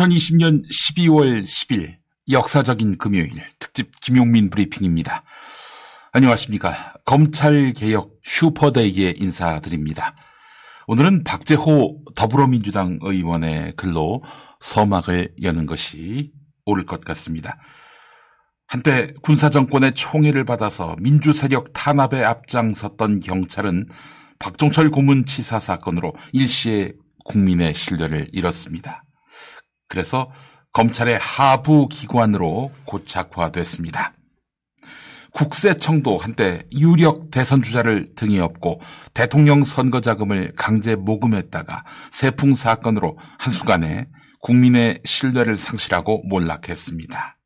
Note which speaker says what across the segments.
Speaker 1: 2020년 12월 10일 역사적인 금요일 특집 김용민 브리핑입니다. 안녕하십니까. 검찰개혁 슈퍼데이에 인사드립니다. 오늘은 박재호 더불어민주당 의원의 글로 서막을 여는 것이 옳을 것 같습니다. 한때 군사정권의 총애를 받아서 민주세력 탄압에 앞장섰던 경찰은 박종철 고문치사 사건으로 일시에 국민의 신뢰를 잃었습니다. 그래서 검찰의 하부 기관으로 고착화됐습니다. 국세청도 한때 유력 대선 주자를 등에 업고 대통령 선거 자금을 강제 모금했다가 세풍 사건으로 한순간에 국민의 신뢰를 상실하고 몰락했습니다.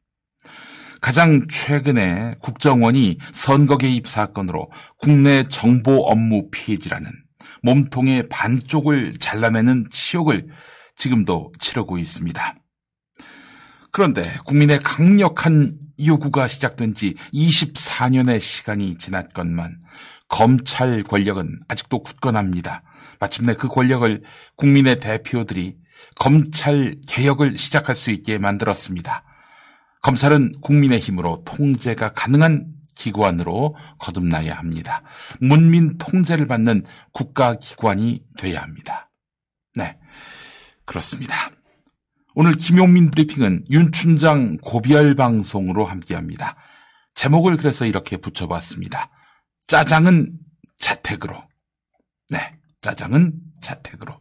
Speaker 1: 가장 최근에 국정원이 선거 개입 사건으로 국내 정보 업무 피해지라는 몸통의 반쪽을 잘라내는 치욕을 지금도 치르고 있습니다. 그런데 국민의 강력한 요구가 시작된 지 24년의 시간이 지났건만 검찰 권력은 아직도 굳건합니다. 마침내 그 권력을 국민의 대표들이 검찰 개혁을 시작할 수 있게 만들었습니다. 검찰은 국민의 힘으로 통제가 가능한 기관으로 거듭나야 합니다. 문민 통제를 받는 국가기관이 돼야 합니다. 네. 그렇습니다. 오늘 김용민 브리핑은 윤춘장 고별 방송으로 함께 합니다. 제목을 그래서 이렇게 붙여봤습니다. 짜장은 자택으로. 네. 짜장은 자택으로.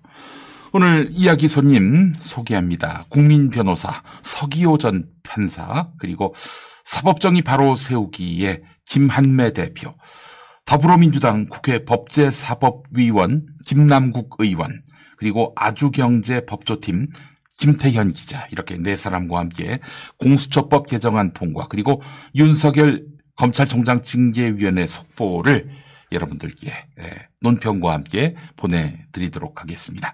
Speaker 1: 오늘 이야기 손님 소개합니다. 국민 변호사 서기호 전 판사 그리고 사법정의 바로 세우기의 김한매 대표 더불어민주당 국회 법제사법위원 김남국 의원 그리고 아주경제법조팀 김태현 기자 이렇게 네 사람과 함께 공수처법 개정안 통과 그리고 윤석열 검찰총장 징계위원회 속보를 여러분들께 예, 논평과 함께 보내드리도록 하겠습니다.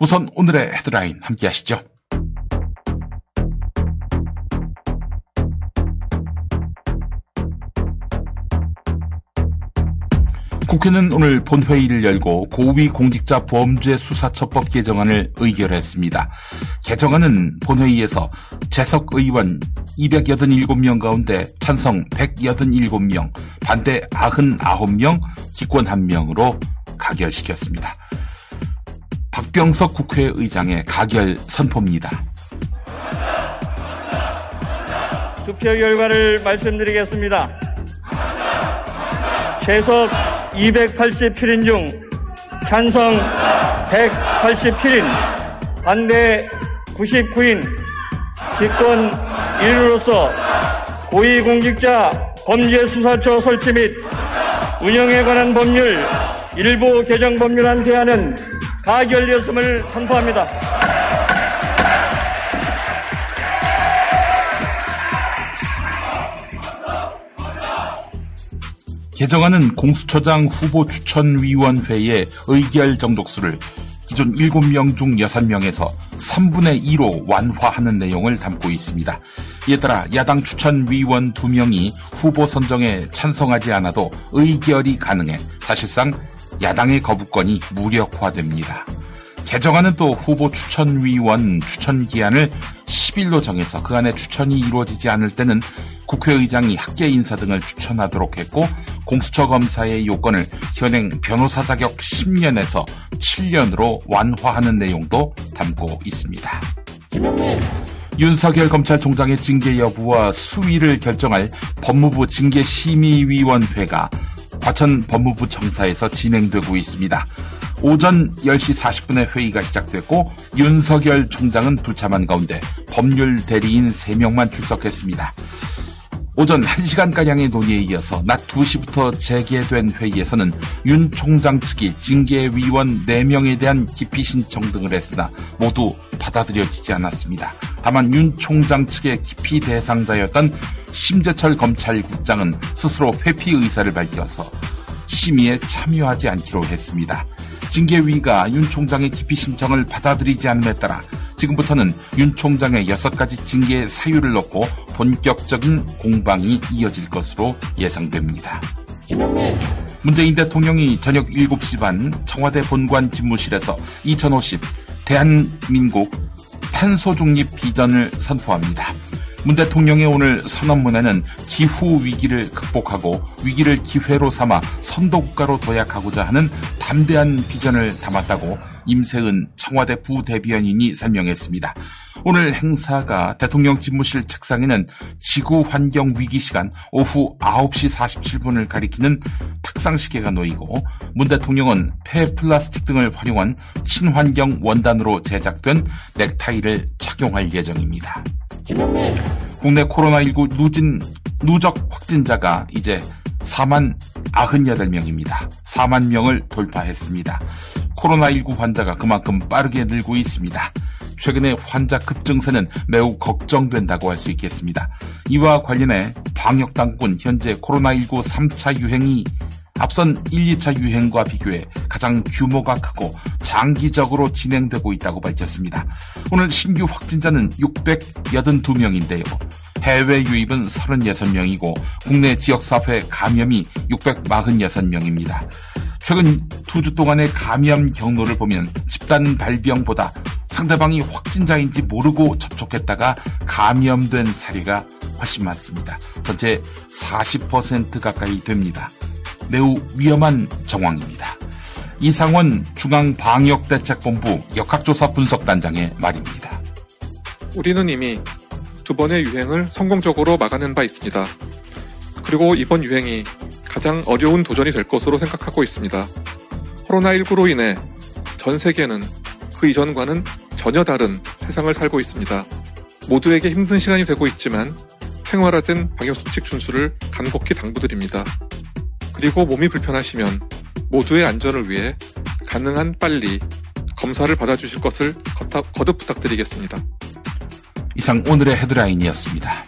Speaker 1: 우선 오늘의 헤드라인 함께 하시죠. 국회는 오늘 본회의를 열고 고위공직자 범죄수사처법 개정안을 의결했습니다. 개정안은 본회의에서 재석 의원 287명 가운데 찬성 187명, 반대 99명, 기권 1명으로 가결시켰습니다. 박병석 국회의장의 가결 선포입니다.
Speaker 2: 투표 결과를 말씀드리겠습니다. 재석 287인 중 찬성 187인, 반대 99인, 기권 1로서 고위공직자 범죄수사처 설치 및 운영에 관한 법률 일부 개정 법률안 대안은 가결되었음을 선포합니다.
Speaker 1: 개정안은 공수처장 후보 추천위원회의 의결 정독수를 기존 7명 중 6명에서 3분의 2로 완화하는 내용을 담고 있습니다. 이에 따라 야당 추천위원 2명이 후보 선정에 찬성하지 않아도 의결이 가능해 사실상 야당의 거부권이 무력화됩니다. 개정안은 또 후보 추천위원 추천 기한을 10일로 정해서 그 안에 추천이 이루어지지 않을 때는 국회의장이 학계 인사 등을 추천하도록 했고 공수처 검사의 요건을 현행 변호사 자격 10년에서 7년으로 완화하는 내용도 담고 있습니다. 윤석열 검찰총장의 징계 여부와 수위를 결정할 법무부 징계심의위원회가 과천 법무부 청사에서 진행되고 있습니다. 오전 10시 40분에 회의가 시작됐고 윤석열 총장은 불참한 가운데 법률 대리인 3명만 출석했습니다. 오전 1시간가량의 논의에 이어서 낮 2시부터 재개된 회의에서는 윤 총장 측이 징계위원 4명에 대한 기피 신청 등을 했으나 모두 받아들여지지 않았습니다. 다만 윤 총장 측의 기피 대상자였던 심재철 검찰국장은 스스로 회피 의사를 밝혀서 심의에 참여하지 않기로 했습니다. 징계위가 윤 총장의 기피 신청을 받아들이지 않음에 따라 지금부터는 윤 총장의 여섯 가지 징계 사유를 넣고 본격적인 공방이 이어질 것으로 예상됩니다. 문재인 대통령이 저녁 7시 반 청와대 본관 집무실에서 2050 대한민국 탄소 중립 비전을 선포합니다. 문 대통령의 오늘 선언문에는 기후 위기를 극복하고 위기를 기회로 삼아 선도국가로 도약하고자 하는 담대한 비전을 담았다고 임세은 청와대 부대변인이 설명했습니다. 오늘 행사가 대통령 집무실 책상에는 지구 환경 위기 시간 오후 9시 47분을 가리키는 탁상시계가 놓이고 문 대통령은 폐 플라스틱 등을 활용한 친환경 원단으로 제작된 넥타이를 착용할 예정입니다. 국내 코로나19 누진, 누적 확진자가 이제 4만 98명입니다. 4만 명을 돌파했습니다. 코로나19 환자가 그만큼 빠르게 늘고 있습니다. 최근의 환자 급증세는 매우 걱정된다고 할 수 있겠습니다. 이와 관련해 방역당국은 현재 코로나19 3차 유행이 앞선 1, 2차 유행과 비교해 가장 규모가 크고 장기적으로 진행되고 있다고 밝혔습니다. 오늘 신규 확진자는 682명인데요. 해외 유입은 36명이고 국내 지역사회 감염이 646명입니다. 최근 두 주 동안의 감염 경로를 보면 집단 발병보다 상대방이 확진자인지 모르고 접촉했다가 감염된 사례가 훨씬 많습니다. 전체 40% 가까이 됩니다. 매우 위험한 정황입니다. 이상원 중앙방역대책본부 역학조사 분석단장의 말입니다.
Speaker 3: 우리는 이미 두 번의 유행을 성공적으로 막아낸 바 있습니다. 그리고 이번 유행이 가장 어려운 도전이 될 것으로 생각하고 있습니다. 코로나19로 인해 전 세계는 그 이전과는 전혀 다른 세상을 살고 있습니다. 모두에게 힘든 시간이 되고 있지만 생활화된 방역수칙 준수를 간곡히 당부드립니다. 그리고 몸이 불편하시면 모두의 안전을 위해 가능한 빨리 검사를 받아주실 것을 거듭 부탁드리겠습니다.
Speaker 1: 이상 오늘의 헤드라인이었습니다.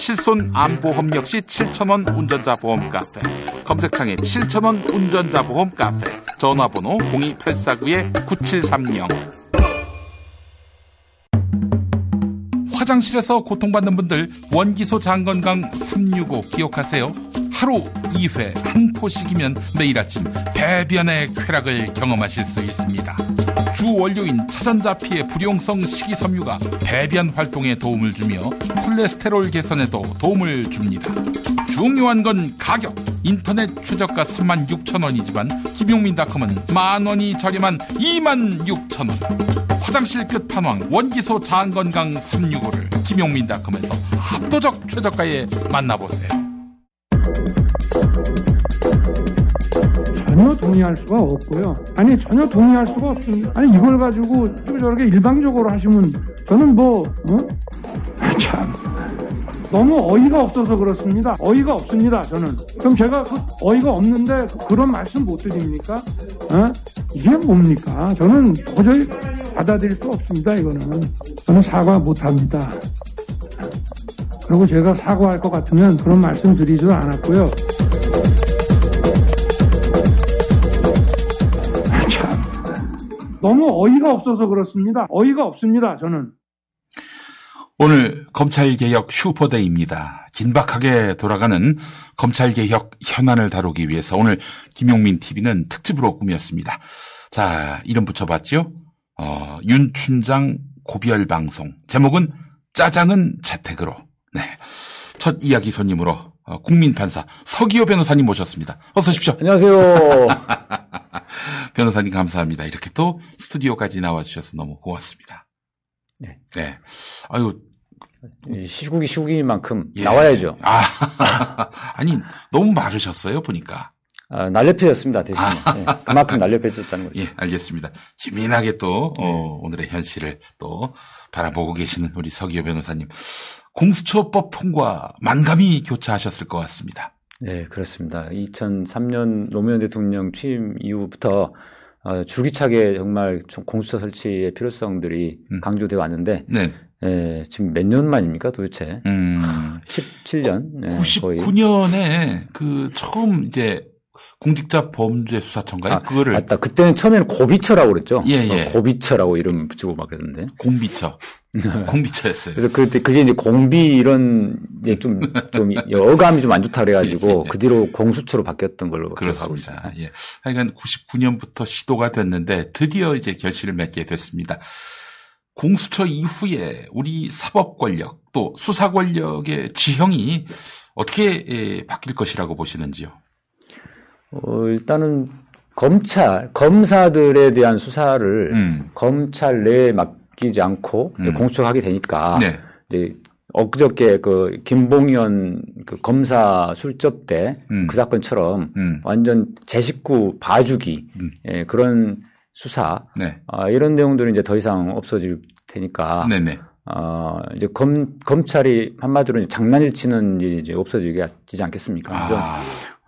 Speaker 1: 실손 암보험 역시 7,000원 운전자 보험 카페. 검색창에 7,000원 운전자 보험 카페. 전화번호 02849-9730. 화장실에서 고통받는 분들 원기소 장건강 365 기억하세요. 하루 2회 한 포씩이면 매일 아침 배변의 쾌락을 경험하실 수 있습니다. 주 원료인 차전자 피의 불용성 식이섬유가 배변 활동에 도움을 주며 콜레스테롤 개선에도 도움을 줍니다. 중요한 건 가격. 인터넷 최저가 36,000원이지만 김용민닷컴은 만 원이 저렴한 26,000원. 화장실 끝 판왕 원기소 장건강 365를 김용민닷컴에서 압도적 최저가에 만나보세요.
Speaker 4: 전혀 동의할 수가 없고요. 아니 전혀 동의할 수가 없습니다. 아니 이걸 가지고 저렇게 일방적으로 하시면 저는 뭐 어? 참 너무 어이가 없어서 그렇습니다. 어이가 없습니다. 저는 그럼 제가 그 어이가 없는데 그런 말씀 못 드립니까? 어? 이게 뭡니까? 저는 도저히 받아들일 수 없습니다. 이거는 저는 사과 못 합니다. 그리고 제가 사과할 것 같으면 그런 말씀 드리지도 않았고요. 너무 어이가 없어서 그렇습니다. 어이가 없습니다. 저는.
Speaker 1: 오늘 검찰개혁 슈퍼데이입니다. 긴박하게 돌아가는 검찰개혁 현안을 다루기 위해서 오늘 김용민 TV는 특집으로 꾸몄습니다. 자, 이름 붙여봤죠? 어, 윤춘장 고별 방송. 제목은 짜장은 재택으로. 네. 첫 이야기 손님으로 어, 국민판사 서기호 변호사님 모셨습니다. 어서 오십시오.
Speaker 5: 안녕하세요.
Speaker 1: 변호사님 감사합니다. 이렇게 또 스튜디오까지 나와주셔서 너무 고맙습니다.
Speaker 5: 네.
Speaker 1: 네. 아유.
Speaker 5: 시국이 시국인 만큼 예. 나와야죠.
Speaker 1: 아, 아니, 너무 마르셨어요, 보니까.
Speaker 5: 아, 날렵해졌습니다, 대신에. 아. 네. 그만큼 날렵해졌다는 거죠.
Speaker 1: 예, 알겠습니다. 기민하게 또, 네. 어, 오늘의 현실을 또 바라보고 계시는 우리 서기호 변호사님. 공수처법 통과 만감히 교차하셨을 것 같습니다.
Speaker 5: 네, 그렇습니다. 2003년 노무현 대통령 취임 이후부터 어, 줄기차게 정말 좀 공수처 설치의 필요성들이
Speaker 1: 음.
Speaker 5: 강조돼 왔는데
Speaker 1: 네.
Speaker 5: 예, 지금 몇 년 만입니까 도대체?
Speaker 1: 음.
Speaker 5: 17년 예, 거의.
Speaker 1: 99년에 그 처음 이제 공직자 범죄 수사처인가요?
Speaker 5: 아,
Speaker 1: 그거를
Speaker 5: 맞다. 그때는 처음에는 고비처라고 그랬죠.
Speaker 1: 예, 예.
Speaker 5: 어, 고비처라고 이름 붙이고 막 그랬는데.
Speaker 1: 공비처. 공비처였어요.
Speaker 5: 그래서 그때 그게 이제 공비 이런 이제 좀, 좀 어감이 좀 안 좋다 그래가지고
Speaker 1: 예, 예.
Speaker 5: 그 뒤로 공수처로 바뀌었던 걸로 기억하고. 있습니다.
Speaker 1: 예. 하여간 99년부터 시도가 됐는데 드디어 이제 결실을 맺게 됐습니다. 공수처 이후에 우리 사법 권력 또 수사 권력의 지형이 어떻게 예, 바뀔 것이라고 보시는지요?
Speaker 5: 어, 일단은 검찰, 검사들에 대한 수사를
Speaker 1: 음.
Speaker 5: 검찰 내에 맡기지 않고
Speaker 1: 음.
Speaker 5: 공수처가 하게 되니까
Speaker 1: 네.
Speaker 5: 이제 엊그저께 그 김봉현 그 검사 술접 때그
Speaker 1: 음.
Speaker 5: 사건처럼
Speaker 1: 음.
Speaker 5: 완전 제 식구 봐주기
Speaker 1: 음.
Speaker 5: 예, 그런 수사
Speaker 1: 네.
Speaker 5: 아, 이런 내용들은 이제 더 이상 없어질 테니까
Speaker 1: 네네.
Speaker 5: 어, 이제 검 검찰이 한마디로 장난을 치는 일이 이제 없어지지 않겠습니까?
Speaker 1: 아,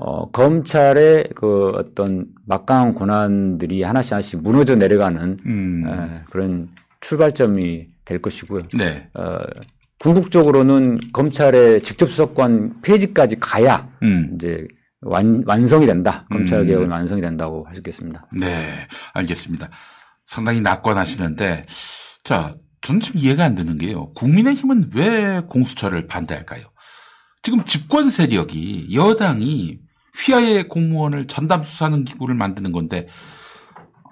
Speaker 5: 어, 검찰의 그 어떤 막강한 권한들이 하나씩 하나씩 무너져 내려가는
Speaker 1: 음.
Speaker 5: 에, 그런 출발점이 될 것이고요.
Speaker 1: 네.
Speaker 5: 어, 궁극적으로는 검찰의 직접 수사권 폐지까지 가야
Speaker 1: 음.
Speaker 5: 이제 완, 완성이 된다. 검찰
Speaker 1: 음.
Speaker 5: 개혁은 완성이 된다고 할 수 있겠습니다.
Speaker 1: 네, 알겠습니다. 상당히 낙관하시는데, 자, 저는 좀 이해가 안 되는 게요. 국민의힘은 왜 공수처를 반대할까요? 지금 집권 세력이 여당이 휘하의 공무원을 전담 수사하는 기구를 만드는 건데,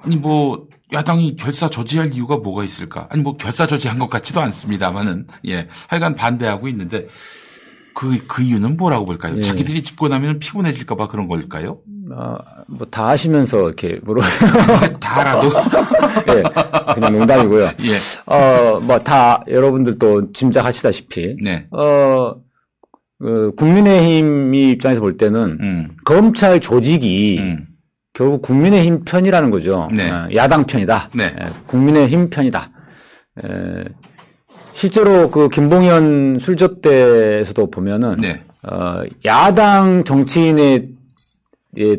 Speaker 1: 아니 뭐 야당이 결사 저지할 이유가 뭐가 있을까? 아니 뭐 결사 저지한 것 같지도 않습니다만은 예, 하여간 반대하고 있는데 그그 이유는 뭐라고 볼까요?
Speaker 5: 예.
Speaker 1: 자기들이 집권하면 피곤해질까봐 그런 걸까요?
Speaker 5: 어, 뭐다 하시면서 이렇게 물어,
Speaker 1: 다 알아도
Speaker 5: 예, 그냥 농담이고요.
Speaker 1: 예,
Speaker 5: 어, 뭐 다 여러분들도 짐작하시다시피,
Speaker 1: 네,
Speaker 5: 어, 그 국민의힘이 입장에서 볼 때는
Speaker 1: 음,
Speaker 5: 검찰 조직이
Speaker 1: 음,
Speaker 5: 결국 국민의힘 편이라는 거죠.
Speaker 1: 네.
Speaker 5: 어, 야당 편이다.
Speaker 1: 네.
Speaker 5: 에, 국민의힘 편이다. 에, 실제로 그 김봉현 술접 때에서도 보면은
Speaker 1: 네,
Speaker 5: 어, 야당 정치인에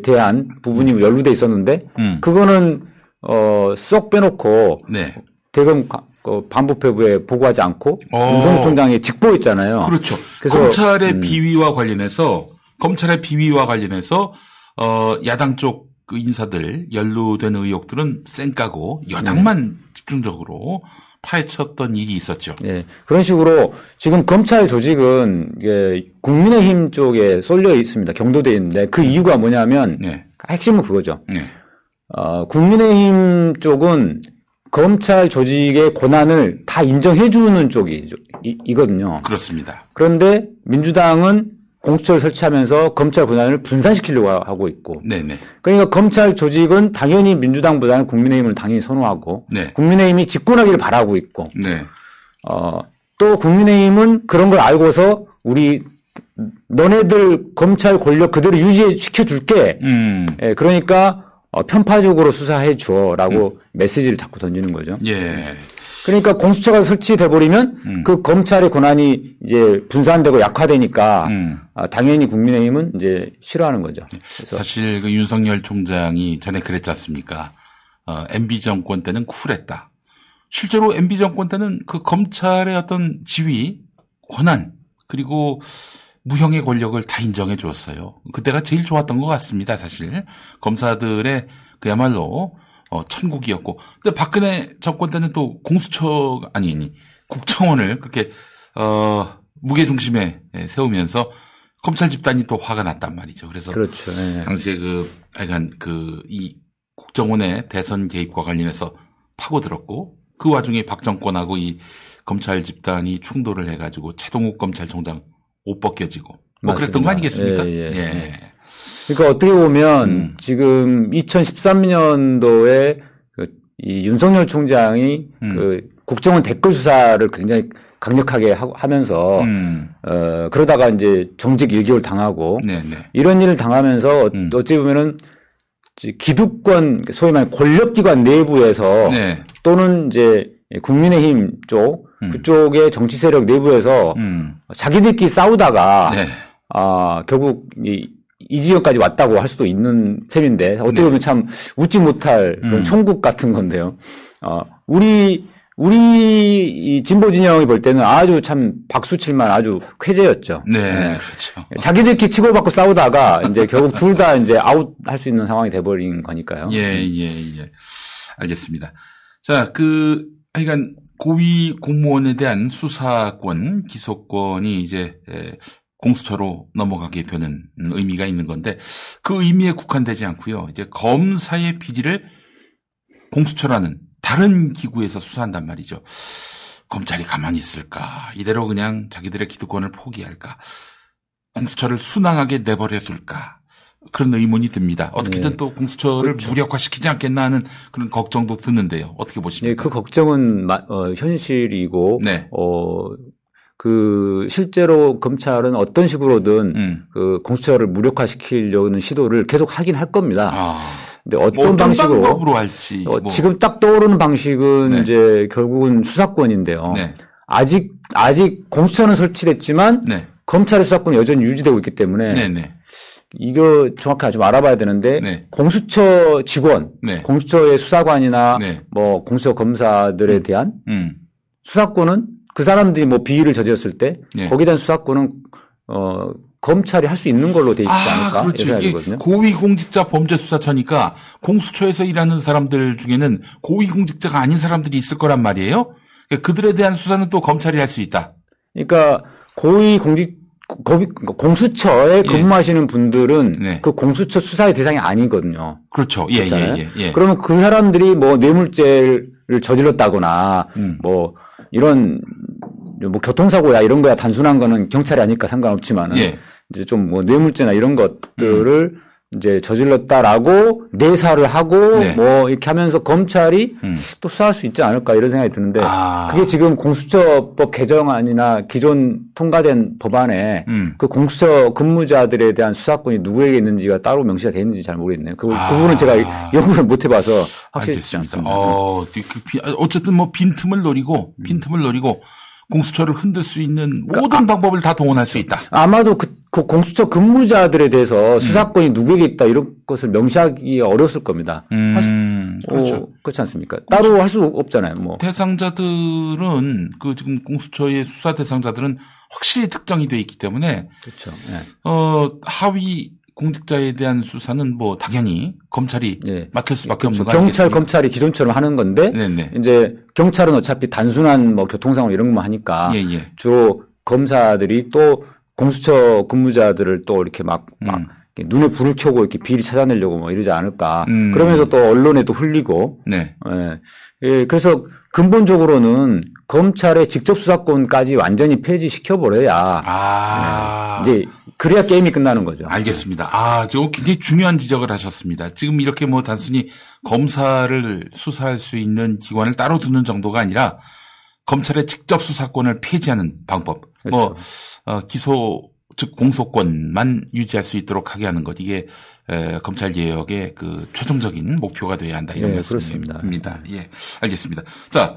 Speaker 5: 대한 부분이 연루돼 있었는데
Speaker 1: 음,
Speaker 5: 그거는 어, 쏙 빼놓고
Speaker 1: 네,
Speaker 5: 대검 가- 그 반부패부에 보고하지 않고
Speaker 1: 어.
Speaker 5: 윤석열 총장이 직보했잖아요.
Speaker 1: 그렇죠.
Speaker 5: 그래서,
Speaker 1: 검찰의
Speaker 5: 음.
Speaker 1: 비위와 관련해서 검찰의 비위와 관련해서 어 야당 쪽그 인사들 연루된 의혹들은 쌩까고 여당만 집중적으로 파헤쳤던 일이 있었죠.
Speaker 5: 예, 그런 식으로 지금 검찰 조직은 예, 국민의힘 쪽에 쏠려 있습니다. 경도돼 있는데 그 이유가 뭐냐면
Speaker 1: 네,
Speaker 5: 핵심은 그거죠.
Speaker 1: 네,
Speaker 5: 어, 국민의힘 쪽은 검찰 조직의 권한을 다 인정해주는 쪽이 이거든요.
Speaker 1: 그렇습니다.
Speaker 5: 그런데 민주당은 공수처를 설치하면서 검찰 권한을 분산시키려고 하고 있고,
Speaker 1: 네, 네,
Speaker 5: 그러니까 검찰 조직은 당연히 민주당보다는 국민의힘을 당연히 선호하고,
Speaker 1: 네,
Speaker 5: 국민의힘이 집권하기를 바라고 있고,
Speaker 1: 네,
Speaker 5: 어, 또 국민의힘은 그런 걸 알고서 우리 너네들 검찰 권력 그대로 유지시켜 줄게.
Speaker 1: 음,
Speaker 5: 예, 그러니까 어, 편파적으로 수사해 줘라고 메시지를 자꾸 던지는 거죠.
Speaker 1: 예,
Speaker 5: 그러니까 공수처가 설치돼 버리면
Speaker 1: 음.
Speaker 5: 그 검찰의 권한이 이제 분산되고 약화되니까
Speaker 1: 음.
Speaker 5: 아, 당연히 국민의힘은 이제 싫어하는 거죠.
Speaker 1: 사실 그 윤석열 총장이 전에 그랬지 않습니까? 어, MB 정권 때는 쿨했다. 실제로 MB 정권 때는 그 검찰의 어떤 지위, 권한, 그리고 무형의 권력을 다 인정해 주었어요. 그때가 제일 좋았던 것 같습니다, 사실. 검사들의 그야말로 어, 천국이었고. 근데 박근혜 정권 때는 또 공수처, 아니, 아니, 국정원을 그렇게, 어, 무게중심에 세우면서 검찰 집단이 또 화가 났단 말이죠. 그래서
Speaker 5: 그렇죠. 예.
Speaker 1: 당시에 그, 약간 그, 이 국정원의 대선 개입과 관련해서 파고들었고, 그 와중에 박 정권하고 이 검찰 집단이 충돌을 해가지고 최동욱 검찰총장 옷 벗겨지고, 뭐 그랬던 거
Speaker 5: 맞습니다.
Speaker 1: 아니겠습니까?
Speaker 5: 예, 예, 그러니까 어떻게 보면
Speaker 1: 음.
Speaker 5: 지금 2013년도에 그, 이 윤석열 총장이
Speaker 1: 음.
Speaker 5: 그 국정원 댓글 수사를 굉장히 강력하게 하- 하면서
Speaker 1: 음,
Speaker 5: 어, 그러다가 이제 정직 1개월 당하고
Speaker 1: 네네.
Speaker 5: 이런 일을 당하면서 어-
Speaker 1: 음.
Speaker 5: 어찌 보면은 이 기득권 소위 말하는 권력기관 내부에서
Speaker 1: 네.
Speaker 5: 또는 이제 국민의힘 쪽
Speaker 1: 음.
Speaker 5: 그쪽의 정치 세력 내부에서
Speaker 1: 음,
Speaker 5: 자기들끼리 싸우다가
Speaker 1: 네.
Speaker 5: 아 결국 이 이 지역까지 왔다고 할 수도 있는 셈인데 어떻게 보면 참 웃지 못할 그런
Speaker 1: 음.
Speaker 5: 총국 같은 건데요. 어, 우리 우리 이 진보 진영이 볼 때는 아주 참 박수 칠만 아주 쾌재였죠.
Speaker 1: 네,
Speaker 5: 예.
Speaker 1: 그렇죠.
Speaker 5: 자기들끼리 치고받고 싸우다가 이제 결국 둘 다 이제 아웃 할 수 있는 상황이 돼버린 거니까요.
Speaker 1: 예, 예, 예. 알겠습니다. 자, 그, 하여간, 고위 공무원에 대한 수사권, 기소권이 이제, 에, 공수처로 넘어가게 되는 의미가 있는 건데, 그 의미에 국한되지 않고요. 이제 검사의 비리를 공수처라는 다른 기구에서 수사한단 말이죠. 검찰이 가만히 있을까? 이대로 그냥 자기들의 기득권을 포기할까? 공수처를 순항하게 내버려 둘까? 그런 의문이 듭니다. 어떻게든
Speaker 5: 네.
Speaker 1: 또 공수처를 무력화시키지 않겠나 하는 그런 걱정도 드는데요. 어떻게
Speaker 5: 예,
Speaker 1: 보십니까?
Speaker 5: 그 걱정은 마- 어, 현실이고
Speaker 1: 네.
Speaker 5: 어, 그 실제로 검찰은 어떤 식으로든
Speaker 1: 음.
Speaker 5: 그 공수처를 무력화시키려는 시도를 계속 하긴 할 겁니다.
Speaker 1: 아,
Speaker 5: 근데
Speaker 1: 뭐
Speaker 5: 어떤
Speaker 1: 어떤
Speaker 5: 방식으로
Speaker 1: 방법으로 할지.
Speaker 5: 어,
Speaker 1: 뭐.
Speaker 5: 지금 딱 떠오르는 방식은
Speaker 1: 네.
Speaker 5: 이제 결국은 수사권인데요.
Speaker 1: 네.
Speaker 5: 아직 아직 공수처는 설치됐지만
Speaker 1: 네.
Speaker 5: 검찰의 수사권이 여전히 유지되고 있기 때문에
Speaker 1: 네. 네.
Speaker 5: 이거 정확하게 좀 알아봐야 되는데
Speaker 1: 네.
Speaker 5: 공수처 직원,
Speaker 1: 네.
Speaker 5: 공수처의 수사관이나
Speaker 1: 네.
Speaker 5: 뭐 공수처 검사들에 대한
Speaker 1: 음.
Speaker 5: 수사권은 그 사람들이 뭐 비위를 저질렀을 때
Speaker 1: 네.
Speaker 5: 거기에 대한 수사권은 어 검찰이 할 수 있는 걸로 돼 있지
Speaker 1: 아,
Speaker 5: 않을까
Speaker 1: 그렇죠.
Speaker 5: 이게 되거든요.
Speaker 1: 고위공직자 범죄수사처니까 공수처에서 일하는 사람들 중에는 고위공직자가 아닌 사람들이 있을 거란 말이에요. 그러니까 그들에 대한 수사는 또 검찰이 할 수 있다.
Speaker 5: 그러니까 고위 공직 고위 그러니까 공수처에
Speaker 1: 예.
Speaker 5: 근무하시는 분들은
Speaker 1: 네.
Speaker 5: 그 공수처 수사의 대상이 아니거든요.
Speaker 1: 그렇죠. 예. 예, 예, 예.
Speaker 5: 그러면 그 사람들이 뭐 뇌물죄를 저질렀다거나
Speaker 1: 음.
Speaker 5: 뭐 이런 뭐 교통사고야 이런 거야 단순한 거는 경찰이 아니까 상관없지만은
Speaker 1: 예.
Speaker 5: 이제 좀 뭐 뇌물죄나 이런 것들을 이제 저질렀다라고 내사를 하고
Speaker 1: 네.
Speaker 5: 뭐 이렇게 하면서 검찰이
Speaker 1: 음.
Speaker 5: 또 수사할 수 있지 않을까 이런 생각이 드는데
Speaker 1: 아.
Speaker 5: 그게 지금 공수처법 개정안이나 기존 통과된 법안에
Speaker 1: 음.
Speaker 5: 그 공수처 근무자들에 대한 수사권이 누구에게 있는지가 따로 명시가 되어 있는지 잘 모르겠네요. 그,
Speaker 1: 아.
Speaker 5: 그 부분은 제가 연구를 못 해봐서 확실치 않습니다.
Speaker 1: 어, 그 비- 어쨌든 뭐 빈틈을 노리고 빈틈을 노리고 공수처를 흔들 수 있는
Speaker 5: 그러니까
Speaker 1: 모든 방법을 다 동원할 수 있다.
Speaker 5: 아마도 그, 그 공수처 근무자들에
Speaker 1: 음.
Speaker 5: 대해서 수사권이 누구에게 있다 이런 것을 명시하기 어려웠을 겁니다. 수-
Speaker 1: 음, 그렇죠.
Speaker 5: 어, 그렇지 않습니까? 따로 할 수 없잖아요. 뭐.
Speaker 1: 대상자들은 그 지금 공수처의 수사 대상자들은 확실히 특정이 돼 있기 때문에
Speaker 5: 그렇죠. 예.
Speaker 1: 어 하위 공직자에 대한 수사는 뭐 당연히 검찰이
Speaker 5: 예.
Speaker 1: 맡을 수밖에 없는 거
Speaker 5: 경찰,
Speaker 1: 아니겠습니까?
Speaker 5: 검찰이 기존처럼 하는 건데
Speaker 1: 네네.
Speaker 5: 이제 경찰은 어차피 단순한 뭐 교통상황 이런 것만 하니까
Speaker 1: 예, 예.
Speaker 5: 주로 검사들이 또 공수처 근무자들을 또 이렇게 막, 막
Speaker 1: 음.
Speaker 5: 눈에 불을 켜고 이렇게 비리 찾아내려고 뭐 이러지 않을까.
Speaker 1: 음.
Speaker 5: 그러면서 또 언론에도 흘리고.
Speaker 1: 네.
Speaker 5: 예. 예, 그래서 근본적으로는 검찰의 직접 수사권까지 완전히 폐지시켜버려야
Speaker 1: 아.
Speaker 5: 이제 그래야 게임이 끝나는 거죠.
Speaker 1: 알겠습니다. 아, 저 굉장히 중요한 지적을 하셨습니다. 지금 이렇게 뭐 단순히 검사를 수사할 수 있는 기관을 따로 두는 정도가 아니라 검찰의 직접 수사권을 폐지하는 방법. 뭐, 어, 기소, 즉 공소권만 유지할 수 있도록 하게 하는 것. 이게 에, 검찰 개혁의 그 최종적인 목표가 돼야 한다. 이런
Speaker 5: 예,
Speaker 1: 말씀입니다.
Speaker 5: 그렇습니다.
Speaker 1: 예, 알겠습니다. 자,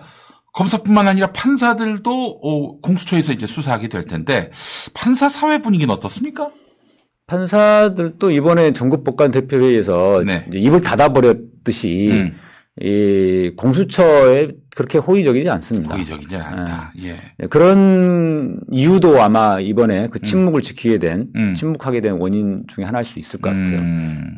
Speaker 1: 검사뿐만 아니라 판사들도 어, 공수처에서 이제 수사하게 될 텐데 판사 사회 분위기는 어떻습니까?
Speaker 5: 판사들도 이번에 전국 법관 대표회의에서
Speaker 1: 네.
Speaker 5: 입을 닫아버렸듯이
Speaker 1: 음.
Speaker 5: 이 공수처에 그렇게 호의적이지 않습니다.
Speaker 1: 고의적이지 않다. 예.
Speaker 5: 네, 그런 이유도 아마 이번에 그 침묵을 지키게 된,
Speaker 1: 음.
Speaker 5: 침묵하게 된 원인 중에 하나일 수 있을 것 같아요.
Speaker 1: 음.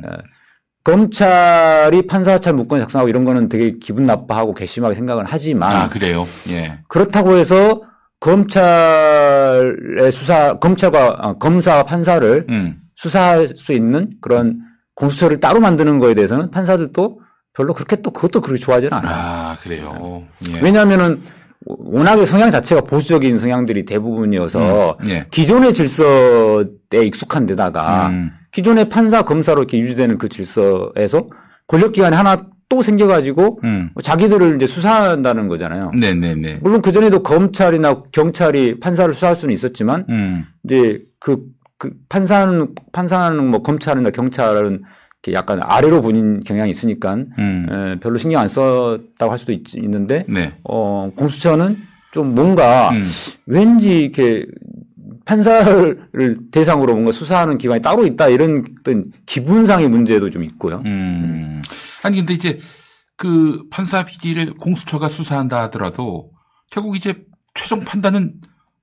Speaker 5: 검찰이 판사 사찰 문건 작성하고 이런 거는 되게 기분 나빠하고 괘씸하게 생각은 하지만
Speaker 1: 아, 그래요? 예.
Speaker 5: 그렇다고 해서 검찰의 수사, 검찰과, 아, 검사와 판사를
Speaker 1: 음.
Speaker 5: 수사할 수 있는 그런 공수처를 따로 만드는 거에 대해서는 판사들도 별로 그렇게 또 그것도 그렇게 좋아하지는 않아요.
Speaker 1: 아, 그래요. 예.
Speaker 5: 왜냐하면은 워낙에 성향 자체가 보수적인 성향들이 대부분이어서
Speaker 1: 음, 예.
Speaker 5: 기존의 질서에 익숙한 데다가
Speaker 1: 음.
Speaker 5: 기존의 판사 검사로 이렇게 유지되는 그 질서에서 권력기관이 하나 또 생겨가지고
Speaker 1: 음.
Speaker 5: 자기들을 이제 수사한다는 거잖아요.
Speaker 1: 네네네.
Speaker 5: 물론 그 전에도 검찰이나 경찰이 판사를 수사할 수는 있었지만
Speaker 1: 음.
Speaker 5: 이제 그, 그 판사는 판사는 뭐 검찰이나 경찰은 이렇게 약간 아래로 보는 경향이 있으니까
Speaker 1: 음.
Speaker 5: 에, 별로 신경 안 썼다고 할 수도 있, 있는데
Speaker 1: 네.
Speaker 5: 어 공수처는 좀 뭔가
Speaker 1: 음.
Speaker 5: 왠지 이렇게 판사를 대상으로 뭔가 수사하는 기관이 따로 있다 이런 어떤 기분상의 문제도 좀 있고요.
Speaker 1: 음. 아니 근데 이제 그 판사 비리를 공수처가 수사한다 하더라도 결국 이제 최종 판단은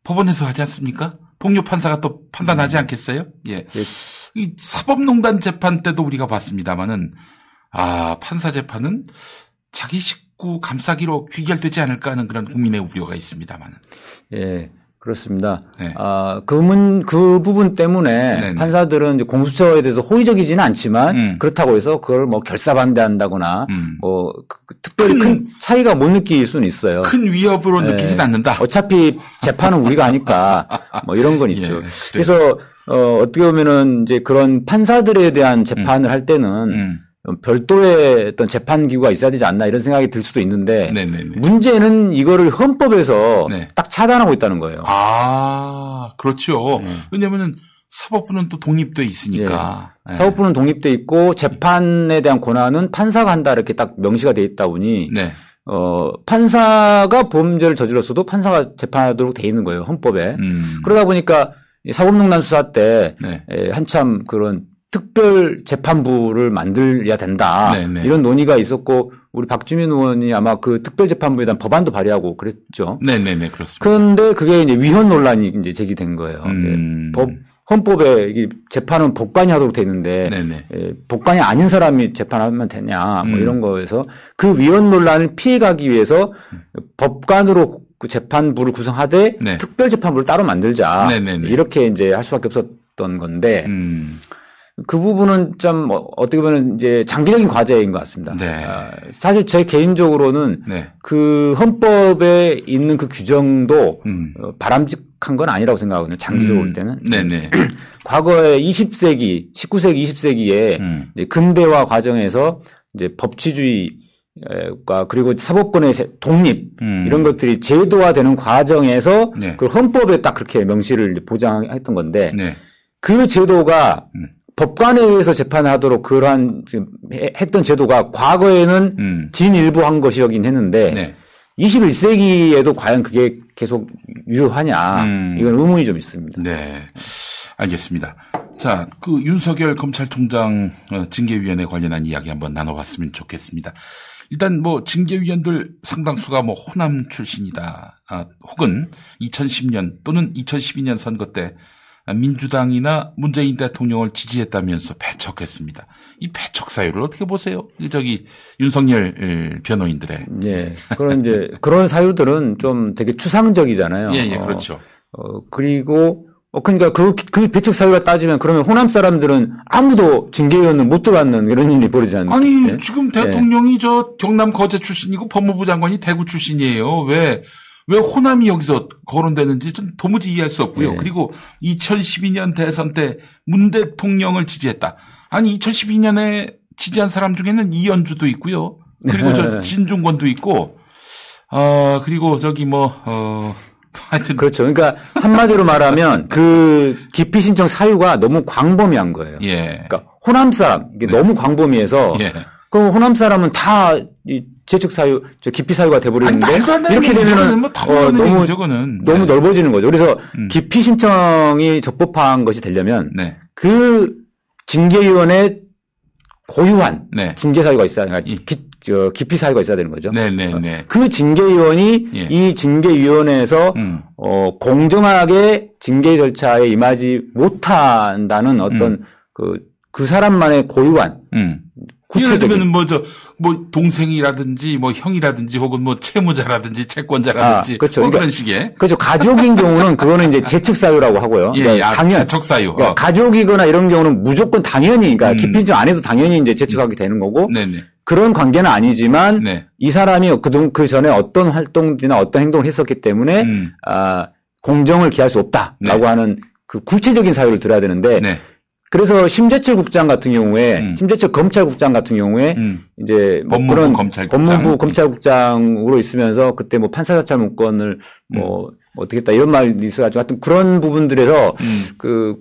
Speaker 1: 법원에서 하지 않습니까? 동료 판사가 또 판단하지 않겠어요? 예. 이 사법농단 재판 때도 우리가 봤습니다마는 아 판사 재판은 자기 식구 감싸기로 귀결되지 않을까 하는 그런 국민의 우려가 있습니다마는.
Speaker 5: 예. 그렇습니다.
Speaker 1: 네.
Speaker 5: 아, 그 문, 그 부분 때문에
Speaker 1: 네네.
Speaker 5: 판사들은 이제 공수처에 대해서 호의적이지는 않지만
Speaker 1: 음.
Speaker 5: 그렇다고 해서 그걸 뭐 결사 반대한다거나
Speaker 1: 음.
Speaker 5: 뭐 그- 그 특별히
Speaker 1: 큰-
Speaker 5: 큰 차이가 못 느낄 수는 있어요.
Speaker 1: 큰 위협으로
Speaker 5: 네.
Speaker 1: 느끼진 않는다.
Speaker 5: 어차피 재판은 우리가 하니까 뭐 이런 건 있죠.
Speaker 1: 예,
Speaker 5: 그래서 어, 어떻게 보면은 이제 그런 판사들에 대한 재판을 할 때는
Speaker 1: 음.
Speaker 5: 별도의 어떤 재판 기구가 있어야 되지 않나 이런 생각이 들 수도 있는데
Speaker 1: 네네네.
Speaker 5: 문제는 이거를 헌법에서
Speaker 1: 네.
Speaker 5: 딱 차단하고 있다는 거예요.
Speaker 1: 아, 그렇죠.
Speaker 5: 네.
Speaker 1: 왜냐면은 사법부는 또 독립돼 있으니까. 예.
Speaker 5: 사법부는 독립돼 있고 재판에 대한 권한은 판사가 한다 이렇게 딱 명시가 돼 있다 보니
Speaker 1: 네.
Speaker 5: 어 판사가 범죄를 저질렀어도 판사가 재판하도록 돼 있는 거예요 헌법에.
Speaker 1: 음.
Speaker 5: 그러다 보니까 이 사법농단 수사 때
Speaker 1: 네.
Speaker 5: 에, 한참 그런 특별 재판부를 만들어야 된다
Speaker 1: 네네.
Speaker 5: 이런 논의가 있었고 우리 박주민 의원이 아마 그 특별 재판부에 대한 법안도 발의하고 그랬죠.
Speaker 1: 네네네, 그렇습니다.
Speaker 5: 그런데 그게 이제 위헌 논란이 이제 제기된 거예요.
Speaker 1: 음.
Speaker 5: 예, 법 헌법에 이게 재판은 법관이 하도록 돼 있는데. 예, 법관이 아닌 사람이 재판하면 되냐 뭐
Speaker 1: 음.
Speaker 5: 이런 거에서 그 위헌 논란을 피해가기 위해서 법관으로 그 재판부를 구성하되
Speaker 1: 네.
Speaker 5: 특별 재판부를 따로 만들자
Speaker 1: 네네네.
Speaker 5: 이렇게 이제 할 수밖에 없었던 건데
Speaker 1: 음.
Speaker 5: 그 부분은 좀 어, 어떻게 보면 이제 장기적인 과제인 것 같습니다.
Speaker 1: 네.
Speaker 5: 아, 사실 제 개인적으로는
Speaker 1: 네.
Speaker 5: 그 헌법에 있는 그 규정도
Speaker 1: 음.
Speaker 5: 어, 바람직한 건 아니라고 생각하거든요. 장기적으로 볼 때는.
Speaker 1: 네네.
Speaker 5: 과거에 20세기, 19세기, 20세기에
Speaker 1: 음.
Speaker 5: 근대화 과정에서 이제 법치주의가 그리고 사법권의 세- 독립
Speaker 1: 음.
Speaker 5: 이런 것들이 제도화되는 과정에서
Speaker 1: 네.
Speaker 5: 그 헌법에 딱 그렇게 명시를 보장했던 건데
Speaker 1: 네.
Speaker 5: 그 제도가
Speaker 1: 음.
Speaker 5: 법관에 의해서 재판하도록 그러한 했던 제도가 과거에는
Speaker 1: 음.
Speaker 5: 진일보한 것이긴 했는데
Speaker 1: 네.
Speaker 5: 21세기에도 과연 그게 계속 유효하냐
Speaker 1: 음.
Speaker 5: 이건 의문이 좀 있습니다.
Speaker 1: 네. 알겠습니다. 자, 그 윤석열 검찰총장 어, 징계위원회 관련한 이야기 한번 나눠봤으면 좋겠습니다. 일단 뭐 징계위원들 상당수가 뭐 호남 출신이다. 아, 혹은 2010년 또는 2012년 선거 때 민주당이나 문재인 대통령을 지지했다면서 배척했습니다. 이 배척 사유를 어떻게 보세요? 이 저기 윤석열 에, 변호인들의.
Speaker 5: 예. 그런 이제 그런 사유들은 좀 되게 추상적이잖아요.
Speaker 1: 예, 예,
Speaker 5: 어,
Speaker 1: 그렇죠.
Speaker 5: 어, 그리고 어 그러니까 그, 그 배척 사유가 따지면 그러면 호남 사람들은 아무도 징계위원은 못 들어갔는 이런 일이 벌어지지 않나요?
Speaker 1: 아니
Speaker 5: 예?
Speaker 1: 지금 대통령이 저 경남 거제 출신이고 법무부 장관이 대구 출신이에요. 왜? 왜 호남이 여기서 거론되는지 좀 도무지 이해할 수 없고요.
Speaker 5: 예.
Speaker 1: 그리고 2012년 대선 때 문 대통령을 지지했다. 아니 2012년에 지지한 사람 중에는 이현주도 있고요. 그리고 저 진중권도 있고, 아 그리고 저기 뭐 어, 하여튼
Speaker 5: 그렇죠. 그러니까 한마디로 말하면 그 기피 신청 사유가 너무 광범위한 거예요.
Speaker 1: 예,
Speaker 5: 그러니까 호남 사람 이게 너무 광범위해서
Speaker 1: 예.
Speaker 5: 그럼 호남 사람은 다 이 재척 사유, 저 기피 사유가 돼버리는데 이렇게. 되면은
Speaker 1: 뭐다
Speaker 5: 어, 너무
Speaker 1: 그거는.
Speaker 5: 너무
Speaker 1: 네.
Speaker 5: 넓어지는 거죠. 그래서
Speaker 1: 음.
Speaker 5: 기피 신청이 적법한 것이 되려면
Speaker 1: 네,
Speaker 5: 그 징계위원회 고유한
Speaker 1: 네,
Speaker 5: 징계 사유가 있어야 그러니까 기, 저, 기피 사유가 있어야 되는 거죠.
Speaker 1: 네, 네, 네.
Speaker 5: 그 징계위원이
Speaker 1: 예.
Speaker 5: 이 징계위원회에서
Speaker 1: 음.
Speaker 5: 어, 공정하게 징계 절차에 임하지 못한다는 어떤 그, 그 사람만의 고유한
Speaker 1: 음. 예를
Speaker 5: 구체적인
Speaker 1: 들면 뭐저 뭐 동생이라든지 뭐 형이라든지 혹은 뭐 채무자라든지 채권자라든지
Speaker 5: 아, 그렇죠.
Speaker 1: 뭐
Speaker 5: 그러니까
Speaker 1: 그런 식의
Speaker 5: 그렇죠. 가족인 경우는 그거는 이제 재척 사유라고 하고요.
Speaker 1: 예,
Speaker 5: 그러니까
Speaker 1: 예, 아,
Speaker 5: 당연
Speaker 1: 재척사유.
Speaker 5: 그러니까
Speaker 1: 어.
Speaker 5: 가족이거나 이런 경우는 무조건 당연히 그러니까
Speaker 1: 음.
Speaker 5: 기피증 안 해도 당연히 이제 재척하게 되는 거고
Speaker 1: 네네.
Speaker 5: 그런 관계는 아니지만
Speaker 1: 네.
Speaker 5: 이 사람이 그동 그 전에 어떤 활동이나 어떤 행동을 했었기 때문에
Speaker 1: 음.
Speaker 5: 아 공정을 기할 수 없다라고
Speaker 1: 네.
Speaker 5: 하는 그 구체적인 사유를 들어야 되는데
Speaker 1: 네.
Speaker 5: 그래서 심재철 국장 같은 경우에
Speaker 1: 음.
Speaker 5: 심재철 검찰국장 같은 경우에
Speaker 1: 음.
Speaker 5: 이제 뭐
Speaker 1: 법무부
Speaker 5: 그런
Speaker 1: 검찰국장.
Speaker 5: 법무부 검찰국장으로 있으면서 그때 뭐 판사 사찰 문건을 뭐 어떻게 했다 이런 말이 있어가지고 하여튼 그런 부분들에서
Speaker 1: 음.
Speaker 5: 그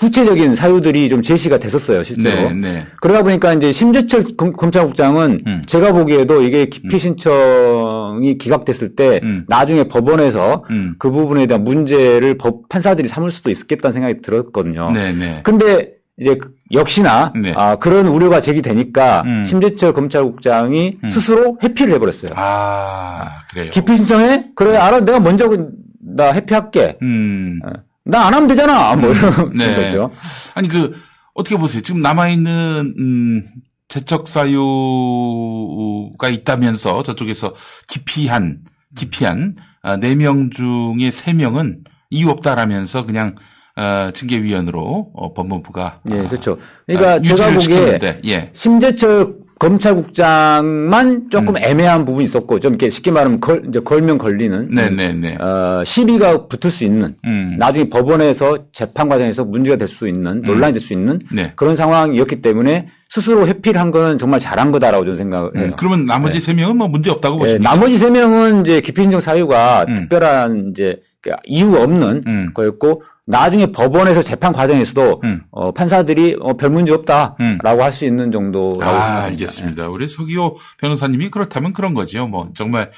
Speaker 5: 구체적인 사유들이 좀 제시가 됐었어요 실제로.
Speaker 1: 네. 네.
Speaker 5: 그러다 보니까 이제 심재철 검, 검찰국장은
Speaker 1: 음.
Speaker 5: 제가 보기에도 이게 기피 피신청이 기각됐을 때
Speaker 1: 음.
Speaker 5: 나중에 법원에서
Speaker 1: 음.
Speaker 5: 그 부분에 대한 문제를 법 판사들이 삼을 수도 있겠다는 생각이 들었거든요.
Speaker 1: 네 네.
Speaker 5: 근데 이제 그- 역시나
Speaker 1: 네.
Speaker 5: 아, 그런 우려가 제기되니까
Speaker 1: 음.
Speaker 5: 심재철 검찰국장이
Speaker 1: 음.
Speaker 5: 스스로 회피를 해버렸어요.
Speaker 1: 아, 그래요.
Speaker 5: 기피 신청해? 그래 알아 내가 먼저 그- 나 회피할게.
Speaker 1: 음.
Speaker 5: 나 안 하면 되잖아. 뭐 이런
Speaker 1: 네.
Speaker 5: 거죠.
Speaker 1: 아니 그 어떻게 보세요? 지금 남아 있는 음 재척 사유가 있다면서 저쪽에서 기피한 기피한 아, 4명 중에 3명은 이유 없다라면서 그냥 어, 징계위원으로 어, 법무부가
Speaker 5: 예,
Speaker 1: 아,
Speaker 5: 그렇죠. 그러니까
Speaker 1: 아,
Speaker 5: 제가 보기에
Speaker 1: 예.
Speaker 5: 심재철 검찰국장만 조금 애매한 부분이 있었고 좀 이렇게 쉽게 말하면 걸, 이제 걸면 걸리는
Speaker 1: 네네네.
Speaker 5: 어, 시비가 붙을 수 있는
Speaker 1: 음.
Speaker 5: 나중에 법원에서 재판 과정에서 문제가 될 수 있는 논란이 될 수 있는
Speaker 1: 네.
Speaker 5: 그런 상황이었기 때문에 스스로 회피를 한 거는 정말 잘한 거다라고 저는 생각해요.
Speaker 1: 음, 그러면 나머지 세 명은 뭐 문제 없다고
Speaker 5: 예,
Speaker 1: 보십니까?
Speaker 5: 나머지 세 명은 이제 기피신청 사유가
Speaker 1: 음.
Speaker 5: 특별한 이제 그 이유 없는
Speaker 1: 음.
Speaker 5: 거였고 나중에 법원에서 재판 과정에서도
Speaker 1: 음.
Speaker 5: 어, 판사들이 어, 별 문제 없다라고
Speaker 1: 음.
Speaker 5: 할수 있는 정도라고
Speaker 1: 아,
Speaker 5: 생각합니다.
Speaker 1: 알겠습니다. 우리 서기호 변호사님이 그렇다면 그런 거죠. 뭐 정말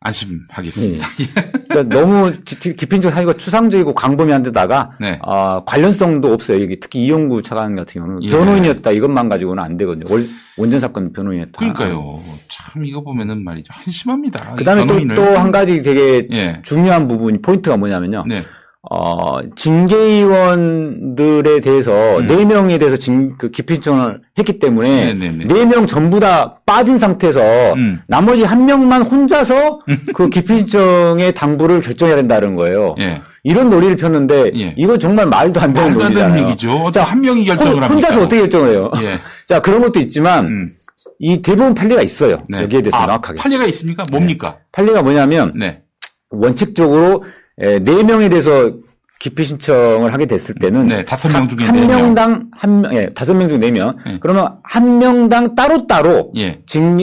Speaker 1: 안심하겠습니다.
Speaker 5: 그러니까 너무 기- 기피신청 사유가 추상적이고 광범위한 데다가
Speaker 1: 네.
Speaker 5: 어, 관련성도 없어요. 여기 특히 이용구 차관 같은 경우는
Speaker 1: 예.
Speaker 5: 변호인이었다 이것만 가지고는 안 되거든요. 원- 원전 사건 변호인이었다.
Speaker 1: 그러니까요. 참 이거 보면은 말이죠. 한심합니다. 이
Speaker 5: 그다음에 또 한 가지 되게
Speaker 1: 예.
Speaker 5: 중요한 부분이 포인트가 뭐냐면요.
Speaker 1: 네.
Speaker 5: 어, 징계위원들에 대해서
Speaker 1: 음.
Speaker 5: 네 명에 대해서 징, 그 기피신청을 했기 때문에
Speaker 1: 네네네.
Speaker 5: 네명 전부 다 빠진 상태에서
Speaker 1: 음.
Speaker 5: 나머지 한 명만 혼자서 그 기피신청의 당부를 결정해야 된다는 거예요.
Speaker 1: 예.
Speaker 5: 이런 논리를 폈는데
Speaker 1: 예.
Speaker 5: 이거 정말 말도 안 되는 논리잖아요.
Speaker 1: 되는 얘기죠. 어떤 한 명이 결정을
Speaker 5: 혼-
Speaker 1: 합니까?
Speaker 5: 혼자서 어떻게 결정을 해요?
Speaker 1: 예.
Speaker 5: 자 그런 것도 있지만
Speaker 1: 음.
Speaker 5: 이 대부분 판례가 있어요.
Speaker 1: 네.
Speaker 5: 여기에 대해서
Speaker 1: 아,
Speaker 5: 명확하게.
Speaker 1: 판례가 있습니까? 뭡니까?
Speaker 5: 판례가 뭐냐면
Speaker 1: 네.
Speaker 5: 원칙적으로 에, 네 명에 대해서 기피 신청을 하게 됐을 때는
Speaker 1: 네, 다섯 명 중에 한네 명.
Speaker 5: 명당 한 명, 예, 다섯 명 중에 네 명.
Speaker 1: 네.
Speaker 5: 그러면 한 명당 따로 따로
Speaker 1: 예.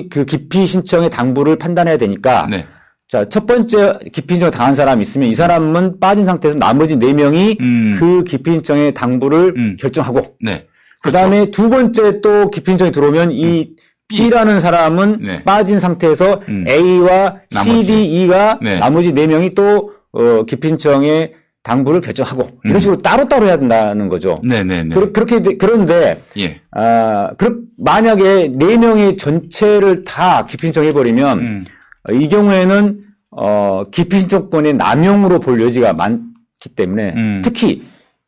Speaker 5: 그 기피 신청의 당부를 판단해야 되니까.
Speaker 1: 네.
Speaker 5: 자, 첫 번째 기피 신청 당한 사람이 있으면 이 사람은 빠진 상태에서 나머지 네 명이
Speaker 1: 음.
Speaker 5: 그 기피 신청의 당부를
Speaker 1: 음.
Speaker 5: 결정하고.
Speaker 1: 네.
Speaker 5: 그 다음에 두 번째 또 기피 신청이 들어오면 이
Speaker 1: B.
Speaker 5: B라는 사람은
Speaker 1: 네.
Speaker 5: 빠진 상태에서
Speaker 1: 음.
Speaker 5: A와
Speaker 1: 나머지.
Speaker 5: C, D, E가
Speaker 1: 네.
Speaker 5: 나머지 네 명이 또 어, 기피 신청의 당부를 결정하고 이런
Speaker 1: 음.
Speaker 5: 식으로 따로따로 해야 된다는 거죠.
Speaker 1: 네네네.
Speaker 5: 그, 렇게 그런데
Speaker 1: 예.
Speaker 5: 아, 그 만약에 네 명이 전체를 다 기피 신청해 버리면
Speaker 1: 음.
Speaker 5: 이 경우에는 어, 기피 신청권의 남용으로 볼 여지가 많기 때문에
Speaker 1: 음.
Speaker 5: 특히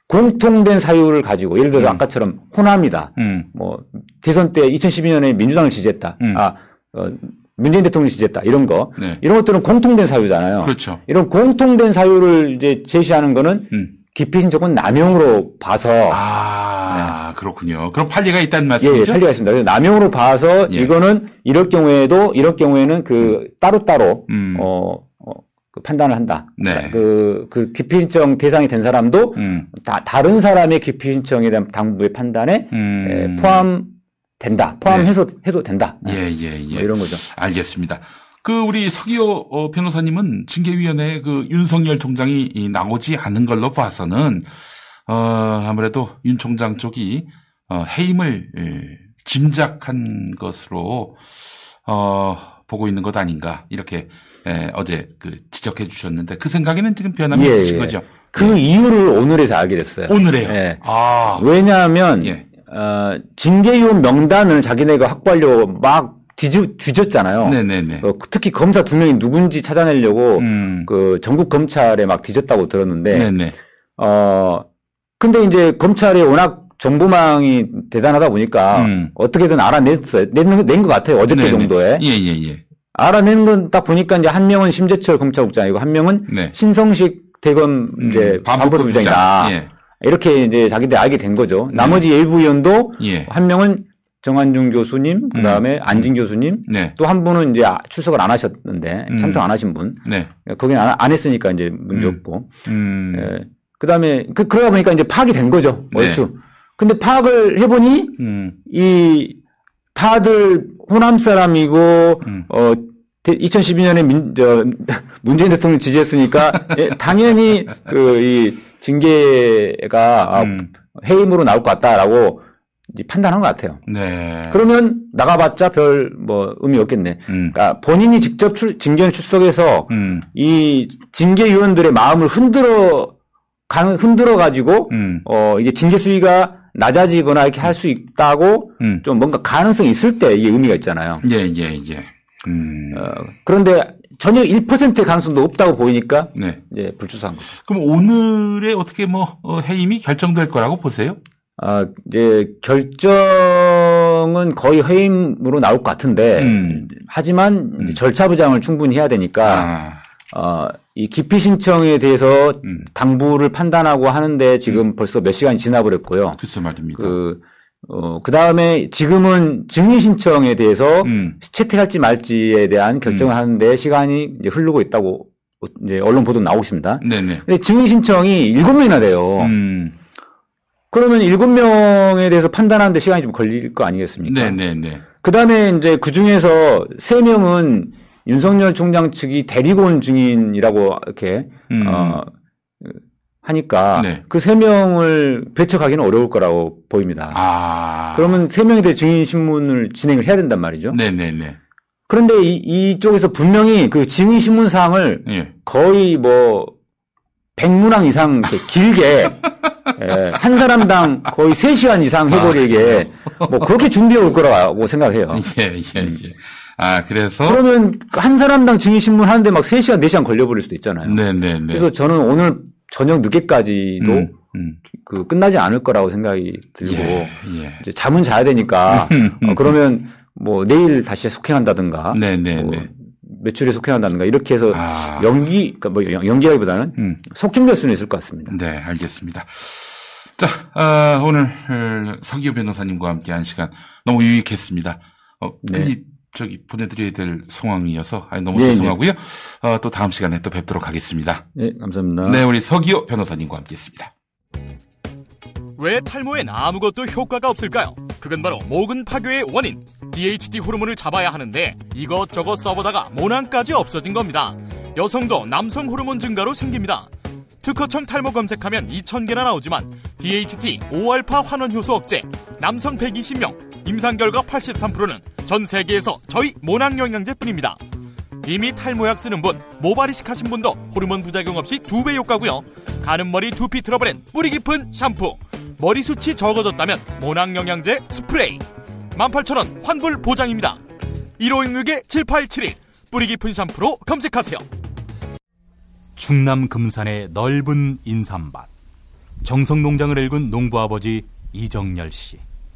Speaker 5: 공통된 사유를 가지고 예를 들어서
Speaker 1: 음.
Speaker 5: 아까처럼 호남이다.
Speaker 1: 음.
Speaker 5: 뭐 대선 때 2012년에 민주당을 지지했다.
Speaker 1: 음.
Speaker 5: 아 어, 문재인 대통령 을 지지했다. 이런 거
Speaker 1: 네.
Speaker 5: 이런 것들은 공통된 사유잖아요.
Speaker 1: 그렇죠.
Speaker 5: 이런 공통된 사유를 이제 제시하는 거는
Speaker 1: 음.
Speaker 5: 기피 신청권 남용으로 봐서
Speaker 1: 아, 그렇군요. 그럼 판례가 있다는
Speaker 5: 예, 예,
Speaker 1: 말씀이죠?
Speaker 5: 판례가 있습니다. 그래서 남용으로 봐서
Speaker 1: 예.
Speaker 5: 이거는 이럴 경우에도 이럴 경우에는 그 따로 따로
Speaker 1: 음.
Speaker 5: 어, 어, 그 판단을 한다.
Speaker 1: 네.
Speaker 5: 그, 그 기피 신청 대상이 된 사람도
Speaker 1: 음.
Speaker 5: 다, 다른 사람의 기피 신청에 대한 당부의 판단에
Speaker 1: 음.
Speaker 5: 에, 포함 된다. 포함해서 해도 된다.
Speaker 1: 예, 예, 예.
Speaker 5: 뭐 이런 거죠.
Speaker 1: 알겠습니다. 그 우리 서기호 어, 변호사님은 징계위원회 그 윤석열 총장이 이 나오지 않은 걸로 봐서는 어, 아무래도 윤 총장 쪽이 어, 해임을 예, 짐작한 것으로 어, 보고 있는 것 아닌가 이렇게 예, 어제 그 지적해 주셨는데 그 생각에는 지금 변함이
Speaker 5: 예,
Speaker 1: 없으신
Speaker 5: 예.
Speaker 1: 거죠?
Speaker 5: 그 이유를 오늘에서 알게 됐어요.
Speaker 1: 오늘에요.
Speaker 5: 예.
Speaker 1: 아,
Speaker 5: 왜냐하면
Speaker 1: 예.
Speaker 5: 어, 징계위원 명단을 자기네가 확보하려고 막 뒤집, 뒤졌잖아요.
Speaker 1: 네네네.
Speaker 5: 어, 특히 검사 두 명이 누군지 찾아내려고
Speaker 1: 음,
Speaker 5: 그 전국 검찰에 막 뒤졌다고 들었는데
Speaker 1: 네네.
Speaker 5: 어 근데 이제 검찰이 워낙 정보망이 대단하다 보니까
Speaker 1: 음.
Speaker 5: 어떻게든 알아냈어요. 낸것 같아요. 어저께
Speaker 1: 네네.
Speaker 5: 정도에.
Speaker 1: 예, 예, 예.
Speaker 5: 알아낸 건 딱 보니까 이제 한 명은 심재철 검찰국장이고 한 명은
Speaker 1: 네.
Speaker 5: 신성식 대검 이제
Speaker 1: 음, 반부부
Speaker 5: 반부부장이다.
Speaker 1: 부장. 예.
Speaker 5: 이렇게 이제 자기들 알게 된 거죠. 나머지 일부 의원도
Speaker 1: 예.
Speaker 5: 한 명은 정한중 교수님, 그 다음에 안진 교수님,
Speaker 1: 네.
Speaker 5: 또한 분은 이제 아- 출석을 안 하셨는데
Speaker 1: 음.
Speaker 5: 참석 안 하신 분.
Speaker 1: 네.
Speaker 5: 거기는 안, 안 했으니까 이제 문제
Speaker 1: 음.
Speaker 5: 없고.
Speaker 1: 음.
Speaker 5: 예. 그 다음에, 그, 그러다 보니까 이제 파악이 된 거죠.
Speaker 1: 네.
Speaker 5: 얼추. 근데 파악을 해보니,
Speaker 1: 음.
Speaker 5: 이, 다들 호남 사람이고,
Speaker 1: 음.
Speaker 5: 어, 2012년에 민, 저, 문재인 대통령 지지했으니까, 예, 당연히 그, 이, 징계가 아,
Speaker 1: 음.
Speaker 5: 해임으로 나올 것 같다라고 이제 판단한 것 같아요.
Speaker 1: 네.
Speaker 5: 그러면 나가봤자 별 뭐 의미 없겠네.
Speaker 1: 음.
Speaker 5: 그러니까 본인이 직접 출, 징계원 출석해서
Speaker 1: 음.
Speaker 5: 이 징계위원들의 마음을 흔들어 가, 흔들어 가지고
Speaker 1: 음.
Speaker 5: 어 이게 징계 수위가 낮아지거나 이렇게 할 수 있다고
Speaker 1: 음.
Speaker 5: 좀 뭔가 가능성이 있을 때 이게 의미가 있잖아요.
Speaker 1: 예, 예, 예. 음.
Speaker 5: 어, 그런데 전혀 1%의 가능성도 없다고 보이니까
Speaker 1: 네.
Speaker 5: 이제 불출석한 거죠.
Speaker 1: 그럼 오늘의 어떻게 뭐 어, 해임이 결정될 거라고 보세요?
Speaker 5: 아, 이제 결정은 거의 해임으로 나올 것 같은데
Speaker 1: 음.
Speaker 5: 하지만 이제 절차 부장을 충분히 해야 되니까
Speaker 1: 아.
Speaker 5: 어, 이 기피 신청에 대해서
Speaker 1: 음.
Speaker 5: 당부를 판단하고 하는데 지금 벌써 몇 시간이 지나버렸고요.
Speaker 1: 글쎄 말입니다.
Speaker 5: 그, 어, 그 다음에 지금은 증인 신청에 대해서
Speaker 1: 음.
Speaker 5: 채택할지 말지에 대한 결정을 하는데 시간이 이제 흐르고 있다고 이제 언론 보도 나오고 있습니다.
Speaker 1: 네네.
Speaker 5: 근데 증인 신청이 일곱 명이나 돼요.
Speaker 1: 음.
Speaker 5: 그러면 일곱 명에 대해서 판단하는데 시간이 좀 걸릴 거 아니겠습니까?
Speaker 1: 네네네.
Speaker 5: 그 다음에 이제 그 중에서 세 명은 윤석열 총장 측이 데리고 온 증인이라고 이렇게,
Speaker 1: 음.
Speaker 5: 어, 하니까
Speaker 1: 네.
Speaker 5: 그세 명을 배척하기는 어려울 거라고 보입니다.
Speaker 1: 아.
Speaker 5: 그러면 세 명에 대해 증인 신문을 진행을 해야 된단 말이죠.
Speaker 1: 네네네.
Speaker 5: 그런데 이, 이쪽에서 분명히 그 증인 신문 사항을
Speaker 1: 예.
Speaker 5: 거의 뭐 100문항 이상 이렇게 길게 예, 한 사람당 거의 3시간 이상 해버리게 뭐 그렇게 준비해 올 거라고 생각해요.
Speaker 1: 예, 예, 예. 아, 그래서.
Speaker 5: 그러면 한 사람당 증인 신문 하는데 막 3시간, 4시간 걸려 버릴 수도 있잖아요.
Speaker 1: 네 네 네.
Speaker 5: 그래서 저는 오늘 저녁 늦게까지도
Speaker 1: 음, 음.
Speaker 5: 그 끝나지 않을 거라고 생각이 들고
Speaker 1: 예, 예.
Speaker 5: 이제 잠은 자야 되니까 어, 그러면 뭐 내일 다시 속행한다든가
Speaker 1: 네네네.
Speaker 5: 뭐 매출에 속행한다든가 이렇게 해서
Speaker 1: 아.
Speaker 5: 연기 그러니까 뭐 연- 연기라기보다는
Speaker 1: 음.
Speaker 5: 속행될 수는 있을 것 같습니다.
Speaker 1: 네, 알겠습니다. 자, 아, 오늘 어, 서기호 변호사님과 함께 한 시간 너무 유익했습니다. 어,
Speaker 5: 네.
Speaker 1: 저기 보내드려야 될 상황이어서 아니, 너무
Speaker 5: 네,
Speaker 1: 죄송하고요. 어, 또 다음 시간에 또 뵙도록 하겠습니다.
Speaker 5: 네, 감사합니다.
Speaker 1: 네, 우리 서기호 변호사님과 함께했습니다.
Speaker 6: 왜 탈모엔 아무것도 효과가 없을까요? 그건 바로 모근 파괴의 원인 DHT 호르몬을 잡아야 하는데 이것저것 써보다가 모낭까지 없어진 겁니다. 여성도 남성 호르몬 증가로 생깁니다. 특허청 탈모 검색하면 2,000개나 나오지만 DHT 5알파 환원 효소 억제 남성 120명 임상 결과 83%는 전 세계에서 저희 모낭 영양제뿐입니다. 이미 탈모약 쓰는 분, 모발이식 하신 분도 호르몬 부작용 없이 두 배 효과고요. 가는 머리 두피 트러블엔 뿌리 깊은 샴푸, 머리 숱이 적어졌다면 모낭 영양제 스프레이. 18,000원 환불 보장입니다. 1566-7871 뿌리 깊은 샴푸로 검색하세요. 충남 금산의 넓은 인삼밭. 정성농장을 일군 농부아버지 이정열 씨.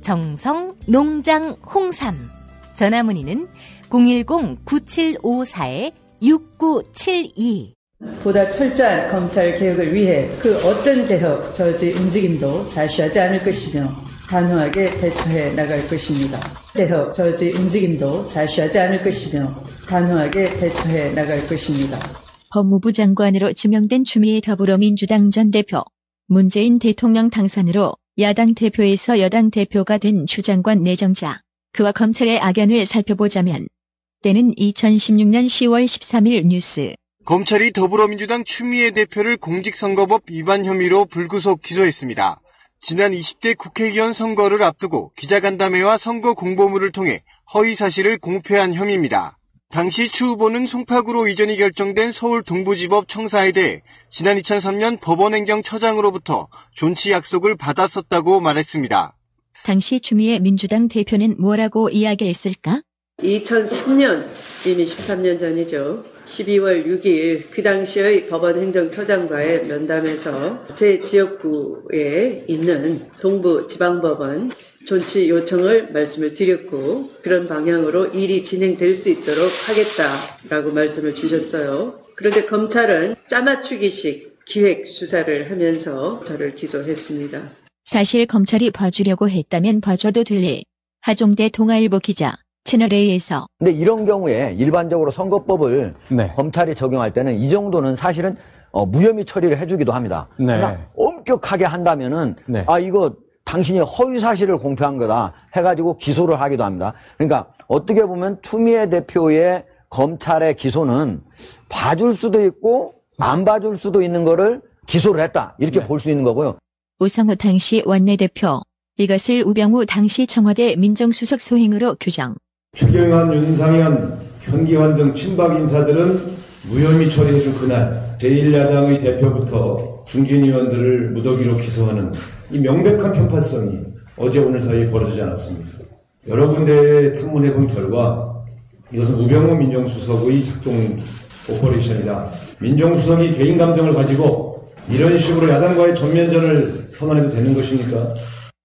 Speaker 7: 정성 농장 홍삼. 전화 문의는 010-9754-6972.
Speaker 8: 보다 철저한 검찰 개혁을 위해 그 어떤 개혁 저지 움직임도 자시하지 않을 것이며 단호하게 대처해 나갈 것입니다. 개혁 저지 움직임도 자시하지 않을 것이며 단호하게 대처해 나갈 것입니다.
Speaker 9: 법무부 장관으로 지명된 추미애 더불어민주당 전 대표. 문재인 대통령 당선으로 야당 대표에서 여당 대표가 된추 장관 내정자. 그와 검찰의 악연을 살펴보자면 때는 2016년 10월 13일 뉴스.
Speaker 10: 검찰이 더불어민주당 추미애 대표를 공직선거법 위반 혐의로 불구속 기소했습니다. 지난 20대 국회의원 선거를 앞두고 기자간담회와 선거 공보물을 통해 허위 사실을 공표한 혐의입니다. 당시 추 후보는 송파구로 이전이 결정된 서울 동부지법 청사에 대해 지난 2003년 법원행정처장으로부터 존치 약속을 받았었다고 말했습니다.
Speaker 9: 당시 추미애 민주당 대표는 뭐라고 이야기했을까?
Speaker 8: 2003년 이미 13년 전이죠. 12월 6일 그 당시의 법원 행정처장과의 면담에서 제 지역구에 있는 동부지방법원 존치 요청을 말씀을 드렸고 그런 방향으로 일이 진행될 수 있도록 하겠다라고 말씀을 주셨어요. 그런데 검찰은 짜맞추기식 기획 수사를 하면서 저를 기소했습니다.
Speaker 9: 사실 검찰이 봐주려고 했다면 봐줘도 될 일. 하종대 동아일보 기자 채널A에서
Speaker 11: 근데 이런 경우에 일반적으로 선거법을 검찰이 적용할 때는 이 정도는 사실은 어, 무혐의 처리를 해주기도 합니다.
Speaker 12: 네.
Speaker 11: 그러나 엄격하게 한다면은 아 이거 당신이 허위 사실을 공표한 거다 해가지고 기소를 하기도 합니다. 그러니까 어떻게 보면 추미애 대표의 검찰의 기소는 봐줄 수도 있고 안 봐줄 수도 있는 거를 기소를 했다 이렇게 볼수 있는 거고요.
Speaker 9: 우성우 당시 원내대표. 이것을 우병우 당시 청와대 민정수석 소행으로 규정.
Speaker 13: 추경안, 윤상현, 현기환 등 친박 인사들은 무혐의 처리해준 그날 제1야당의 대표부터 중진 의원들을 무더기로 기소하는 이 명백한 편파성이 어제 오늘 사이에 벌어지지 않았습니다. 여러 군데 탐문해 본 결과 이것은 우병우 민정수석의 작동 오퍼레이션이다. 민정수석이 개인 감정을 가지고 이런 식으로 야당과의 전면전을 선언해도 되는 것입니까?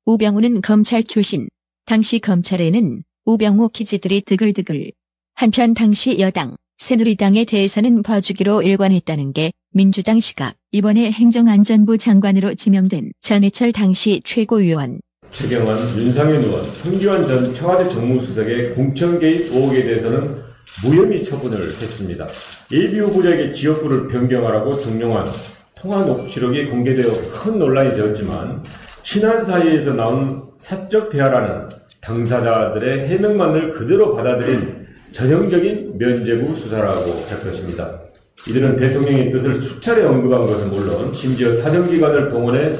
Speaker 9: 우병우는 검찰 출신. 당시 검찰에는 우병우 기지들이 드글드글. 한편 당시 여당, 새누리당에 대해서는 봐주기로 일관했다는 게 민주당 시각. 이번에 행정안전부 장관으로 지명된 전해철 당시 최고위원.
Speaker 13: 최경환, 윤상현 의원, 현기환 전 청와대 정무수석의 공천 개입 의혹에 대해서는 무혐의 처분을 했습니다. 예비 후보자에게 지역구를 변경하라고 종용한 통화 녹취록이 공개되어 큰 논란이 되었지만 친한 사이에서 나온 사적 대화라는 당사자들의 해명만을 그대로 받아들인 전형적인 면죄부 수사라고 할 것입니다. 이들은 대통령의 뜻을 수차례 언급한 것은 물론 심지어 사정기관을 동원해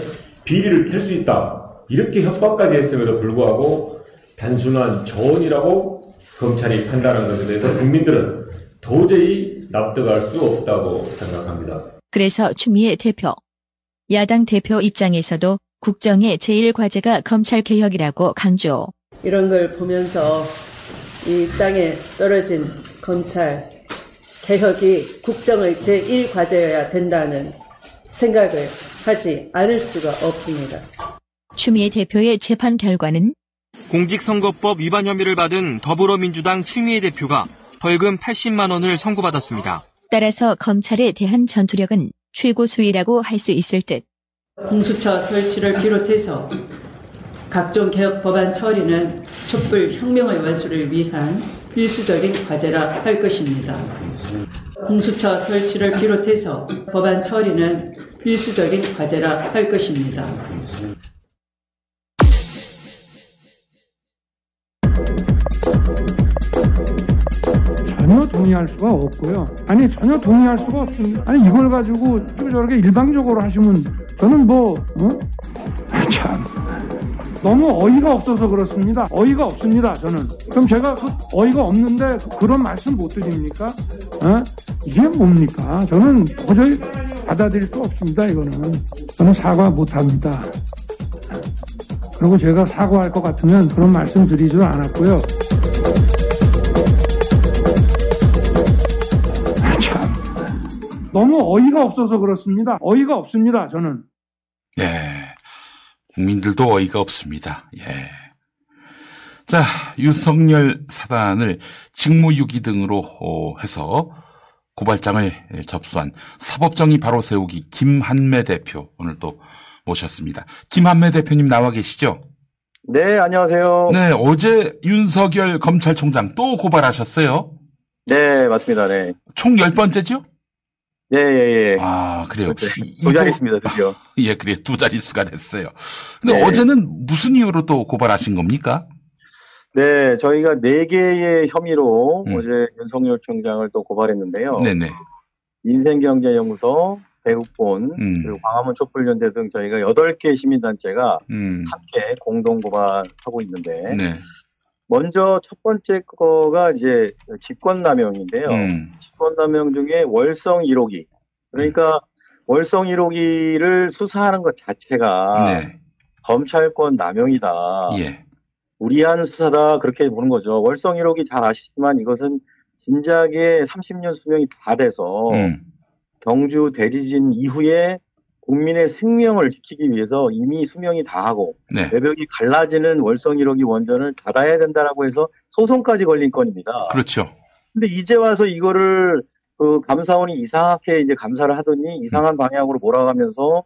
Speaker 13: 비리를 캘 수 있다. 이렇게 협박까지 했음에도 불구하고 단순한 조언이라고 검찰이 판단한 것에 대해서 국민들은 도저히 납득할 수 없다고 생각합니다.
Speaker 9: 그래서 추미애 대표. 야당 대표 입장에서도 국정의 제일과제가 검찰개혁이라고 강조.
Speaker 8: 이런 걸 보면서 이 땅에 떨어진 검찰 개혁이 국정의 제1과제여야 된다는 생각을 하지 않을 수가 없습니다.
Speaker 9: 추미애 대표의 재판 결과는
Speaker 14: 공직선거법 위반 혐의를 받은 더불어민주당 추미애 대표가 벌금 80만 원을 선고받았습니다.
Speaker 9: 따라서 검찰에 대한 전투력은 최고 수위라고 할 수 있을 듯.
Speaker 8: 공수처 설치를 비롯해서 각종 개혁 법안 처리는 촛불 혁명의 완수를 위한 필수적인 과제라 할 것입니다. 공수처 설치를 비롯해서 법안 처리는 필수적인 과제라 할 것입니다.
Speaker 4: 전혀 동의할 수가 없고요. 아니 전혀 동의할 수가 없습니다. 아니 이걸 가지고 저렇게 일방적으로 하시면 저는 뭐 어? 참 너무 어이가 없어서 그렇습니다. 어이가 없습니다. 저는 그럼 제가 그 어이가 없는데 그런 말씀 못 드립니까? 어? 이게 뭡니까? 저는 도저히 받아들일 수 없습니다. 이거는 저는 사과 못합니다. 그리고 제가 사과할 것 같으면 그런 말씀 드리지도 않았고요. 너무 어이가 없어서 그렇습니다. 어이가 없습니다, 저는.
Speaker 1: 예. 국민들도 어이가 없습니다. 예. 자, 윤석열 사단을 직무유기 등으로 어, 해서 고발장을 접수한 사법정의 바로 세우기 김한매 대표 오늘 또 모셨습니다. 김한매 대표님 나와 계시죠?
Speaker 15: 네, 안녕하세요.
Speaker 1: 네, 어제 윤석열 검찰총장 또 고발하셨어요?
Speaker 15: 네, 맞습니다. 네.
Speaker 1: 총 10번째죠?
Speaker 15: 예, 예, 예.
Speaker 1: 아, 그래요.
Speaker 15: 네, 두 자릿수입니다, 드디어.
Speaker 1: 예, 그래. 두 자릿수가 됐어요. 근데
Speaker 15: 네.
Speaker 1: 어제는 무슨 이유로 또 고발하신 겁니까?
Speaker 15: 네, 저희가 네 개의 혐의로 어제 윤석열 총장을 또 고발했는데요.
Speaker 1: 음. 네네.
Speaker 15: 인생경제연구소, 배우본,
Speaker 1: 음.
Speaker 15: 그리고 광화문 촛불연대 등 저희가 여덟 개 시민단체가
Speaker 1: 음.
Speaker 15: 함께 공동 고발하고 있는데,
Speaker 1: 네.
Speaker 15: 먼저 첫 번째 거가 이제 직권남용인데요.
Speaker 1: 음.
Speaker 15: 직권남용 중에 월성 1호기. 그러니까 월성 1호기를 수사하는 것 자체가
Speaker 1: 네.
Speaker 15: 검찰권 남용이다.
Speaker 1: 예.
Speaker 15: 무리한 수사다 그렇게 보는 거죠. 월성 1호기 잘 아시지만 이것은 진작에 30년 수명이 다 돼서
Speaker 1: 음.
Speaker 15: 경주 대지진 이후에 국민의 생명을 지키기 위해서 이미 수명이 다하고
Speaker 1: 네.
Speaker 15: 외벽이 갈라지는 월성 1호기 원전을 닫아야 된다라고 해서 소송까지 걸린 건입니다.
Speaker 1: 그렇죠.
Speaker 15: 근데 이제 와서 이거를 그 감사원이 이상하게 이제 감사를 하더니 이상한 방향으로 몰아가면서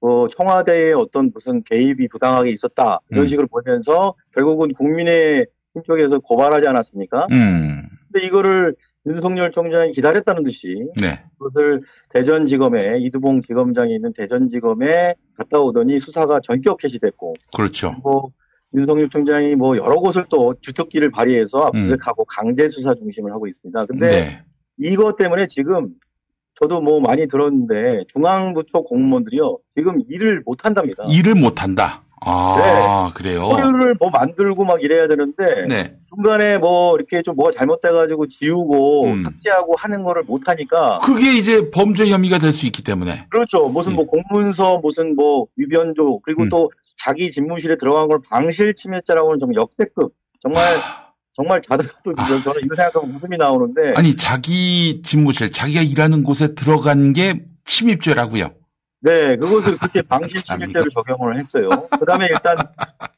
Speaker 15: 뭐 청와대의 어떤 무슨 개입이 부당하게 있었다 이런
Speaker 1: 음.
Speaker 15: 식으로 보면서 결국은 국민의 힘 쪽에서 고발하지 않았습니까?
Speaker 1: 음.
Speaker 15: 근데 이거를 윤석열 총장이 기다렸다는 듯이
Speaker 1: 네.
Speaker 15: 그것을 대전지검에 이두봉 지검장이 있는 대전지검에 갔다 오더니 수사가 전격 개시됐고
Speaker 1: 그렇죠.
Speaker 15: 뭐 윤석열 총장이 뭐 여러 곳을 또 주특기를 발휘해서 압수수색하고 강제 수사 중심을 하고 있습니다. 근데
Speaker 1: 음. 네.
Speaker 15: 이것 때문에 지금 저도 뭐 많이 들었는데 중앙부처 공무원들이요 지금 일을 못 한답니다.
Speaker 1: 일을 못 한다. 아, 그래요.
Speaker 15: 서류를 뭐 만들고 막 이래야 되는데
Speaker 1: 네.
Speaker 15: 중간에 뭐 이렇게 좀 뭐가 잘못돼가지고 지우고
Speaker 1: 음.
Speaker 15: 삭제하고 하는 거를 못 하니까
Speaker 1: 그게 이제 범죄 혐의가 될 수 있기 때문에.
Speaker 15: 그렇죠.
Speaker 1: 예.
Speaker 15: 무슨 뭐 공문서, 무슨 뭐 위변조,
Speaker 1: 음.
Speaker 15: 그리고 또 자기 집무실에 들어간 걸 방실 침해죄라고는 정말 역대급. 정말 정말 자다가도 저는 이거 생각하면 웃음이 나오는데.
Speaker 1: 아. 아니, 자기 집무실, 자기가 일하는 곳에 들어간 게 침입죄라고요.
Speaker 15: 네, 그것을 그렇게 방실 침해죄로 적용을 했어요. 그 다음에 일단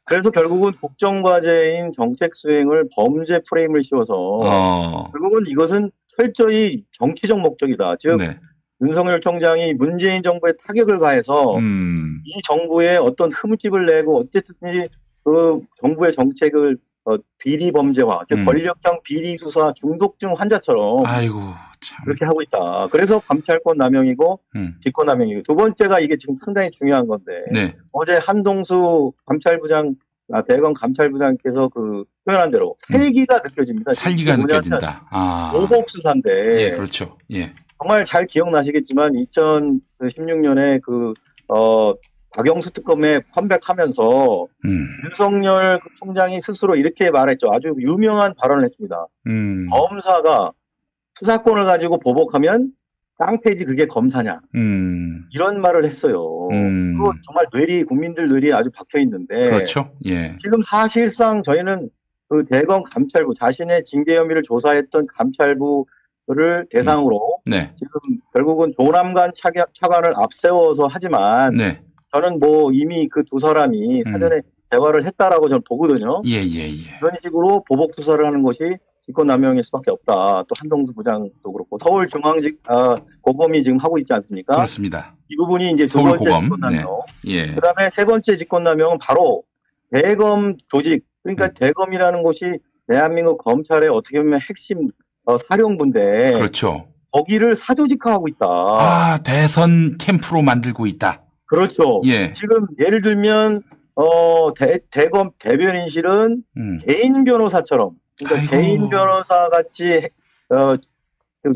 Speaker 15: 그래서 결국은 국정과제인 정책 수행을 범죄 프레임을 씌워서
Speaker 1: 어.
Speaker 15: 결국은 이것은 철저히 정치적 목적이다. 즉
Speaker 1: 네.
Speaker 15: 윤석열 총장이 문재인 정부에 타격을 가해서
Speaker 1: 음.
Speaker 15: 이 정부에 어떤 흠집을 내고 어쨌든지 그 정부의 정책을 어, 비리 범죄화, 즉
Speaker 1: 음.
Speaker 15: 권력형 비리 수사 중독증 환자처럼
Speaker 1: 아이고,
Speaker 15: 그렇게 하고 있다. 그래서 감찰권 남용이고
Speaker 1: 음.
Speaker 15: 직권 남용이고 두 번째가 이게 지금 상당히 중요한 건데
Speaker 1: 네.
Speaker 15: 어제 한동수 감찰부장 아, 대검 감찰부장께서 그 표현한 대로 살기가 느껴집니다.
Speaker 1: 음. 살기가
Speaker 15: 지금 뭐냐면
Speaker 1: 느껴진다. 아.
Speaker 15: 보복 수사인데
Speaker 1: 예, 그렇죠. 예.
Speaker 15: 정말 잘 기억나시겠지만 2016년에 그 어, 박영수 특검에 컴백하면서
Speaker 1: 음.
Speaker 15: 윤석열 그 총장이 스스로 이렇게 말했죠. 아주 유명한 발언을 했습니다.
Speaker 1: 음.
Speaker 15: 검사가 수사권을 가지고 보복하면 깡패지 그게 검사냐
Speaker 1: 음.
Speaker 15: 이런 말을 했어요.
Speaker 1: 음.
Speaker 15: 그거 정말 뇌리 국민들 뇌리에 아주 박혀 있는데
Speaker 1: 그렇죠. 예.
Speaker 15: 지금 사실상 저희는 그 대검 감찰부 자신의 징계 혐의를 조사했던 감찰부를 대상으로
Speaker 1: 네.
Speaker 15: 지금 결국은 조남관 차관, 차관을 앞세워서 하지만
Speaker 1: 네.
Speaker 15: 저는 뭐 이미 그 두 사람이 사전에 대화를 했다라고 저는 보거든요.
Speaker 1: 예, 예, 예.
Speaker 15: 그런 식으로 보복 수사를 하는 것이 직권남용일 수밖에 없다. 또 한동수 부장도 그렇고 서울중앙직 아, 고검이 지금 하고 있지 않습니까?
Speaker 1: 그렇습니다.
Speaker 15: 이 부분이 이제 두 번째. 직권남용.
Speaker 1: 네. 예.
Speaker 15: 그다음에 세 번째 직권남용은 바로 대검 조직. 그러니까
Speaker 1: 음.
Speaker 15: 대검이라는 곳이 대한민국 검찰의 어떻게 보면 핵심 어, 사령부인데
Speaker 1: 그렇죠.
Speaker 15: 거기를 사조직화하고 있다.
Speaker 1: 아, 대선 캠프로 만들고 있다.
Speaker 15: 그렇죠.
Speaker 1: 예.
Speaker 15: 지금 예를 들면 어 대, 대검 대변인실은
Speaker 1: 음.
Speaker 15: 개인 변호사처럼 그러니까 개인 변호사 같이 어그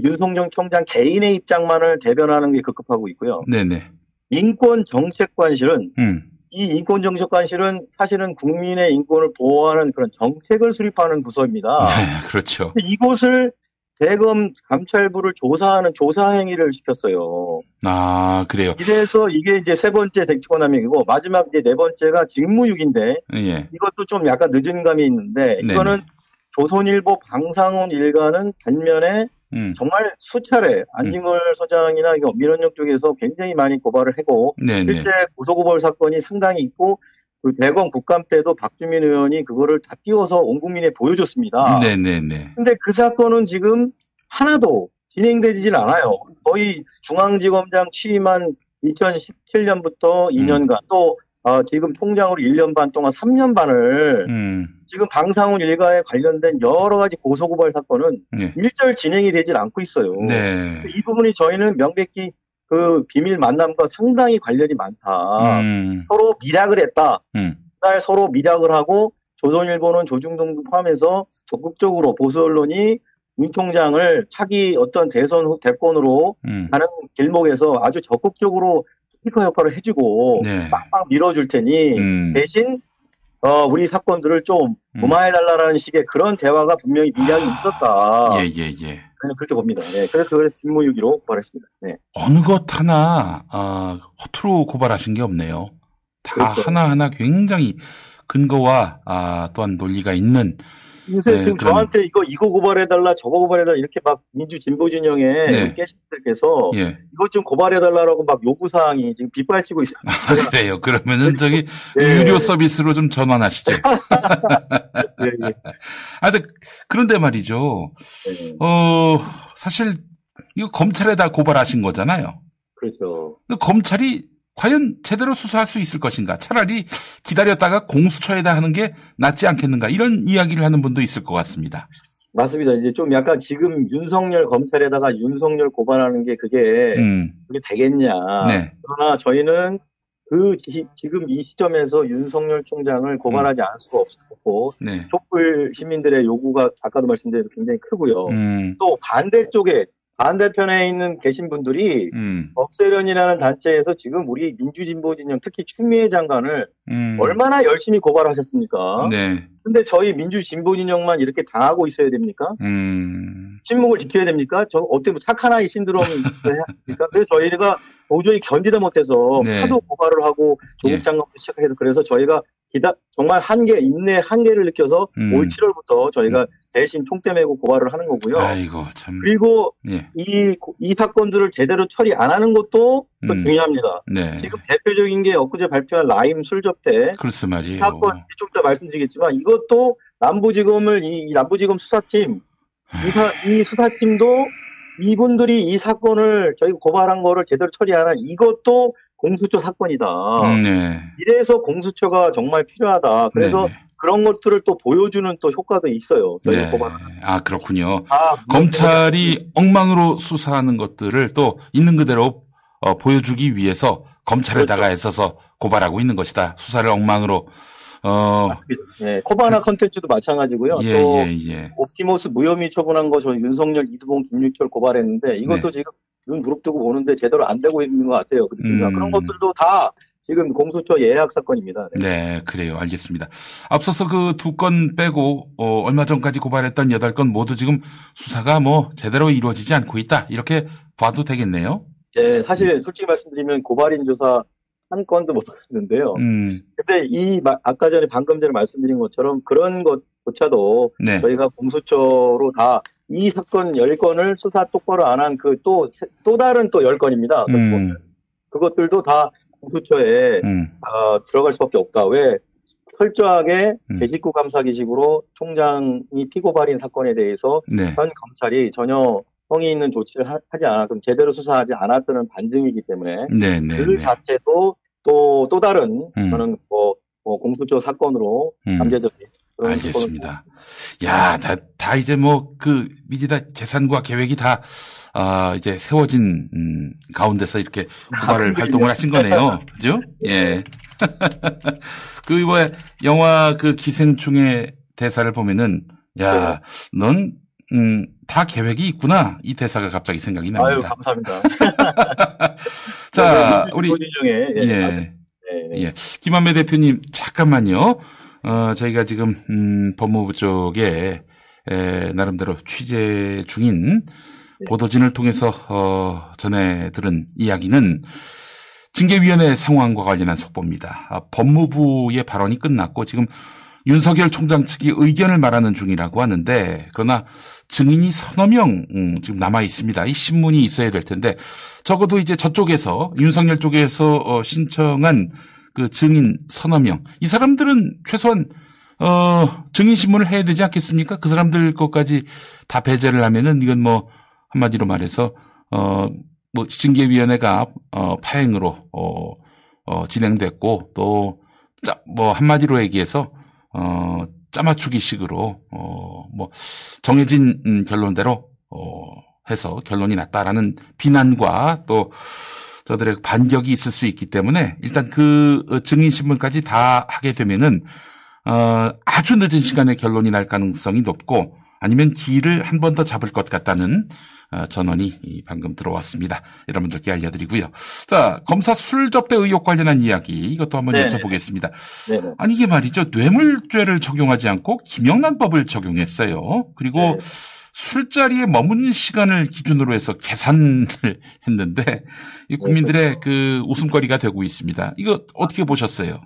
Speaker 15: 윤석열 총장 개인의 입장만을 대변하는 게 급급하고 있고요.
Speaker 1: 네네.
Speaker 15: 인권 정책관실은
Speaker 1: 음.
Speaker 15: 이 인권 정책관실은 사실은 국민의 인권을 보호하는 그런 정책을 수립하는 부서입니다.
Speaker 1: 네, 그렇죠.
Speaker 15: 이곳을 대검 감찰부를 조사하는 조사 행위를 시켰어요.
Speaker 1: 아, 그래요.
Speaker 15: 이래서 이게 이제 세 번째 대치권함이고 마지막 이제 네 번째가 직무유기인데
Speaker 1: 예.
Speaker 15: 이것도 좀 약간 늦은 감이 있는데 이거는 조선일보 방상훈 일가는 반면에
Speaker 1: 음.
Speaker 15: 정말 수차례 안진걸 소장이나 이거 민원역 쪽에서 굉장히 많이 고발을 하고
Speaker 1: 네네.
Speaker 15: 실제 고소고발 사건이 상당히 있고 그 대검 국감 때도 박주민 의원이 그거를 다 띄워서 온 국민에 보여줬습니다.
Speaker 1: 네네네.
Speaker 15: 근데 그 사건은 지금 하나도 진행되질 않아요. 거의 중앙지검장 취임한 2017년부터 2년간 또 어, 지금 총장으로 1년 반 동안 3년 반을
Speaker 1: 음.
Speaker 15: 지금 방상훈 일가에 관련된 여러 가지 고소고발 사건은
Speaker 1: 네.
Speaker 15: 일절 진행이 되질 않고 있어요.
Speaker 1: 네.
Speaker 15: 이 부분이 저희는 명백히 그 비밀 만남과 상당히 관련이 많다.
Speaker 1: 음.
Speaker 15: 서로 미락을 했다.
Speaker 1: 음.
Speaker 15: 그날 서로 미락을 하고 조선일보는 조중동도 포함해서 적극적으로 보수 언론이 윤 총장을 차기 어떤 대선 후 대권으로
Speaker 1: 음.
Speaker 15: 가는 길목에서 아주 적극적으로 스피커 역할을 해주고
Speaker 1: 네.
Speaker 15: 빡빡 밀어줄 테니
Speaker 1: 음.
Speaker 15: 대신 어, 우리 사건들을 좀 무마해달라는 식의 그런 대화가 분명히 미량이 있었다.
Speaker 1: 예, 예, 예.
Speaker 15: 그냥 그렇게 봅니다. 네, 그래서 그걸 직무유기로 고발했습니다. 네.
Speaker 1: 어느 것 하나, 아, 허투루 고발하신 게 없네요. 다
Speaker 15: 그렇죠.
Speaker 1: 하나하나 굉장히 근거와, 아, 또한 논리가 있는.
Speaker 15: 요새
Speaker 1: 네,
Speaker 15: 지금
Speaker 1: 그런-
Speaker 15: 저한테 이거 이거 고발해달라 저거 고발해달라 이렇게 막 민주 진보 진영의
Speaker 1: 네.
Speaker 15: 깨신들께서
Speaker 1: 예.
Speaker 15: 이것 좀 고발해달라고 막 요구 사항이 지금 빗발치고 있어요.
Speaker 1: 아, 그래요. 그러면은 저기,
Speaker 15: 예.
Speaker 1: 유료 서비스로 좀 전환하시죠.
Speaker 15: 예, 예.
Speaker 1: 아, 저, 그런데 말이죠. 어, 사실, 이거 검찰에 다 고발하신 거잖아요.
Speaker 15: 그렇죠.
Speaker 1: 검찰이 과연 제대로 수사할 수 있을 것인가? 차라리 기다렸다가 공수처에다 하는 게 낫지 않겠는가? 이런 이야기를 하는 분도 있을 것 같습니다.
Speaker 15: 맞습니다. 이제 좀 약간 지금 윤석열 검찰에다가 윤석열 고발하는 게 그게
Speaker 1: 음.
Speaker 15: 그게 되겠냐.
Speaker 1: 네.
Speaker 15: 그러나 저희는 그 지, 금이 시점에서 윤석열 총장을 고발하지 않을 수가 없었고
Speaker 1: 네.
Speaker 15: 촛불 시민들의 요구가 아까도 말씀드린 굉장히 크고요.
Speaker 1: 음.
Speaker 15: 또 반대쪽에 반대편에 있는 계신 분들이
Speaker 1: 음.
Speaker 15: 억세련이라는 단체에서 지금 우리 민주진보 진영 특히 추미애 장관을
Speaker 1: 음.
Speaker 15: 얼마나 열심히 고발하셨습니까?
Speaker 1: 네.
Speaker 15: 근데 저희 민주진보 진영만 이렇게 당하고 있어야 됩니까?
Speaker 1: 음.
Speaker 15: 침묵을 지켜야 됩니까? 저 어떻게 뭐 착한 아이 신드롬이 있어야 합니까? 그래서 저희가 도저히 견디다 못해서
Speaker 1: 네.
Speaker 15: 사도 고발을 하고 조국
Speaker 1: 예.
Speaker 15: 장관부터 시작해서 그래서 저희가 기다 정말 한계 인내 한계를 느껴서
Speaker 1: 음.
Speaker 15: 올 7월부터 저희가 대신 총대 메고 고발을 하는 거고요.
Speaker 1: 아이고 참.
Speaker 15: 그리고
Speaker 1: 예.
Speaker 15: 이, 이 사건들을 제대로 처리 안 하는 것도 또
Speaker 1: 음.
Speaker 15: 중요합니다.
Speaker 1: 네.
Speaker 15: 지금 대표적인 게 엊그제 발표한 라임 술접대. 사건 좀 이따 말씀드리겠지만 이것도 남부지검을 이, 이 남부지검 수사팀 이, 사, 이 수사팀도 이분들이 이 사건을 저희가 고발한 거를 제대로 처리하는 이것도 공수처 사건이다.
Speaker 1: 음, 네.
Speaker 15: 이래서 공수처가 정말 필요하다. 그래서 그런 것들을 또 보여주는 또 효과도 있어요. 저희
Speaker 1: 네. 아, 그렇군요.
Speaker 15: 아,
Speaker 1: 검찰이 엉망으로 수사하는 것들을 또 있는 그대로 어, 보여주기 위해서 검찰에다가
Speaker 15: 그렇죠.
Speaker 1: 애써서 고발하고 있는 것이다. 수사를 엉망으로. 어,
Speaker 15: 네, 코바나 컨텐츠도 마찬가지고요.
Speaker 1: 예,
Speaker 15: 또
Speaker 1: 예, 예.
Speaker 15: 옵티머스 무혐의 처분한 거 저 윤석열, 이두봉, 김육철 고발했는데 이것도
Speaker 1: 네.
Speaker 15: 지금 눈 부릅뜨고 보는데 제대로 안 되고 있는 것 같아요. 그러니까
Speaker 1: 음.
Speaker 15: 그런 것들도 다 지금 공수처 예약 사건입니다. 네.
Speaker 1: 네, 그래요. 알겠습니다. 앞서서 그 두 건 빼고, 어, 얼마 전까지 고발했던 여덟 건 모두 지금 수사가 뭐 제대로 이루어지지 않고 있다. 이렇게 봐도 되겠네요.
Speaker 15: 네, 사실 솔직히 말씀드리면 고발인 조사 한 건도 못 했는데요.
Speaker 1: 음,
Speaker 15: 근데 이 마- 아까 전에 방금 전에 말씀드린 것처럼 그런 것조차도
Speaker 1: 네.
Speaker 15: 저희가 공수처로 다 이 사건 10건을 수사 똑바로 안 한 그 또또 다른 또 10건입니다.
Speaker 1: 음,
Speaker 15: 그것들도 다 공수처에
Speaker 1: 음,
Speaker 15: 어, 들어갈 수밖에 없다. 왜 철저하게
Speaker 1: 음.
Speaker 15: 제19 감사 기식으로 총장이 피고 발인 사건에 대해서
Speaker 1: 네.
Speaker 15: 현 검찰이 전혀 성의 있는 조치를 하, 지 않았던 제대로 수사하지 않았다는 반증이기 때문에
Speaker 1: 네, 네,
Speaker 15: 그
Speaker 1: 네.
Speaker 15: 자체도 또또 다른
Speaker 1: 음.
Speaker 15: 저는 뭐, 뭐 공수처 사건으로
Speaker 1: 음.
Speaker 15: 잠재적인 그런
Speaker 1: 알겠습니다. 야, 다, 다 이제 뭐, 그, 미리 다 계산과 계획이 다, 아, 이제 세워진, 음, 가운데서 이렇게 고발을
Speaker 15: 그렇군요.
Speaker 1: 활동을 하신 거네요. 그죠? 예. 그, 뭐, 영화 그 기생충의 대사를 보면은, 야, 넌, 음, 다 계획이 있구나. 이 대사가 갑자기 생각이
Speaker 15: 아유
Speaker 1: 납니다.
Speaker 15: 감사합니다.
Speaker 1: 자, 우리,
Speaker 15: 중에 예,
Speaker 1: 예.
Speaker 15: 아주- 예.
Speaker 1: 예. 김한배 대표님, 잠깐만요. 어, 저희가 지금, 음, 법무부 쪽에, 에, 나름대로 취재 중인 보도진을 통해서, 어, 전해 들은 이야기는 징계위원회 상황과 관련한 속보입니다. 아, 법무부의 발언이 끝났고 지금 윤석열 총장 측이 의견을 말하는 중이라고 하는데 그러나 증인이 서너 명 음, 지금 남아 있습니다. 이 신문이 있어야 될 텐데 적어도 이제 저쪽에서 윤석열 쪽에서 어, 신청한 그 증인 서너 명 이 사람들은 최소한 어, 증인 신문을 해야 되지 않겠습니까? 그 사람들 것까지 다 배제를 하면은 이건 뭐 한마디로 말해서 어, 뭐 징계위원회가 어, 파행으로 어, 어, 진행됐고 또 뭐 한마디로 얘기해서 어, 짜맞추기식으로 어, 뭐 정해진 음, 결론대로 어, 해서 결론이 났다라는 비난과 또 저들의 반격이 있을 수 있기 때문에 일단 그 어, 증인 신문까지 다 하게 되면은 어, 아주 늦은 시간에 결론이 날 가능성이 높고 아니면 길을 한 번 더 잡을 것 같다는 어, 전원이 이 방금 들어왔습니다. 여러분들께 알려드리고요. 자, 검사 술 접대 의혹 관련한 이야기 이것도 한번
Speaker 15: 네네.
Speaker 1: 여쭤보겠습니다.
Speaker 15: 네네.
Speaker 1: 아니 이게 말이죠. 뇌물죄를 적용하지 않고 김영란법을 적용했어요. 그리고
Speaker 15: 네.
Speaker 1: 술자리에 머무는 시간을 기준으로 해서 계산을 했는데 이 국민들의 그 웃음거리가 되고 있습니다. 이거 어떻게 보셨어요?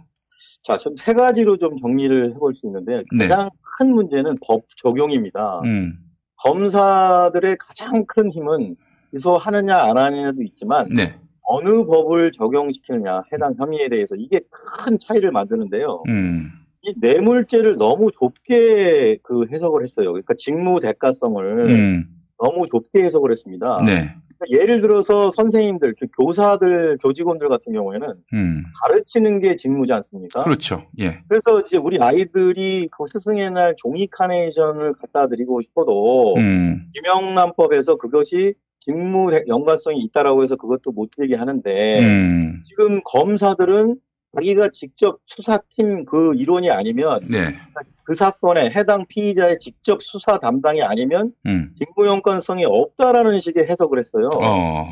Speaker 15: 자, 좀 세 가지로 좀 정리를 해볼 수 있는데
Speaker 1: 네.
Speaker 15: 가장 큰 문제는 법 적용입니다.
Speaker 1: 음,
Speaker 15: 검사들의 가장 큰 힘은 기소하느냐 안 하느냐도 있지만
Speaker 1: 네,
Speaker 15: 어느 법을 적용시키느냐 해당 혐의에 대해서 이게 큰 차이를 만드는데요.
Speaker 1: 음,
Speaker 15: 이 뇌물죄를 너무 좁게 그 해석을 했어요. 그러니까 직무 대가성을
Speaker 1: 음,
Speaker 15: 너무 좁게 해석을 했습니다.
Speaker 1: 네,
Speaker 15: 예를 들어서 선생님들, 그 교사들, 교직원들 같은 경우에는
Speaker 1: 음.
Speaker 15: 가르치는 게 직무지 않습니까?
Speaker 1: 그렇죠. 예.
Speaker 15: 그래서 이제 우리 아이들이 그 스승의 날 종이 카네이션을 갖다 드리고 싶어도
Speaker 1: 음.
Speaker 15: 김영란법에서 그것이 직무 연관성이 있다라고 해서 그것도 못 드리게 하는데
Speaker 1: 음.
Speaker 15: 지금 검사들은 자기가 직접 수사팀 그 일원이 아니면
Speaker 1: 네.
Speaker 15: 그 사건에 해당 피의자의 직접 수사 담당이 아니면
Speaker 1: 음.
Speaker 15: 직무 연관성이 없다라는 식의 해석을 했어요.
Speaker 1: 어.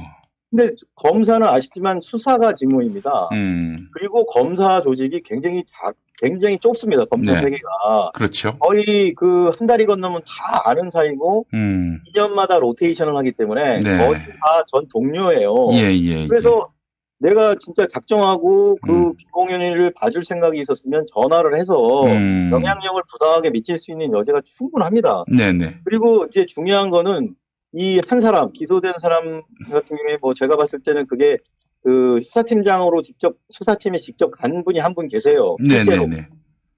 Speaker 15: 근데 검사는 아시지만 수사가 직무입니다.
Speaker 1: 음.
Speaker 15: 그리고 검사 조직이 굉장히 작, 굉장히 좁습니다. 검사
Speaker 1: 네.
Speaker 15: 세계가.
Speaker 1: 그렇죠.
Speaker 15: 거의 그 한 달이 건너면 다 아는 사이고
Speaker 1: 음.
Speaker 15: 2년마다 로테이션을 하기 때문에
Speaker 1: 네.
Speaker 15: 거의 다 전 동료예요.
Speaker 1: 예, 예.
Speaker 15: 그래서 내가 진짜 작정하고 그
Speaker 1: 음.
Speaker 15: 김공현이를 봐줄 생각이 있었으면 전화를 해서
Speaker 1: 음.
Speaker 15: 영향력을 부당하게 미칠 수 있는 여지가 충분합니다.
Speaker 1: 네네.
Speaker 15: 그리고 이제 중요한 거는 이 한 사람 기소된 사람 같은 경우에 뭐 제가 봤을 때는 그게 그 수사팀장으로 직접 수사팀에 직접 간 분이 한 분 계세요. 실제로.
Speaker 1: 네네네.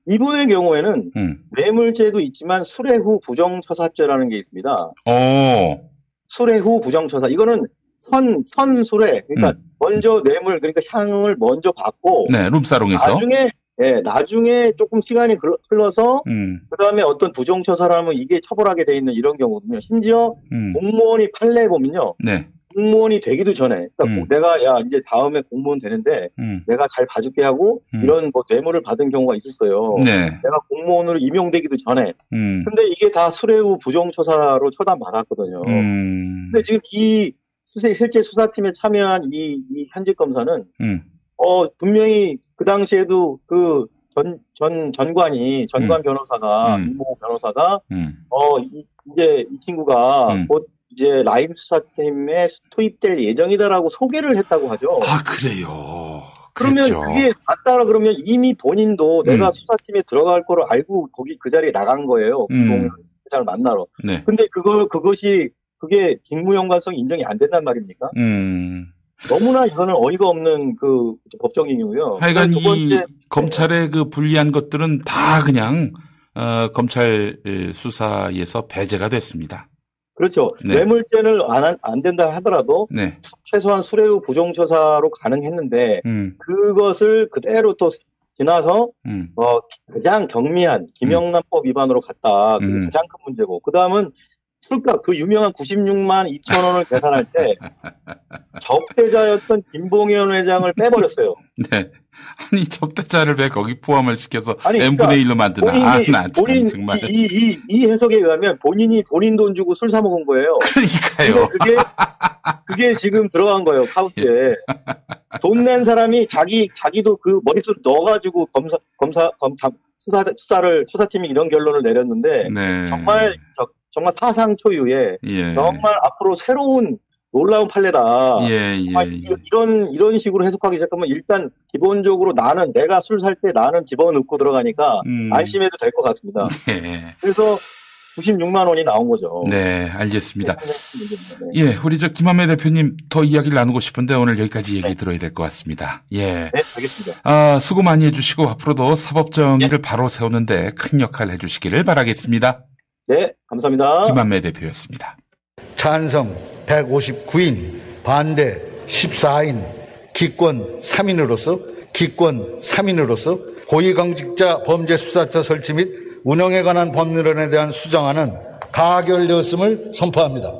Speaker 15: 이분의 경우에는
Speaker 1: 음.
Speaker 15: 뇌물죄도 있지만 수뢰 후 부정처사죄라는 게 있습니다.
Speaker 1: 어.
Speaker 15: 수뢰 후 부정처사 이거는 선 선수뢰 그러니까 먼저 뇌물 그러니까 향을 먼저 받고
Speaker 1: 네, 룸사롱에서.
Speaker 15: 나중에 예, 나중에 조금 시간이 흘- 흘러서
Speaker 1: 음.
Speaker 15: 그 다음에 어떤 부정처사라면 이게 처벌하게 돼 있는 이런 경우거든요. 심지어
Speaker 1: 음.
Speaker 15: 공무원이 판례 보면요.
Speaker 1: 네.
Speaker 15: 공무원이 되기도 전에, 그러니까
Speaker 1: 음.
Speaker 15: 내가 야 이제 다음에 공무원 되는데
Speaker 1: 음.
Speaker 15: 내가 잘 봐줄게 하고
Speaker 1: 음.
Speaker 15: 이런 뭐 뇌물을 받은 경우가 있었어요.
Speaker 1: 네.
Speaker 15: 내가 공무원으로 임용되기도 전에.
Speaker 1: 음.
Speaker 15: 근데 이게 다 수뢰후 부정처사로 처단받았거든요.
Speaker 1: 음.
Speaker 15: 근데 지금 이 실제 수사팀에 참여한 이, 이 현직 검사는
Speaker 1: 음.
Speaker 15: 어 분명히 그 당시에도 그 전 전 전 관이 전관 변호사가
Speaker 1: 음.
Speaker 15: 이모 변호사가
Speaker 1: 음.
Speaker 15: 어 이, 제 이 친구가
Speaker 1: 음.
Speaker 15: 곧 이제 라임 수사팀에 투입될 예정이다라고 소개를 했다고 하죠.
Speaker 1: 아, 그래요.
Speaker 15: 그러면
Speaker 1: 그랬죠.
Speaker 15: 그게 맞다라 그러면 이미 본인도 내가
Speaker 1: 음.
Speaker 15: 수사팀에 들어갈 거를 알고 거기 그 자리에 나간 거예요.
Speaker 1: 음.
Speaker 15: 김동현 회장을 만나러.
Speaker 1: 네.
Speaker 15: 근데 그거 그것이 그게 직무 연관성이 인정이 안 된단 말입니까?
Speaker 1: 음.
Speaker 15: 너무나 이거는 어이가 없는 그 법정이고요.
Speaker 1: 하여간 두이
Speaker 15: 번째
Speaker 1: 검찰의 그 불리한 것들은 다 그냥 어, 검찰 에, 수사에서 배제가 됐습니다.
Speaker 15: 그렇죠.
Speaker 1: 네.
Speaker 15: 뇌물죄를 안, 한- 안 된다 하더라도
Speaker 1: 네.
Speaker 15: 최소한 수뢰후 부정처사로 가능했는데
Speaker 1: 음.
Speaker 15: 그것을 그대로 또 지나서
Speaker 1: 음.
Speaker 15: 어, 가장 경미한 김영란법 위반으로 갔다. 그게
Speaker 1: 음.
Speaker 15: 가장 큰 문제고. 그 다음은 술값, 그 유명한 96만 2천 원을 계산할 때 적대자였던 김봉현 회장을 빼버렸어요.
Speaker 1: 네. 아니 접대자를 왜 거기 포함을 시켜서
Speaker 15: 아니, 그러니까
Speaker 1: 분의 1로 만드나?
Speaker 15: 본인이,
Speaker 1: 아, 나 참,
Speaker 15: 본인,
Speaker 1: 정말.
Speaker 15: 이, 이, 이, 이 해석에 의하면 본인이 본인 돈 주고 술 사 먹은 거예요.
Speaker 1: 그러니까요.
Speaker 15: 그게, 그게 지금 들어간 거예요, 카우치에. 돈낸 사람이 자기, 자기도 그 머릿속 넣어가지고 검사, 검사, 검사, 수사, 수사를, 수사팀이 이런 결론을 내렸는데,
Speaker 1: 네.
Speaker 15: 정말, 저- 정말 사상 초유의,
Speaker 1: 예.
Speaker 15: 정말 앞으로 새로운 놀라운 판례다.
Speaker 1: 예, 예, 예.
Speaker 15: 이- 이런, 이런 식으로 해석하기 시작하면 일단 기본적으로 나는 내가 술 살 때 나는 집어넣고 들어가니까
Speaker 1: 음.
Speaker 15: 안심해도 될 것 같습니다.
Speaker 1: 네.
Speaker 15: 그래서 96만 원이 나온 거죠.
Speaker 1: 네, 알겠습니다.
Speaker 15: 네.
Speaker 1: 예, 우리 저 김한매 대표님 더 이야기를 나누고 싶은데 오늘 여기까지 얘기 들어야 될 것 같습니다. 예.
Speaker 15: 네, 알겠습니다.
Speaker 1: 아, 수고 많이 해주시고 앞으로도 사법 정의를 바로 세우는데 큰 역할 해주시기를 바라겠습니다.
Speaker 15: 네, 감사합니다.
Speaker 1: 김한매 대표였습니다.
Speaker 12: 찬성 159인, 반대 14인, 기권 3인으로서 기권 3인으로서 고위공직자 범죄수사처 설치 및 운영에 관한 법률안에 대한 수정안은 가결되었음을 선포합니다.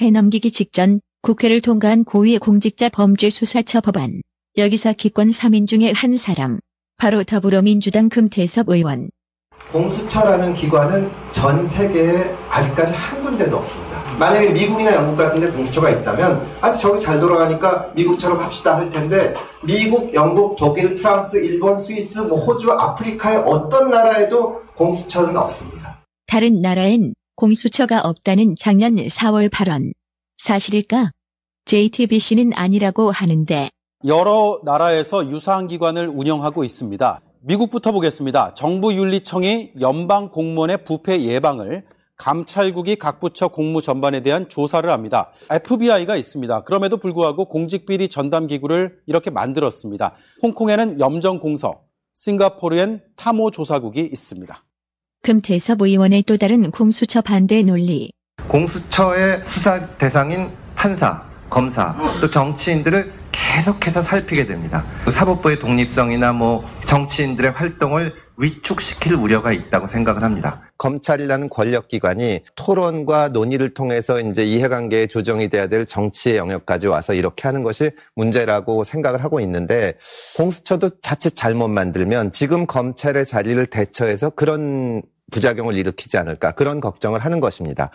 Speaker 9: 해넘기기 직전 국회를 통과한 고위공직자 범죄수사처 법안. 여기서 기권 3인 중에 한 사람. 바로 더불어민주당 금태섭 의원.
Speaker 16: 공수처라는 기관은 전 세계에 아직까지 한 군데도 없습니다. 만약에 미국이나 영국 같은 데 공수처가 있다면 아주 저기 잘 돌아가니까 미국처럼 합시다 할 텐데 미국, 영국, 독일, 프랑스, 일본, 스위스, 뭐 호주, 아프리카의 어떤 나라에도 공수처는 없습니다.
Speaker 9: 다른 나라엔 공수처가 없다는 작년 4월 발언. 사실일까? JTBC는 아니라고 하는데
Speaker 17: 여러 나라에서 유사한 기관을 운영하고 있습니다. 미국부터 보겠습니다. 정부윤리청이 연방 공무원의 부패 예방을 감찰국이 각 부처 공무 전반에 대한 조사를 합니다. FBI가 있습니다. 그럼에도 불구하고 공직비리 전담기구를 이렇게 만들었습니다. 홍콩에는 염정공서, 싱가포르엔 탐호조사국이 있습니다.
Speaker 9: 금태섭 의원의 또 다른 공수처 반대 논리.
Speaker 16: 공수처의 수사 대상인 판사, 검사, 또 정치인들을 계속해서 살피게 됩니다. 사법부의 독립성이나 뭐 정치인들의 활동을 위축시킬 우려가 있다고 생각을 합니다. 검찰이라는 권력기관이 토론과 논의를 통해서 이제 이해관계의 조정이 돼야 될 정치의 영역까지 와서 이렇게 하는 것이 문제라고 생각을 하고 있는데 공수처도 자칫 잘못 만들면 지금 검찰의 자리를 대처해서 그런 부작용을 일으키지 않을까 그런 걱정을 하는 것입니다.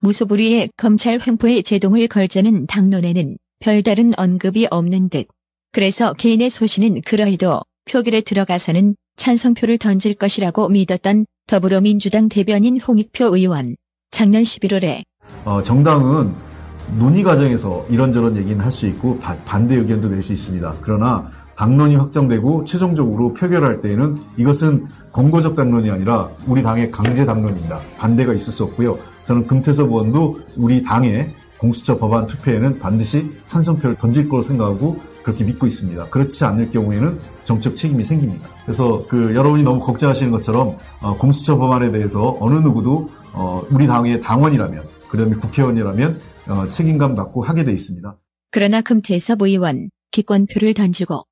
Speaker 9: 무소불위의 검찰 횡포에 제동을 걸자는 당론에는 별다른 언급이 없는 듯. 그래서 개인의 소신은 그러해도 표결에 들어가서는 찬성표를 던질 것이라고 믿었던 더불어민주당 대변인 홍익표 의원. 작년 11월에
Speaker 18: 어, 정당은 논의 과정에서 이런저런 얘기는 할 수 있고 바, 반대 의견도 낼 수 있습니다. 그러나 당론이 확정되고 최종적으로 표결할 때에는 이것은 권고적 당론이 아니라 우리 당의 강제 당론입니다. 반대가 있을 수 없고요. 저는 금태섭 의원도 우리 당의 공수처 법안 투표에는 반드시 찬성표를 던질 거로 생각하고 그렇게 믿고 있습니다. 그렇지 않을 경우에는 정책 책임이 생깁니다. 그래서 그 여러분이 너무 걱정하시는 것처럼 어, 공수처 법안에 대해서 어느 누구도 어, 우리 당의 당원이라면 그다음에 국회의원이라면 어, 책임감 갖고 하게 돼 있습니다.
Speaker 9: 그러나 금태섭 의원 기권표를 던지고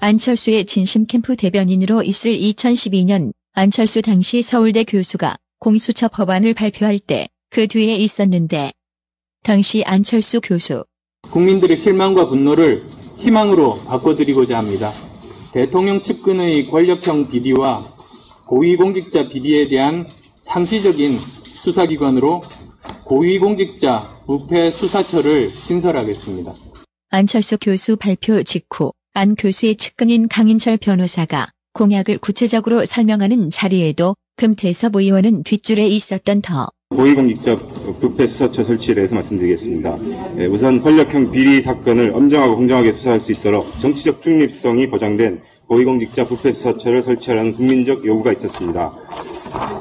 Speaker 9: 안철수의 진심 캠프 대변인으로 있을 2012년 안철수 당시 서울대 교수가 공수처 법안을 발표할 때 그 뒤에 있었는데 당시 안철수 교수
Speaker 19: 국민들의 실망과 분노를 희망으로 바꿔드리고자 합니다. 대통령 측근의 권력형 비리와 고위공직자 비리에 대한 상시적인 수사기관으로 고위공직자 부패 수사처를 신설하겠습니다.
Speaker 9: 안철수 교수 발표 직후 안 교수의 측근인 강인철 변호사가 공약을 구체적으로 설명하는 자리에도 금태섭 의원은 뒷줄에 있었던 더
Speaker 20: 고위공직자 부패 수사처 설치에 대해서 말씀드리겠습니다. 예, 우선 권력형 비리 사건을 엄정하고 공정하게 수사할 수 있도록 정치적 중립성이 보장된 고위공직자 부패 수사처를 설치하라는 국민적 요구가 있었습니다.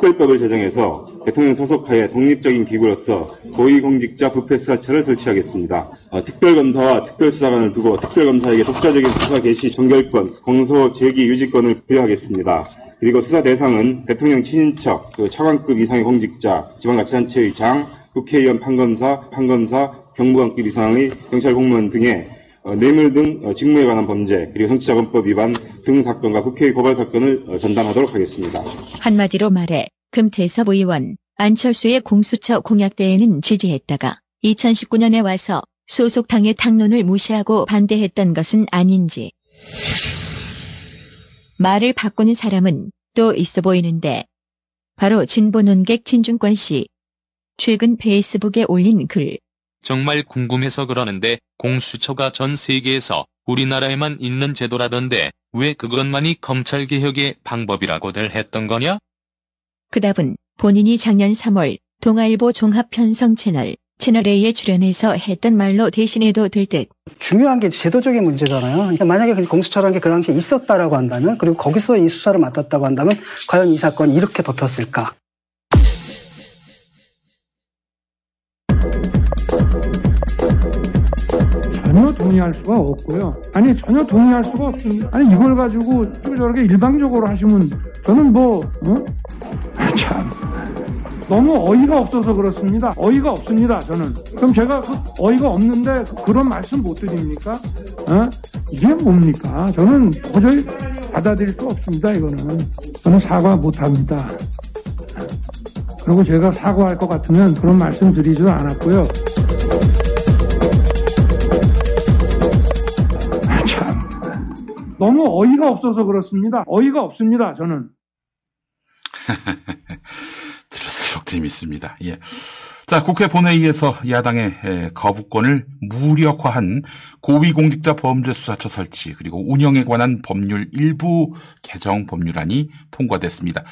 Speaker 20: 특별법을 제정해서 대통령 소속하에 독립적인 기구로서 고위공직자 부패 수사처를 설치하겠습니다. 어, 특별검사와 특별수사관을 두고 특별검사에게 독자적인 수사 개시 종결권, 공소 제기 유지권을 부여하겠습니다. 그리고 수사 대상은 대통령 친인척, 그 차관급 이상의 공직자, 지방자치단체의 장, 국회의원 판검사, 판검사, 경무관급 이상의 경찰 공무원 등의 어, 뇌물 등 어, 직무에 관한 범죄 그리고 정치자금법 위반 등 사건과 국회의 고발 사건을 어, 전담하도록 하겠습니다.
Speaker 9: 한마디로 말해 금태섭 의원 안철수의 공수처 공약대에는 지지했다가 2019년에 와서 소속 당의 당론을 무시하고 반대했던 것은 아닌지 말을 바꾸는 사람은 또 있어 보이는데 바로 진보 논객 진중권 씨. 최근 페이스북에 올린 글.
Speaker 21: 정말 궁금해서 그러는데 공수처가 전 세계에서 우리나라에만 있는 제도라던데 왜 그것만이 검찰개혁의 방법이라고들 했던 거냐?
Speaker 9: 그 답은 본인이 작년 3월 동아일보 종합편성 채널 채널A에 출연해서 했던 말로 대신해도 될 듯.
Speaker 22: 중요한 게 제도적인 문제잖아요. 그러니까 만약에 공수처라는 게 그 당시에 있었다라고 한다면 그리고 거기서 이 수사를 맡았다고 한다면 과연 이 사건이 이렇게 덮였을까?
Speaker 4: 동의할 수가 없고요. 아니 전혀 동의할 수가 없습니다. 아니 이걸 가지고 저렇게 일방적으로 하시면 저는 뭐 어? 참 너무 어이가 없어서 그렇습니다. 어이가 없습니다. 저는 그럼 제가 그 어이가 없는데 그런 말씀 못 드립니까? 어? 이게 뭡니까? 저는 도저히 받아들일 수 없습니다. 이거는 저는 사과 못 합니다. 그리고 제가 사과할 것 같으면 그런 말씀 드리지도 않았고요. 너무 어이가 없어서 그렇습니다. 어이가 없습니다. 저는.
Speaker 1: 들을수록 재밌습니다. 예. 자, 국회 본회의에서 야당의 거부권을 무력화한 고위공직자 범죄수사처 설치 그리고 운영에 관한 법률 일부 개정 법률안이 통과됐습니다.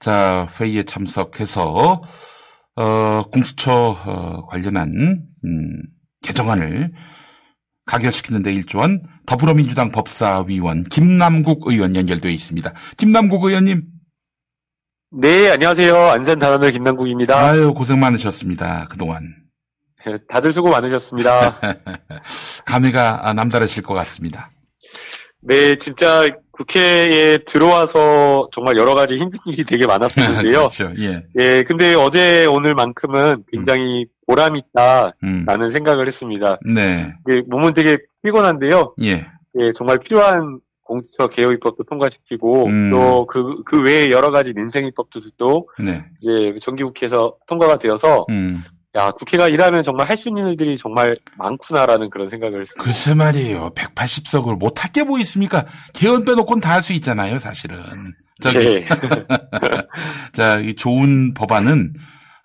Speaker 1: 자, 회의에 참석해서 어, 공수처 어, 관련한 음, 개정안을 가결시키는데 일조한 더불어민주당 법사위원 김남국 의원 연결되어 있습니다. 김남국 의원님.
Speaker 23: 네, 안녕하세요. 안산 단원을 김남국입니다.
Speaker 1: 아유, 고생 많으셨습니다. 그동안.
Speaker 23: 다들 수고 많으셨습니다.
Speaker 1: 감회가 남다르실 것 같습니다.
Speaker 23: 네, 진짜 국회에 들어와서 정말 여러 가지 힘든 일이 되게 많았었는데요.
Speaker 1: 그렇죠. 예.
Speaker 23: 예, 근데 어제 오늘만큼은 굉장히 보람 있다라는 생각을 했습니다.
Speaker 1: 네.
Speaker 23: 예, 몸은 되게 피곤한데요.
Speaker 1: 예.
Speaker 23: 예, 정말 필요한 공수처 개혁 입법도 통과시키고
Speaker 1: 음.
Speaker 23: 또그그 외에 여러 가지 민생 입법들도
Speaker 1: 네.
Speaker 23: 이제 정기국회에서 통과가 되어서
Speaker 1: 음.
Speaker 23: 야 국회가 일하면 정말 할 수 있는 일들이 정말 많구나라는 그런 생각을 했습니다.
Speaker 1: 글쎄 말이에요. 180석을 못할 게 뭐 있습니까? 개헌 빼놓고는 다 할 수 있잖아요, 사실은. 저기.
Speaker 23: 네.
Speaker 1: 자, 이 좋은 법안은,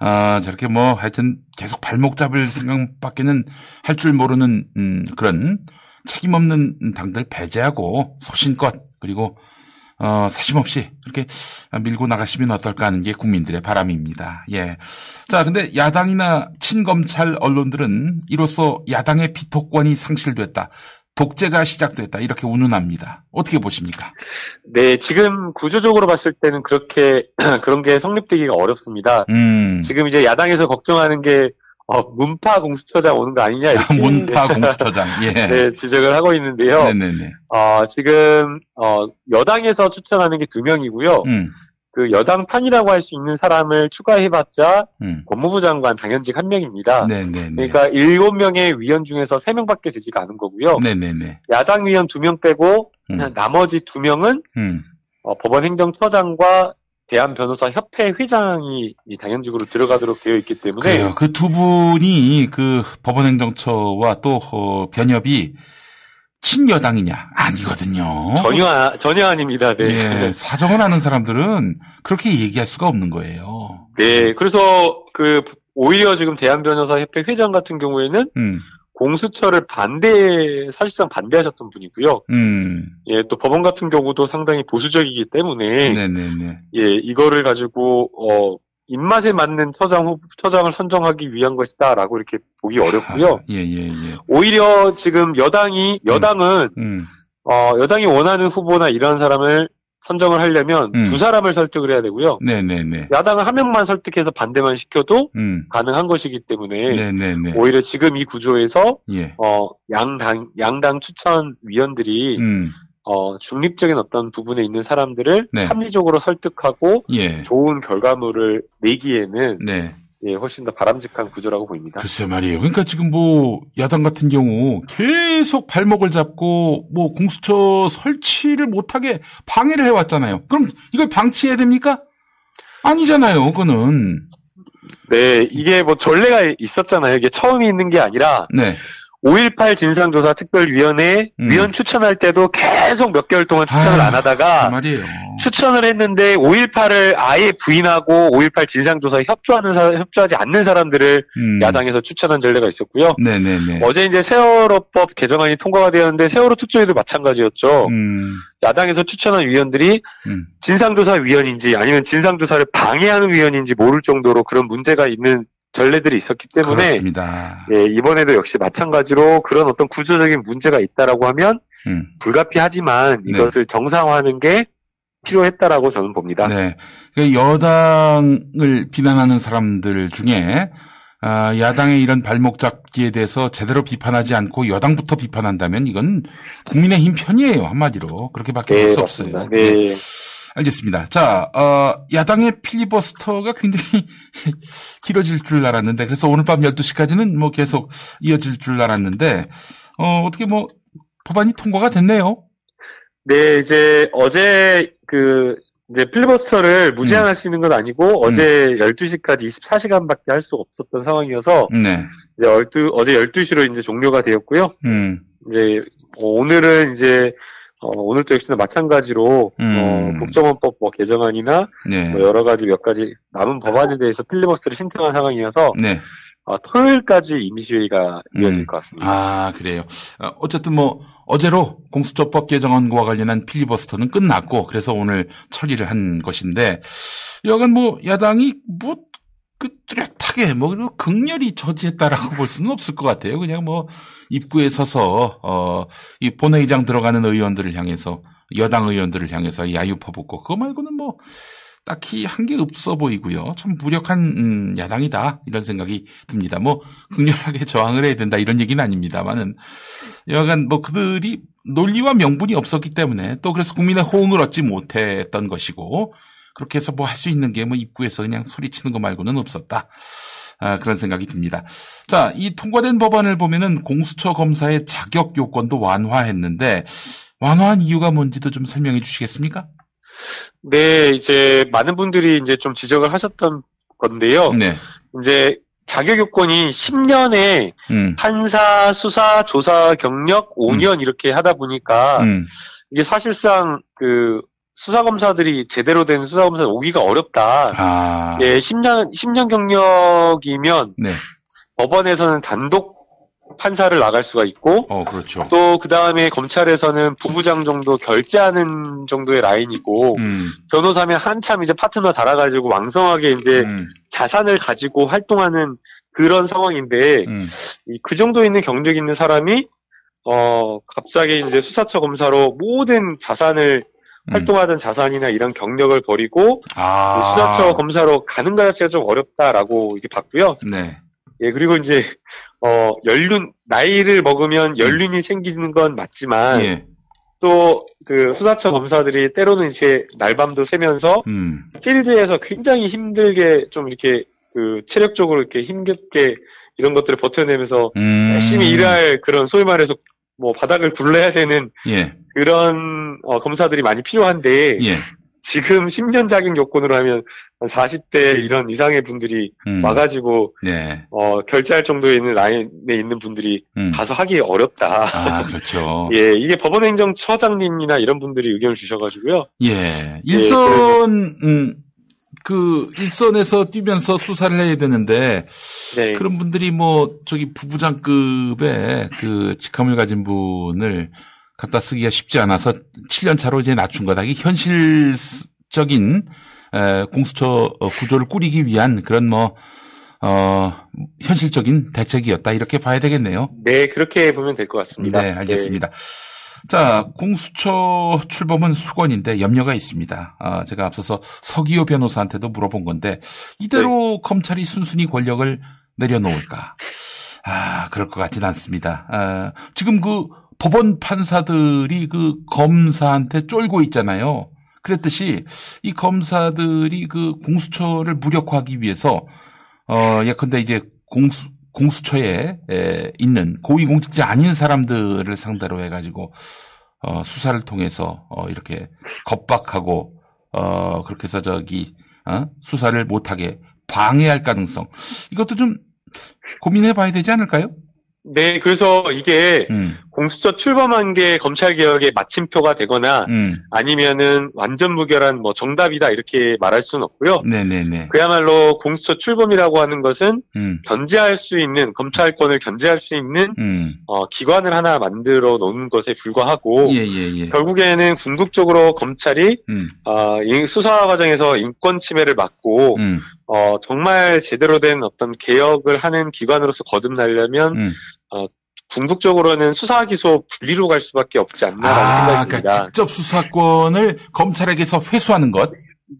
Speaker 1: 아, 저렇게 뭐, 하여튼 계속 발목 잡을 생각밖에는 할 줄 모르는, 음, 그런 책임 없는 당들 배제하고 소신껏, 그리고, 어, 사심 없이 그렇게 밀고 나가시면 어떨까 하는 게 국민들의 바람입니다. 예. 자, 근데 야당이나 친검찰 언론들은 이로써 야당의 비토권이 상실됐다. 독재가 시작됐다. 이렇게 운운합니다. 어떻게 보십니까?
Speaker 23: 네, 지금 구조적으로 봤을 때는 그렇게 그런 게 성립되기가 어렵습니다.
Speaker 1: 음.
Speaker 23: 지금 이제 야당에서 걱정하는 게 어, 문파 공수처장 오는 거 아니냐 이렇게
Speaker 1: 문파 공수처장. 예.
Speaker 23: 네, 지적을 하고 있는데요.
Speaker 1: 네네네.
Speaker 23: 어, 지금 어, 여당에서 추천하는 게 두 명이고요.
Speaker 1: 음.
Speaker 23: 그 여당판이라고 할 수 있는 사람을 추가해봤자
Speaker 1: 음.
Speaker 23: 법무부 장관 당연직 한 명입니다.
Speaker 1: 네네네.
Speaker 23: 그러니까 일곱 명의 위원 중에서 세 명밖에 되지가 않은 거고요.
Speaker 1: 네네네.
Speaker 23: 야당 위원 두 명 빼고 그냥 나머지 두 명은
Speaker 1: 음.
Speaker 23: 어, 법원 행정처장과 대한 변호사 협회 회장이 이 당연직으로 들어가도록 되어 있기 때문에
Speaker 1: 그래요. 그 두 분이 그 법원행정처와 또 어, 변협이 친여당이냐? 아니거든요.
Speaker 23: 전혀 아- 전혀 아닙니다. 네.
Speaker 1: 예, 사정을 아는 사람들은 그렇게 얘기할 수가 없는 거예요.
Speaker 23: 네, 그래서 그 오히려 지금 대한 변호사 협회 회장 같은 경우에는
Speaker 1: 음,
Speaker 23: 공수처를 반대 사실상 반대하셨던 분이고요.
Speaker 1: 음,
Speaker 23: 예, 또 법원 같은 경우도 상당히 보수적이기 때문에
Speaker 1: 네네네.
Speaker 23: 예, 이거를 가지고 어 입맛에 맞는 처장 후 처장을 선정하기 위한 것이다라고 이렇게 보기 어렵고요.
Speaker 1: 예, 예, 예.
Speaker 23: 오히려 지금 여당이 여당은
Speaker 1: 음,
Speaker 23: 어 여당이 원하는 후보나 이런 사람을 선정을 하려면
Speaker 1: 음.
Speaker 23: 두 사람을 설득을 해야 되고요.
Speaker 1: 네네네.
Speaker 23: 야당은 한 명만 설득해서 반대만 시켜도
Speaker 1: 음,
Speaker 23: 가능한 것이기 때문에
Speaker 1: 네네네.
Speaker 23: 오히려 지금 이 구조에서
Speaker 1: 예.
Speaker 23: 어 양당 양당 추천 위원들이
Speaker 1: 음,
Speaker 23: 어 중립적인 어떤 부분에 있는 사람들을
Speaker 1: 네.
Speaker 23: 합리적으로 설득하고
Speaker 1: 예.
Speaker 23: 좋은 결과물을 내기에는
Speaker 1: 네.
Speaker 23: 예, 훨씬 더 바람직한 구조라고 보입니다.
Speaker 1: 글쎄 말이에요. 그러니까 지금 뭐 야당 같은 경우 계속 발목을 잡고 뭐 공수처 설치를 못하게 방해를 해왔잖아요. 그럼 이걸 방치해야 됩니까? 아니잖아요. 그거는
Speaker 23: 네, 이게 뭐 전례가 있었잖아요. 이게 처음이 있는 게 아니라
Speaker 1: 네.
Speaker 23: 5.18 진상조사 특별위원회
Speaker 1: 음.
Speaker 23: 위원 추천할 때도 계속 몇 개월 동안 추천을 안 하다가
Speaker 1: 그.
Speaker 23: 추천을 했는데 5.18을 아예 부인하고 5.18 진상조사에 협조하는 사, 협조하지 않는 사람들을
Speaker 1: 음.
Speaker 23: 야당에서 추천한 전례가 있었고요.
Speaker 1: 네네네.
Speaker 23: 어제 이제 세월호법 개정안이 통과가 되었는데 세월호 특조위도 마찬가지였죠.
Speaker 1: 음,
Speaker 23: 야당에서 추천한 위원들이
Speaker 1: 음.
Speaker 23: 진상조사 위원인지 아니면 진상조사를 방해하는 위원인지 모를 정도로 그런 문제가 있는 전례들이 있었기 때문에
Speaker 1: 그렇습니다.
Speaker 23: 예, 이번에도 역시 마찬가지로 그런 어떤 구조적인 문제가 있다라고 하면
Speaker 1: 음.
Speaker 23: 불가피하지만
Speaker 1: 네.
Speaker 23: 이것을 정상화하는 게 필요했다라고 저는 봅니다.
Speaker 1: 네. 그 여당을 비난하는 사람들 중에 아, 야당의 이런 발목 잡기에 대해서 제대로 비판하지 않고 여당부터 비판한다면 이건 국민의 힘 편이에요 한마디로 그렇게밖에 볼
Speaker 23: 네,
Speaker 1: 수 없어요.
Speaker 23: 맞습니다. 네.
Speaker 1: 알겠습니다. 자, 어, 야당의 필리버스터가 굉장히 길어질 줄 알았는데, 그래서 오늘 밤 12시까지는 뭐 계속 이어질 줄 알았는데, 어, 어떻게 뭐, 법안이 통과가 됐네요.
Speaker 23: 네, 이제 어제 그 이제 필리버스터를 무제한할 수 있는 건 아니고 어제 12시까지 24시간밖에 할 수 없었던 상황이어서
Speaker 1: 네.
Speaker 23: 이제 12, 어제 12시로 이제 종료가 되었고요.
Speaker 1: 음,
Speaker 23: 이제 어, 오늘은 이제 어, 오늘도 역시나 마찬가지로
Speaker 1: 음.
Speaker 23: 어, 국정원법 뭐 개정안이나
Speaker 1: 네.
Speaker 23: 뭐 여러 가지 몇 가지 남은 법안에 대해서 필리버스터를 신청한 상황이어서
Speaker 1: 네.
Speaker 23: 어, 토요일까지 임시회의가 이어질 것 같습니다.
Speaker 1: 아, 그래요. 어, 어쨌든 뭐, 어제로 공수처법 개정안과 관련한 필리버스터는 끝났고, 그래서 오늘 처리를 한 것인데, 여간 뭐, 야당이 뭐, 그 뚜렷하게 뭐 그리고 극렬히 저지했다라고 볼 수는 없을 것 같아요. 그냥 뭐 입구에 서서 어이 본회의장 들어가는 의원들을 향해서 여당 의원들을 향해서 야유 퍼붓고 그거 말고는 뭐 딱히 한 게 없어 보이고요. 참 무력한 음, 야당이다 이런 생각이 듭니다. 뭐 극렬하게 저항을 해야 된다 이런 얘기는 아닙니다만은 여하간 뭐 그들이 논리와 명분이 없었기 때문에 또 그래서 국민의 호응을 얻지 못했던 것이고 그렇게 해서 뭐 할 수 있는 게 뭐 입구에서 그냥 소리치는 거 말고는 없었다. 아, 그런 생각이 듭니다. 자, 이 통과된 법안을 보면은 공수처 검사의 자격 요건도 완화했는데 완화한 이유가 뭔지도 좀 설명해 주시겠습니까?
Speaker 23: 네, 이제 많은 분들이 이제 좀 지적을 하셨던 건데요.
Speaker 1: 네.
Speaker 23: 이제 자격 요건이 10년에
Speaker 1: 음.
Speaker 23: 판사, 수사, 조사 경력 5년 이렇게 하다 보니까
Speaker 1: 음.
Speaker 23: 이게 사실상 그 수사 검사들이 제대로 된 수사 검사 오기가 어렵다.
Speaker 1: 아.
Speaker 23: 예, 10년 10년 경력이면
Speaker 1: 네.
Speaker 23: 법원에서는 단독 판사를 나갈 수가 있고
Speaker 1: 어, 그렇죠.
Speaker 23: 또 그 다음에 검찰에서는 부부장 정도 결제하는 정도의 라인이고
Speaker 1: 음.
Speaker 23: 변호사면 한참 이제 파트너 달아가지고 왕성하게 이제
Speaker 1: 음.
Speaker 23: 자산을 가지고 활동하는 그런 상황인데
Speaker 1: 음.
Speaker 23: 이그 정도 있는 경력 있는 사람이 어 갑자기 이제 수사처 검사로 모든 자산을 활동하던 자산이나 이런 경력을 버리고
Speaker 1: 음. 아.
Speaker 23: 수사처 검사로 가는 것 자체가 좀 어렵다라고 이렇게 봤고요.
Speaker 1: 네.
Speaker 23: 예, 그리고 이제, 어, 연륜, 나이를 먹으면 연륜이 생기는 건 맞지만,
Speaker 1: 예.
Speaker 23: 또, 그, 수사처 검사들이 때로는 이제 날밤도 새면서,
Speaker 1: 음.
Speaker 23: 필드에서 굉장히 힘들게 좀 이렇게, 그, 체력적으로 이렇게 힘겹게 이런 것들을 버텨내면서,
Speaker 1: 음.
Speaker 23: 열심히 일할 그런, 소위 말해서, 뭐, 바닥을 굴러야 되는
Speaker 1: 예.
Speaker 23: 그런, 어, 검사들이 많이 필요한데,
Speaker 1: 예.
Speaker 23: 지금 10년 자격 요건으로 하면, 한 40대 이런 이상의 분들이
Speaker 1: 음.
Speaker 23: 와가지고,
Speaker 1: 네.
Speaker 23: 어, 결제할 정도에 있는 라인에 있는 분들이
Speaker 1: 음.
Speaker 23: 가서 하기 어렵다.
Speaker 1: 아, 그렇죠.
Speaker 23: 예, 이게 법원행정처장님이나 이런 분들이 의견을 주셔가지고요.
Speaker 1: 예. 일선, 음, 그, 일선에서 뛰면서 수사를 해야 되는데,
Speaker 23: 네.
Speaker 1: 그런 분들이 뭐, 저기 부부장급의 그 직함을 가진 분을 갖다 쓰기가 쉽지 않아서 7년 차로 이제 낮춘 거다. 이게 현실적인, 에, 공수처 어, 구조를 꾸리기 위한 그런 뭐, 어, 현실적인 대책이었다. 이렇게 봐야 되겠네요.
Speaker 23: 네, 그렇게 보면 될 것 같습니다.
Speaker 1: 네, 알겠습니다. 자, 공수처 출범은 수건인데 염려가 있습니다. 아, 제가 앞서서 서기호 변호사한테도 물어본 건데 이대로 검찰이 순순히 권력을 내려놓을까? 아, 그럴 것 같진 않습니다. 아, 지금 그 법원 판사들이 그 검사한테 쫄고 있잖아요. 그랬듯이 이 검사들이 그 공수처를 무력화하기 위해서 어, 예컨대 이제 공수 공수처에 에, 있는 고위공직자 아닌 사람들을 상대로 해가지고 어, 수사를 통해서 어, 이렇게 겁박하고 어, 그렇게 해서 저기 어? 수사를 못하게 방해할 가능성 이것도 좀 고민해봐야 되지 않을까요?
Speaker 23: 네, 그래서 이게
Speaker 1: 음,
Speaker 23: 공수처 출범한 게 검찰 개혁의 마침표가 되거나
Speaker 1: 음,
Speaker 23: 아니면은 완전 무결한 뭐 정답이다 이렇게 말할 수는 없고요.
Speaker 1: 네네네.
Speaker 23: 그야말로 공수처 출범이라고 하는 것은
Speaker 1: 음,
Speaker 23: 견제할 수 있는 검찰권을 견제할 수 있는
Speaker 1: 음,
Speaker 23: 어, 기관을 하나 만들어 놓은 것에 불과하고
Speaker 1: 예, 예, 예.
Speaker 23: 결국에는 궁극적으로 검찰이
Speaker 1: 음,
Speaker 23: 어, 이 수사 과정에서 인권 침해를 막고
Speaker 1: 음,
Speaker 23: 어, 정말 제대로 된 어떤 개혁을 하는 기관으로서 거듭나려면
Speaker 1: 음.
Speaker 23: 어, 궁극적으로는 수사 기소 분리로 갈 수밖에 없지 않나라는
Speaker 1: 아,
Speaker 23: 생각이
Speaker 1: 그러니까
Speaker 23: 듭니다.
Speaker 1: 직접 수사권을 검찰에게서 회수하는 것.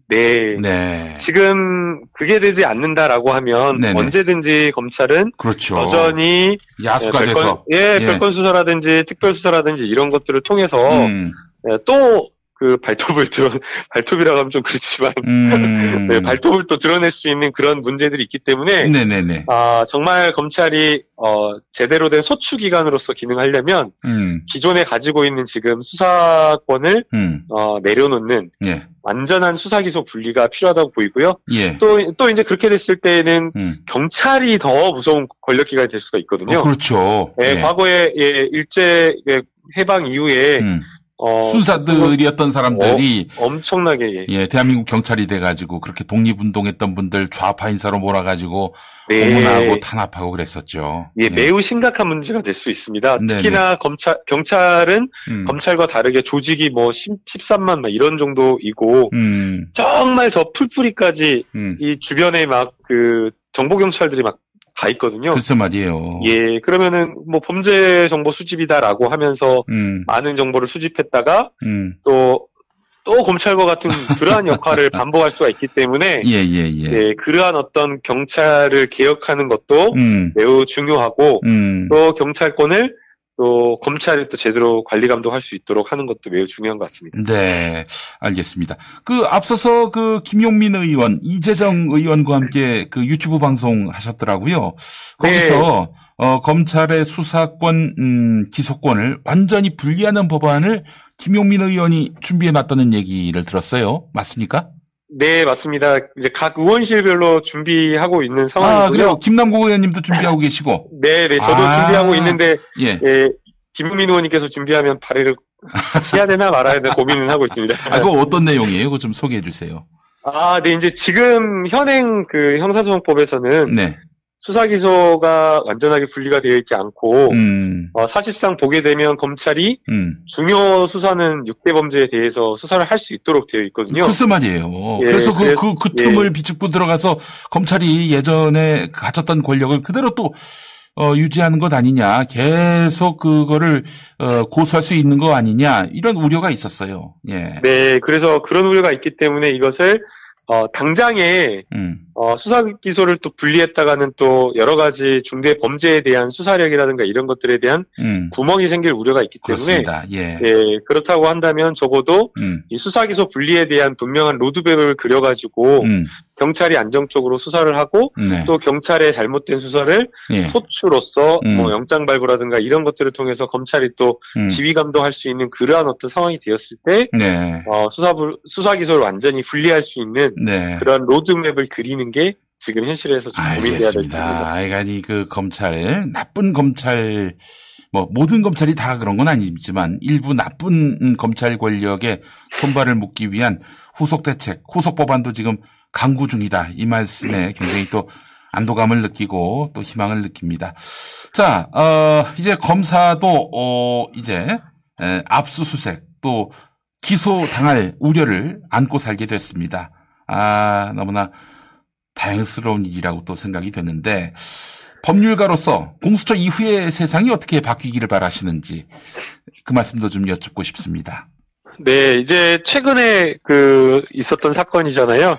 Speaker 23: 네.
Speaker 1: 네.
Speaker 23: 지금 그게 되지 않는다라고 하면
Speaker 1: 네네.
Speaker 23: 언제든지 검찰은
Speaker 1: 그렇죠.
Speaker 23: 여전히
Speaker 1: 야수가
Speaker 23: 예, 별건,
Speaker 1: 돼서.
Speaker 23: 예,
Speaker 1: 예.
Speaker 23: 별건 수사라든지 특별 수사라든지 이런 것들을 통해서
Speaker 1: 음,
Speaker 23: 예, 또 그 발톱을 드러 발톱이라고 하면 좀 그렇지만
Speaker 1: 음.
Speaker 23: 네, 발톱을 또 드러낼 수 있는 그런 문제들이 있기 때문에
Speaker 1: 네네네.
Speaker 23: 아 정말 검찰이 어 제대로 된 소추 기관으로서 기능하려면
Speaker 1: 음,
Speaker 23: 기존에 가지고 있는 지금 수사권을
Speaker 1: 음,
Speaker 23: 어 내려놓는
Speaker 1: 예,
Speaker 23: 완전한 수사 기소 분리가 필요하다고 보이고요.
Speaker 1: 예.
Speaker 23: 또또 이제 그렇게 됐을 때에는
Speaker 1: 음.
Speaker 23: 경찰이 더 무서운 권력 기관이 될 수가 있거든요.
Speaker 1: 어, 그렇죠.
Speaker 23: 예,
Speaker 1: 예.
Speaker 23: 과거에 예, 일제 예, 해방 이후에
Speaker 1: 음.
Speaker 23: 어,
Speaker 1: 순사들이었던 사람들이
Speaker 23: 어, 엄청나게 예.
Speaker 1: 예, 대한민국 경찰이 돼가지고 그렇게 독립운동했던 분들 좌파 인사로 몰아가지고
Speaker 23: 네.
Speaker 1: 고문하고 탄압하고 그랬었죠.
Speaker 23: 예, 매우 심각한 문제가 될 수 있습니다.
Speaker 1: 네네.
Speaker 23: 특히나 검찰 경찰은
Speaker 1: 음.
Speaker 23: 검찰과 다르게 조직이 뭐 10, 13만 막 이런 정도이고
Speaker 1: 음,
Speaker 23: 정말 저 풀뿌리까지
Speaker 1: 음.
Speaker 23: 이 주변에 막 그 정보 경찰들이 막 다 있거든요.
Speaker 1: 글쎄 말이에요.
Speaker 23: 예, 그러면은 뭐 범죄 정보 수집이다라고 하면서
Speaker 1: 음,
Speaker 23: 많은 정보를 수집했다가
Speaker 1: 음.
Speaker 23: 또, 또 검찰과 같은 그러한 역할을 반복할 수가 있기 때문에
Speaker 1: 예, 예, 예.
Speaker 23: 예, 그러한 어떤 경찰을 개혁하는 것도
Speaker 1: 음,
Speaker 23: 매우 중요하고
Speaker 1: 음,
Speaker 23: 또 경찰권을 또 검찰이 또 제대로 관리 감독할 수 있도록 하는 것도 매우 중요한 것 같습니다.
Speaker 1: 네, 알겠습니다. 그 앞서서 그 김용민 의원, 이재정 의원과 함께 그 유튜브 방송 하셨더라고요. 거기서 네. 어, 검찰의 수사권, 음, 기소권을 완전히 분리하는 법안을 김용민 의원이 준비해 놨다는 얘기를 들었어요. 맞습니까?
Speaker 23: 네, 맞습니다. 이제 각 의원실별로 준비하고 있는 상황이고요. 아, 그래요?
Speaker 1: 김남국 의원님도 준비하고 계시고.
Speaker 23: 네, 네, 저도 아, 준비하고 있는데 예. 예, 김민 의원님께서 준비하면 발의를 같이 해야 되나 말아야 되나 고민을 하고 있습니다.
Speaker 1: 아, 그거 어떤 내용이에요? 그거 좀 소개해 주세요.
Speaker 23: 아, 네, 이제 지금 현행 그 형사소송법에서는 네. 수사 기소가 완전하게 분리가 되어 있지 않고 음. 어, 사실상 보게 되면 검찰이 음. 중요 수사는 6대 범죄에 대해서 수사를 할 수 있도록 되어 있거든요.
Speaker 1: 글쎄 말이에요. 예, 그래서 그, 그, 그 틈을 예. 비축부 들어가서 검찰이 예전에 가졌던 권력을 그대로 또 어, 유지하는 것 아니냐, 계속 그거를 어, 고수할 수 있는 거 아니냐 이런 우려가 있었어요. 예.
Speaker 23: 네, 그래서 그런 우려가 있기 때문에 이것을 어, 당장에 음. 어, 수사 기소를 또 분리했다가는 또 여러 가지 중대 범죄에 대한 수사력이라든가 이런 것들에 대한 음. 구멍이 생길 우려가 있기 때문에 예. 예. 그렇다고 한다면 적어도 음. 이 수사 기소 분리에 대한 분명한 로드맵을 그려가지고 음. 경찰이 안정적으로 수사를 하고 네. 또 경찰의 잘못된 수사를 예. 소추로서 음. 뭐 영장 발부라든가 이런 것들을 통해서 검찰이 또 음. 지휘 감독할 수 있는 그러한 어떤 상황이 되었을 때 네. 어, 수사 수사 기소를 완전히 분리할 수 있는 네. 그런 로드맵을 그리는 게 지금 현실에서 좀 고민돼야 될 부분입니다.
Speaker 1: 아니 그 검찰 나쁜 검찰 뭐 모든 검찰이 다 그런 건 아니지만 일부 나쁜 검찰 권력에 손발을 묶기 위한 후속 대책, 후속 법안도 지금 강구 중이다. 이 말씀에 굉장히 또 안도감을 느끼고 또 희망을 느낍니다. 자, 어, 이제 검사도, 어, 이제, 에, 압수수색 또 기소 당할 우려를 안고 살게 됐습니다. 아, 너무나 다행스러운 일이라고 또 생각이 되는데, 법률가로서 공수처 이후의 세상이 어떻게 바뀌기를 바라시는지 그 말씀도 좀 여쭙고 싶습니다.
Speaker 23: 네, 이제 최근에 그 있었던 사건이잖아요.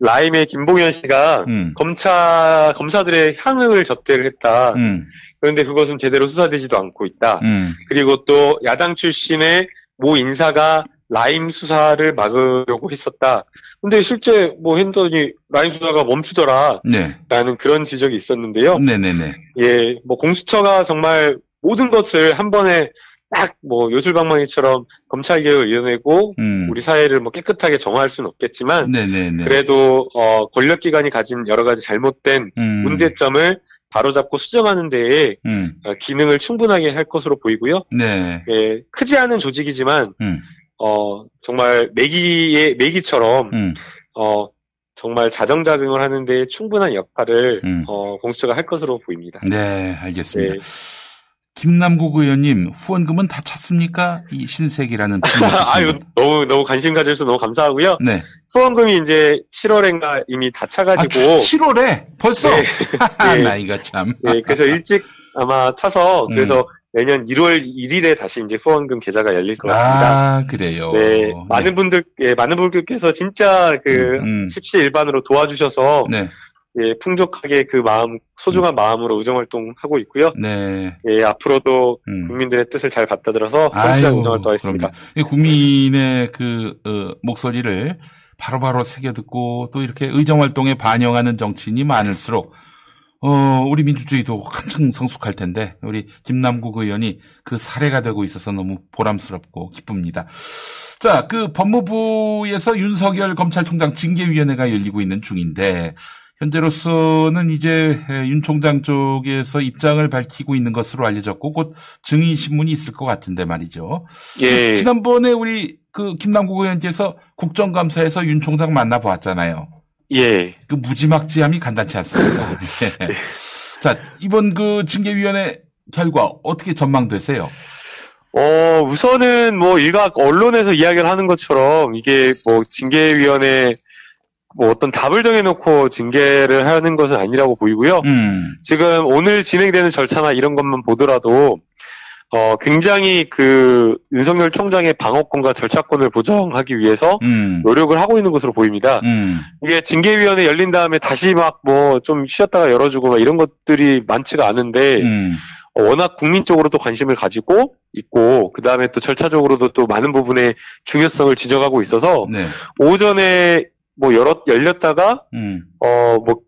Speaker 23: 라임의 김봉현 씨가 음. 검사 검사들의 향응을 접대를 했다. 음. 그런데 그것은 제대로 수사되지도 않고 있다. 음. 그리고 또 야당 출신의 모 인사가 라임 수사를 막으려고 했었다. 근데 실제 뭐 했더니 라임 수사가 멈추더라. 네. 라는 그런 지적이 있었는데요. 네네네. 예, 뭐 공수처가 정말 모든 것을 한 번에 딱 뭐 요술방망이처럼 검찰개혁을 이뤄내고 음. 우리 사회를 뭐 깨끗하게 정화할 수는 없겠지만 네네네. 그래도 어 권력기관이 가진 여러 가지 잘못된 음. 문제점을 바로잡고 수정하는 데에 음. 어, 기능을 충분하게 할 것으로 보이고요. 네. 예, 크지 않은 조직이지만 음. 어 정말 매기의 매기처럼 음. 어 정말 자정작용을 하는데 충분한 역할을 음. 어 공수처가 할 것으로 보입니다.
Speaker 1: 네, 알겠습니다. 네. 김남국 의원님 후원금은 다 찼습니까? 이 신세계라는
Speaker 23: 아유 너무 너무 관심 가져주셔서 너무 감사하고요. 네. 후원금이 이제 7월엔가 이미 다 차가지고
Speaker 1: 아, 7월에 벌써 네. 네. 나이가 참.
Speaker 23: 네, 그래서 일찍 아마 차서 음. 그래서 음. 내년 1월 1일에 다시 이제 후원금 계좌가 열릴 것 같습니다.
Speaker 1: 아 그래요.
Speaker 23: 네, 많은 네. 분들 예, 많은 분들께서 진짜 그 음, 음. 십시일반으로 도와주셔서. 네. 예, 풍족하게 그 마음, 소중한 음. 마음으로 의정활동 하고 있고요. 네. 예, 앞으로도 음. 국민들의 뜻을 잘 받아들여서 성실한 의정활동 하겠습니다.
Speaker 1: 국민의 그, 어, 목소리를 바로바로 새겨 듣고 또 이렇게 의정활동에 반영하는 정치인이 많을수록 어, 우리 민주주의도 한층 성숙할 텐데, 우리 김남국 의원이 그 사례가 되고 있어서 너무 보람스럽고 기쁩니다. 자, 그 법무부에서 윤석열 검찰총장 징계위원회가 열리고 있는 중인데, 현재로서는 이제 윤 총장 쪽에서 입장을 밝히고 있는 것으로 알려졌고 곧 증인 신문이 있을 것 같은데 말이죠. 예. 지난번에 우리 그 김남국 의원께서 국정감사에서 윤 총장 만나 보았잖아요.
Speaker 23: 예.
Speaker 1: 그 무지막지함이 간단치 않습니다. 예. 자 이번 그 징계위원회 결과 어떻게 전망되세요?
Speaker 23: 어 우선은 뭐 일각 언론에서 이야기를 하는 것처럼 이게 뭐 징계위원회 뭐 어떤 답을 정해놓고 징계를 하는 것은 아니라고 보이고요. 음. 지금 오늘 진행되는 절차나 이런 것만 보더라도 어, 굉장히 그 윤석열 총장의 방어권과 절차권을 보장하기 위해서 음. 노력을 하고 있는 것으로 보입니다. 음. 이게 징계위원회 열린 다음에 다시 막 뭐 좀 쉬었다가 열어주고 막 이런 것들이 많지가 않은데 음. 워낙 국민적으로 또 관심을 가지고 있고 그 다음에 또 절차적으로도 또 많은 부분의 중요성을 지적하고 있어서
Speaker 1: 네.
Speaker 23: 오전에 뭐 열었 열렸다가
Speaker 1: 음.
Speaker 23: 어뭐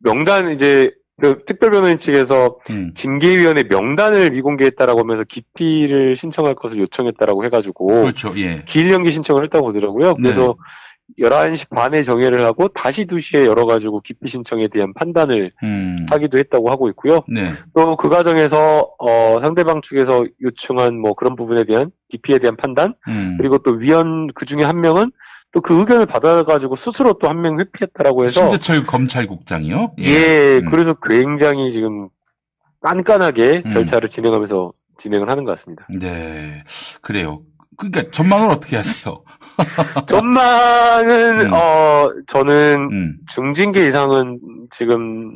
Speaker 23: 명단 이제 그 특별 변호인 측에서
Speaker 1: 음.
Speaker 23: 징계위원회 명단을 미공개했다라고 하면서 기피를 신청할 것을 요청했다라고 해가지고
Speaker 1: 그렇죠. 예.
Speaker 23: 기일 연기 신청을 했다고 하더라고요. 그래서 11시 반에 정회를 하고 다시 2시에 열어가지고 기피 신청에 대한 판단을
Speaker 1: 음.
Speaker 23: 하기도 했다고 하고 있고요.
Speaker 1: 네.
Speaker 23: 또그 과정에서 어, 상대방 측에서 요청한 뭐 그런 부분에 대한 기피에 대한 판단
Speaker 1: 음.
Speaker 23: 그리고 또 위원 그 중에 한 명은 또 그 의견을 받아가지고 스스로 또 한 명 회피했다라고 해서
Speaker 1: 심재철 검찰국장이요.
Speaker 23: 예,
Speaker 1: 음.
Speaker 23: 그래서 굉장히 지금 깐깐하게 절차를 진행하면서 진행을 하는 것 같습니다.
Speaker 1: 네. 그래요. 그러니까 전망은 어떻게 하세요?
Speaker 23: 전망은
Speaker 1: 음.
Speaker 23: 어 저는 중징계 이상은 지금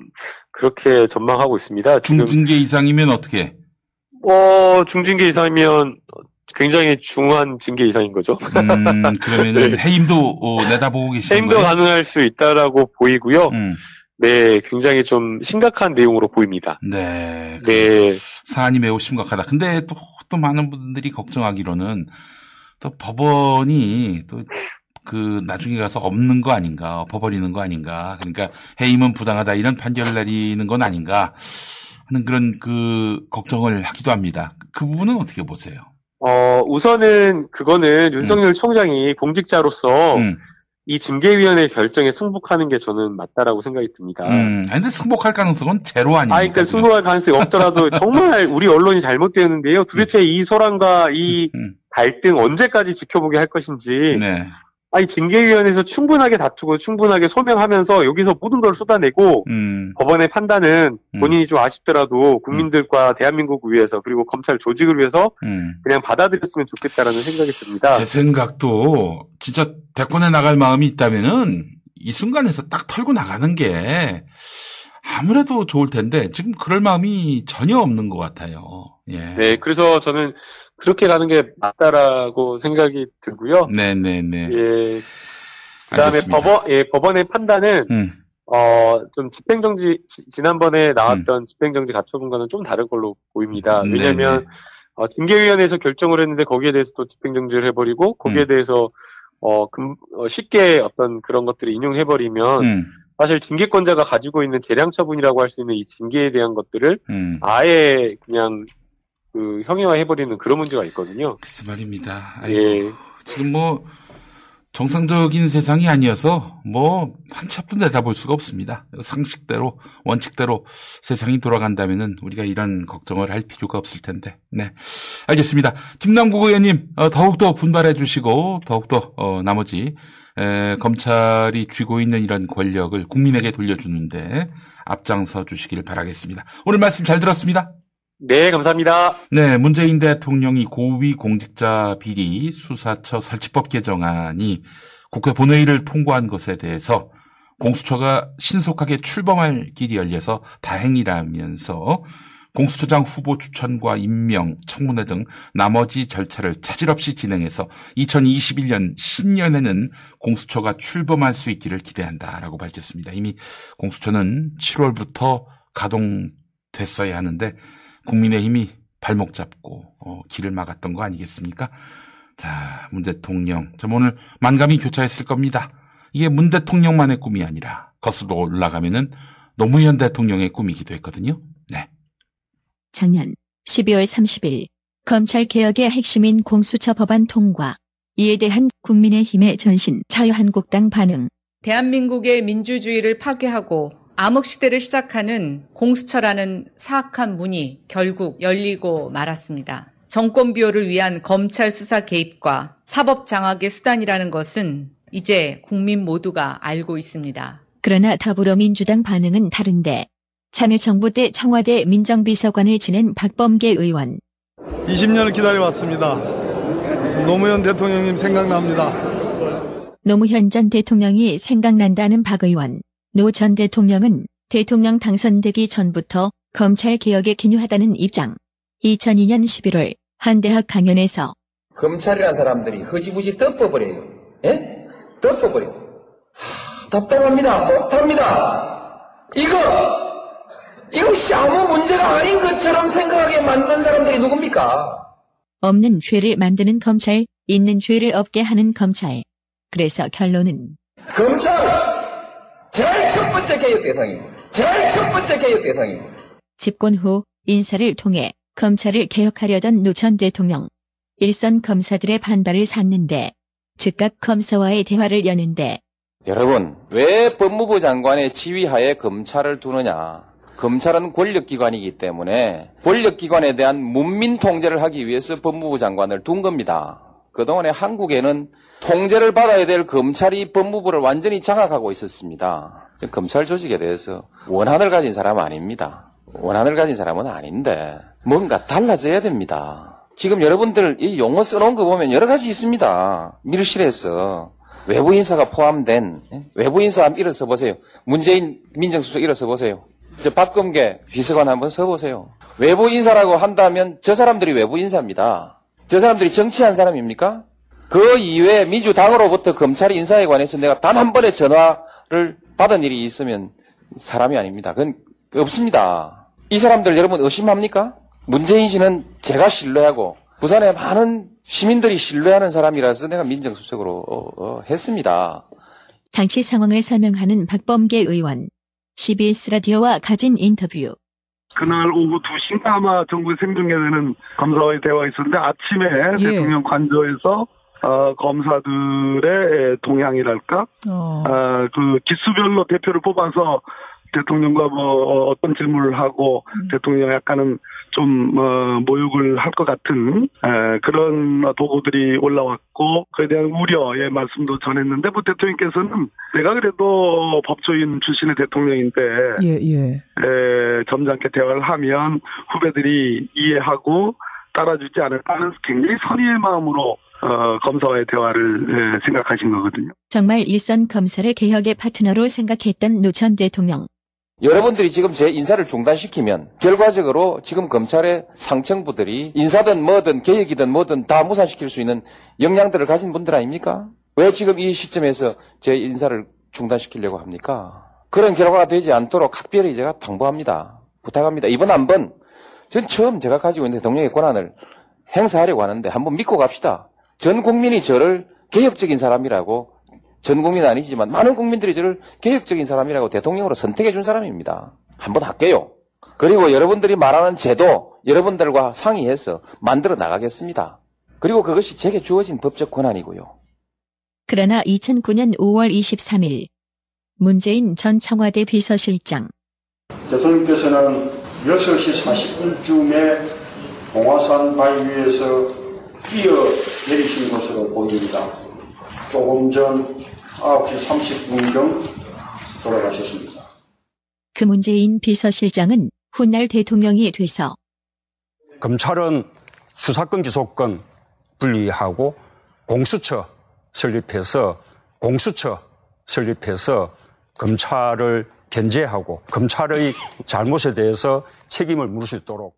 Speaker 23: 그렇게 전망하고 있습니다. 지금
Speaker 1: 중징계 이상이면 어떻게?
Speaker 23: 어 중징계 이상이면 굉장히 중한 징계 이상인 거죠.
Speaker 1: 음, 그러면은 해임도 어, 내다보고 계시는
Speaker 23: 해임도
Speaker 1: 거예요?
Speaker 23: 가능할 수 있다라고 보이고요.
Speaker 1: 음.
Speaker 23: 네, 굉장히 좀 심각한 내용으로 보입니다.
Speaker 1: 네.
Speaker 23: 네.
Speaker 1: 사안이 매우 심각하다. 근데 또, 또 많은 분들이 걱정하기로는 또 법원이 또 그 나중에 가서 없는 거 아닌가, 엎어버리는 거 아닌가. 그러니까 해임은 부당하다 이런 판결을 내리는 건 아닌가 하는 그런 그 걱정을 하기도 합니다. 그 부분은 어떻게 보세요?
Speaker 23: 어, 우선은 그거는 윤석열 총장이 공직자로서
Speaker 1: 음.
Speaker 23: 이 징계위원회 결정에 승복하는 게 저는 맞다라고 생각이 듭니다.
Speaker 1: 음, 아니, 근데 승복할 가능성은 제로 아닙니까?
Speaker 23: 아, 그러니까 승복할 가능성이 없더라도 정말 우리 언론이 잘못되었는데요. 도대체 이 소란과 이 갈등 언제까지 지켜보게 할 것인지.
Speaker 1: 네.
Speaker 23: 아니 징계위원회에서 충분하게 다투고 충분하게 소명하면서 여기서 모든 걸 쏟아내고
Speaker 1: 음.
Speaker 23: 법원의 판단은 본인이 좀 아쉽더라도 국민들과 대한민국을 위해서 그리고 검찰 조직을 위해서
Speaker 1: 음.
Speaker 23: 그냥 받아들였으면 좋겠다라는 생각이 듭니다.
Speaker 1: 제 생각도 진짜 대권에 나갈 마음이 있다면은 이 순간에서 딱 털고 나가는 게 아무래도 좋을 텐데 지금 그럴 마음이 전혀 없는 것 같아요. 예.
Speaker 23: 네, 그래서 저는 그렇게 가는 게 맞다라고 생각이 들고요.
Speaker 1: 네네네.
Speaker 23: 예. 그다음에
Speaker 1: 알겠습니다.
Speaker 23: 법원, 예, 법원의 판단은
Speaker 1: 음.
Speaker 23: 어, 좀 집행정지, 지- 지난번에 나왔던 집행정지 가처분과는 좀 다른 걸로 보입니다.
Speaker 1: 음,
Speaker 23: 왜냐면,
Speaker 1: 네네.
Speaker 23: 어, 징계위원회에서 결정을 했는데 거기에 대해서 또 집행정지를 해버리고, 거기에
Speaker 1: 음.
Speaker 23: 대해서, 어, 금- 어, 쉽게 어떤 그런 것들을 인용해버리면,
Speaker 1: 음.
Speaker 23: 사실 징계권자가 가지고 있는 재량 처분이라고 할 수 있는 이 징계에 대한 것들을
Speaker 1: 음.
Speaker 23: 아예 그냥 그 형해화해버리는 그런 문제가 있거든요.
Speaker 1: 글쎄 말입니다. 아이고,
Speaker 23: 예.
Speaker 1: 지금 뭐 정상적인 세상이 아니어서 뭐한치 앞도 내다볼 수가 없습니다. 상식대로 원칙대로 세상이 돌아간다면은 우리가 이런 걱정을 할 필요가 없을 텐데. 네, 알겠습니다. 김남국 의원님 어, 더욱더 분발해 주시고 더욱더 어, 나머지 에, 검찰이 쥐고 있는 이런 권력을 국민에게 돌려주는데 앞장서 주시길 바라겠습니다. 오늘 말씀 잘 들었습니다.
Speaker 23: 네, 감사합니다.
Speaker 1: 네, 문재인 대통령이 고위 공직자 비리 수사처 설치법 개정안이 국회 본회의를 통과한 것에 대해서 공수처가 신속하게 출범할 길이 열려서 다행이라면서 공수처장 후보 추천과 임명, 청문회 등 나머지 절차를 차질 없이 진행해서 2021년 신년에는 공수처가 출범할 수 있기를 기대한다라고 밝혔습니다. 이미 공수처는 7월부터 가동됐어야 하는데 국민의힘이 발목 잡고 어, 길을 막았던 거 아니겠습니까? 자, 문 대통령. 저 오늘 만감이 교차했을 겁니다. 이게 문 대통령만의 꿈이 아니라 거슬러 올라가면은 노무현 대통령의 꿈이기도 했거든요. 네.
Speaker 9: 작년 12월 30일 검찰 개혁의 핵심인 공수처 법안 통과. 이에 대한 국민의힘의 전신 자유한국당 반응.
Speaker 24: 대한민국의 민주주의를 파괴하고 암흑시대를 시작하는 공수처라는 사악한 문이 결국 열리고 말았습니다. 정권 비호를 위한 검찰 수사 개입과 사법 장악의 수단이라는 것은 이제 국민 모두가 알고 있습니다.
Speaker 9: 그러나 더불어민주당 반응은 다른데 참여정부 때 청와대 민정비서관을 지낸 박범계 의원.
Speaker 25: 20년을 기다려왔습니다. 노무현 대통령님 생각납니다.
Speaker 9: 노무현 전 대통령이 생각난다는 박 의원. 노 전 대통령은 대통령 당선되기 전부터 검찰 개혁에 기여하다는 입장. 2002년 11월 한 대학 강연에서
Speaker 26: 검찰이라는 사람들이 허지부지 덮어버려요. 예? 덮어버려. 하, 답답합니다. 속 탑니다. 이거
Speaker 27: 이것이 아무 문제가 아닌 것처럼 생각하게 만든 사람들이 누굽니까?
Speaker 9: 없는 죄를 만드는 검찰, 있는 죄를 없게 하는 검찰. 그래서 결론은
Speaker 27: 검찰 제일 첫 번째 개혁 대상이고 제일 첫 번째 개혁 대상이고
Speaker 9: 집권 후 인사를 통해 검찰을 개혁하려던 노 전 대통령. 일선 검사들의 반발을 샀는데 즉각 검사와의 대화를 여는데
Speaker 28: 여러분 왜 법무부 장관의 지휘하에 검찰을 두느냐 검찰은 권력기관이기 때문에 권력기관에 대한 문민 통제를 하기 위해서 법무부 장관을 둔 겁니다. 그동안에 한국에는 통제를 받아야 될 검찰이 법무부를 완전히 장악하고 있었습니다. 검찰 조직에 대해서 원한을 가진 사람은 아닙니다. 원한을 가진 사람은 아닌데 뭔가 달라져야 됩니다. 지금 여러분들 이 용어 써놓은 거 보면 여러 가지 있습니다. 밀실에서 외부 인사가 포함된 예? 외부 인사 한번 일어서 보세요. 문재인 민정수석 일어서 보세요. 저 박금계 비서관 한번 서보세요. 외부 인사라고 한다면 저 사람들이 외부 인사입니다. 저 사람들이 정치한 사람입니까? 그 이외에 민주당으로부터 검찰 인사에 관해서 내가 단 한 번의 전화를 받은 일이 있으면 사람이 아닙니다. 그건 없습니다. 이 사람들 여러분 의심합니까? 문재인 씨는 제가 신뢰하고 부산의 많은 시민들이 신뢰하는 사람이라서 내가 민정수석으로 어, 어, 했습니다.
Speaker 9: 당시 상황을 설명하는 박범계 의원. CBS 라디오와 가진 인터뷰.
Speaker 29: 그날 오후 2시인가 아마 정부 생중계되는 검사와의 대화가 있었는데 아침에
Speaker 30: 예.
Speaker 29: 대통령 관저에서 어, 검사들의 동향이랄까,
Speaker 30: 어.
Speaker 29: 어, 그 기수별로 대표를 뽑아서 대통령과 뭐 어떤 질문을 하고 대통령 약간은 좀 어, 모욕을 할 것 같은 에, 그런 보고들이 올라왔고 그에 대한 우려의 말씀도 전했는데 뭐 대통령께서는 내가 그래도 법조인 출신의 대통령인데
Speaker 30: 예, 예.
Speaker 29: 에, 점잖게 대화를 하면 후배들이 이해하고 따라주지 않을까 하는 굉장히 선의의 마음으로 어, 검사와의 대화를 에, 생각하신 거거든요.
Speaker 9: 정말 일선 검사를 개혁의 파트너로 생각했던 노 전 대통령.
Speaker 28: 여러분들이 지금 제 인사를 중단시키면 결과적으로 지금 검찰의 상층부들이 인사든 뭐든 개혁이든 뭐든 다 무산시킬 수 있는 역량들을 가진 분들 아닙니까? 왜 지금 이 시점에서 제 인사를 중단시키려고 합니까? 그런 결과가 되지 않도록 각별히 제가 당부합니다. 부탁합니다. 이번 한 번, 전 처음 제가 가지고 있는 대통령의 권한을 행사하려고 하는데 한번 믿고 갑시다. 전 국민이 저를 개혁적인 사람이라고 전 국민 은 아니지만 많은 국민들이 저를 개혁적인 사람이라고 대통령으로 선택해 준 사람입니다. 한번 할게요. 그리고 여러분들이 말하는 제도 여러분들과 상의해서 만들어 나가겠습니다. 그리고 그것이 제게 주어진 법적 권한이고요.
Speaker 9: 그러나 2009년 5월 23일 문재인 전 청와대 비서실장
Speaker 31: 대통령께서는 6시 40분쯤에 봉화산 바위에서 뛰어 내리신 것으로 보입니다. 조금 전 9시 30분경 돌아가셨습니다.
Speaker 9: 그 문재인 비서실장은 훗날 대통령이 돼서
Speaker 32: 검찰은 수사권 기소권 분리하고 공수처 설립해서 공수처 설립해서 검찰을 견제하고 검찰의 잘못에 대해서 책임을 물을 수 있도록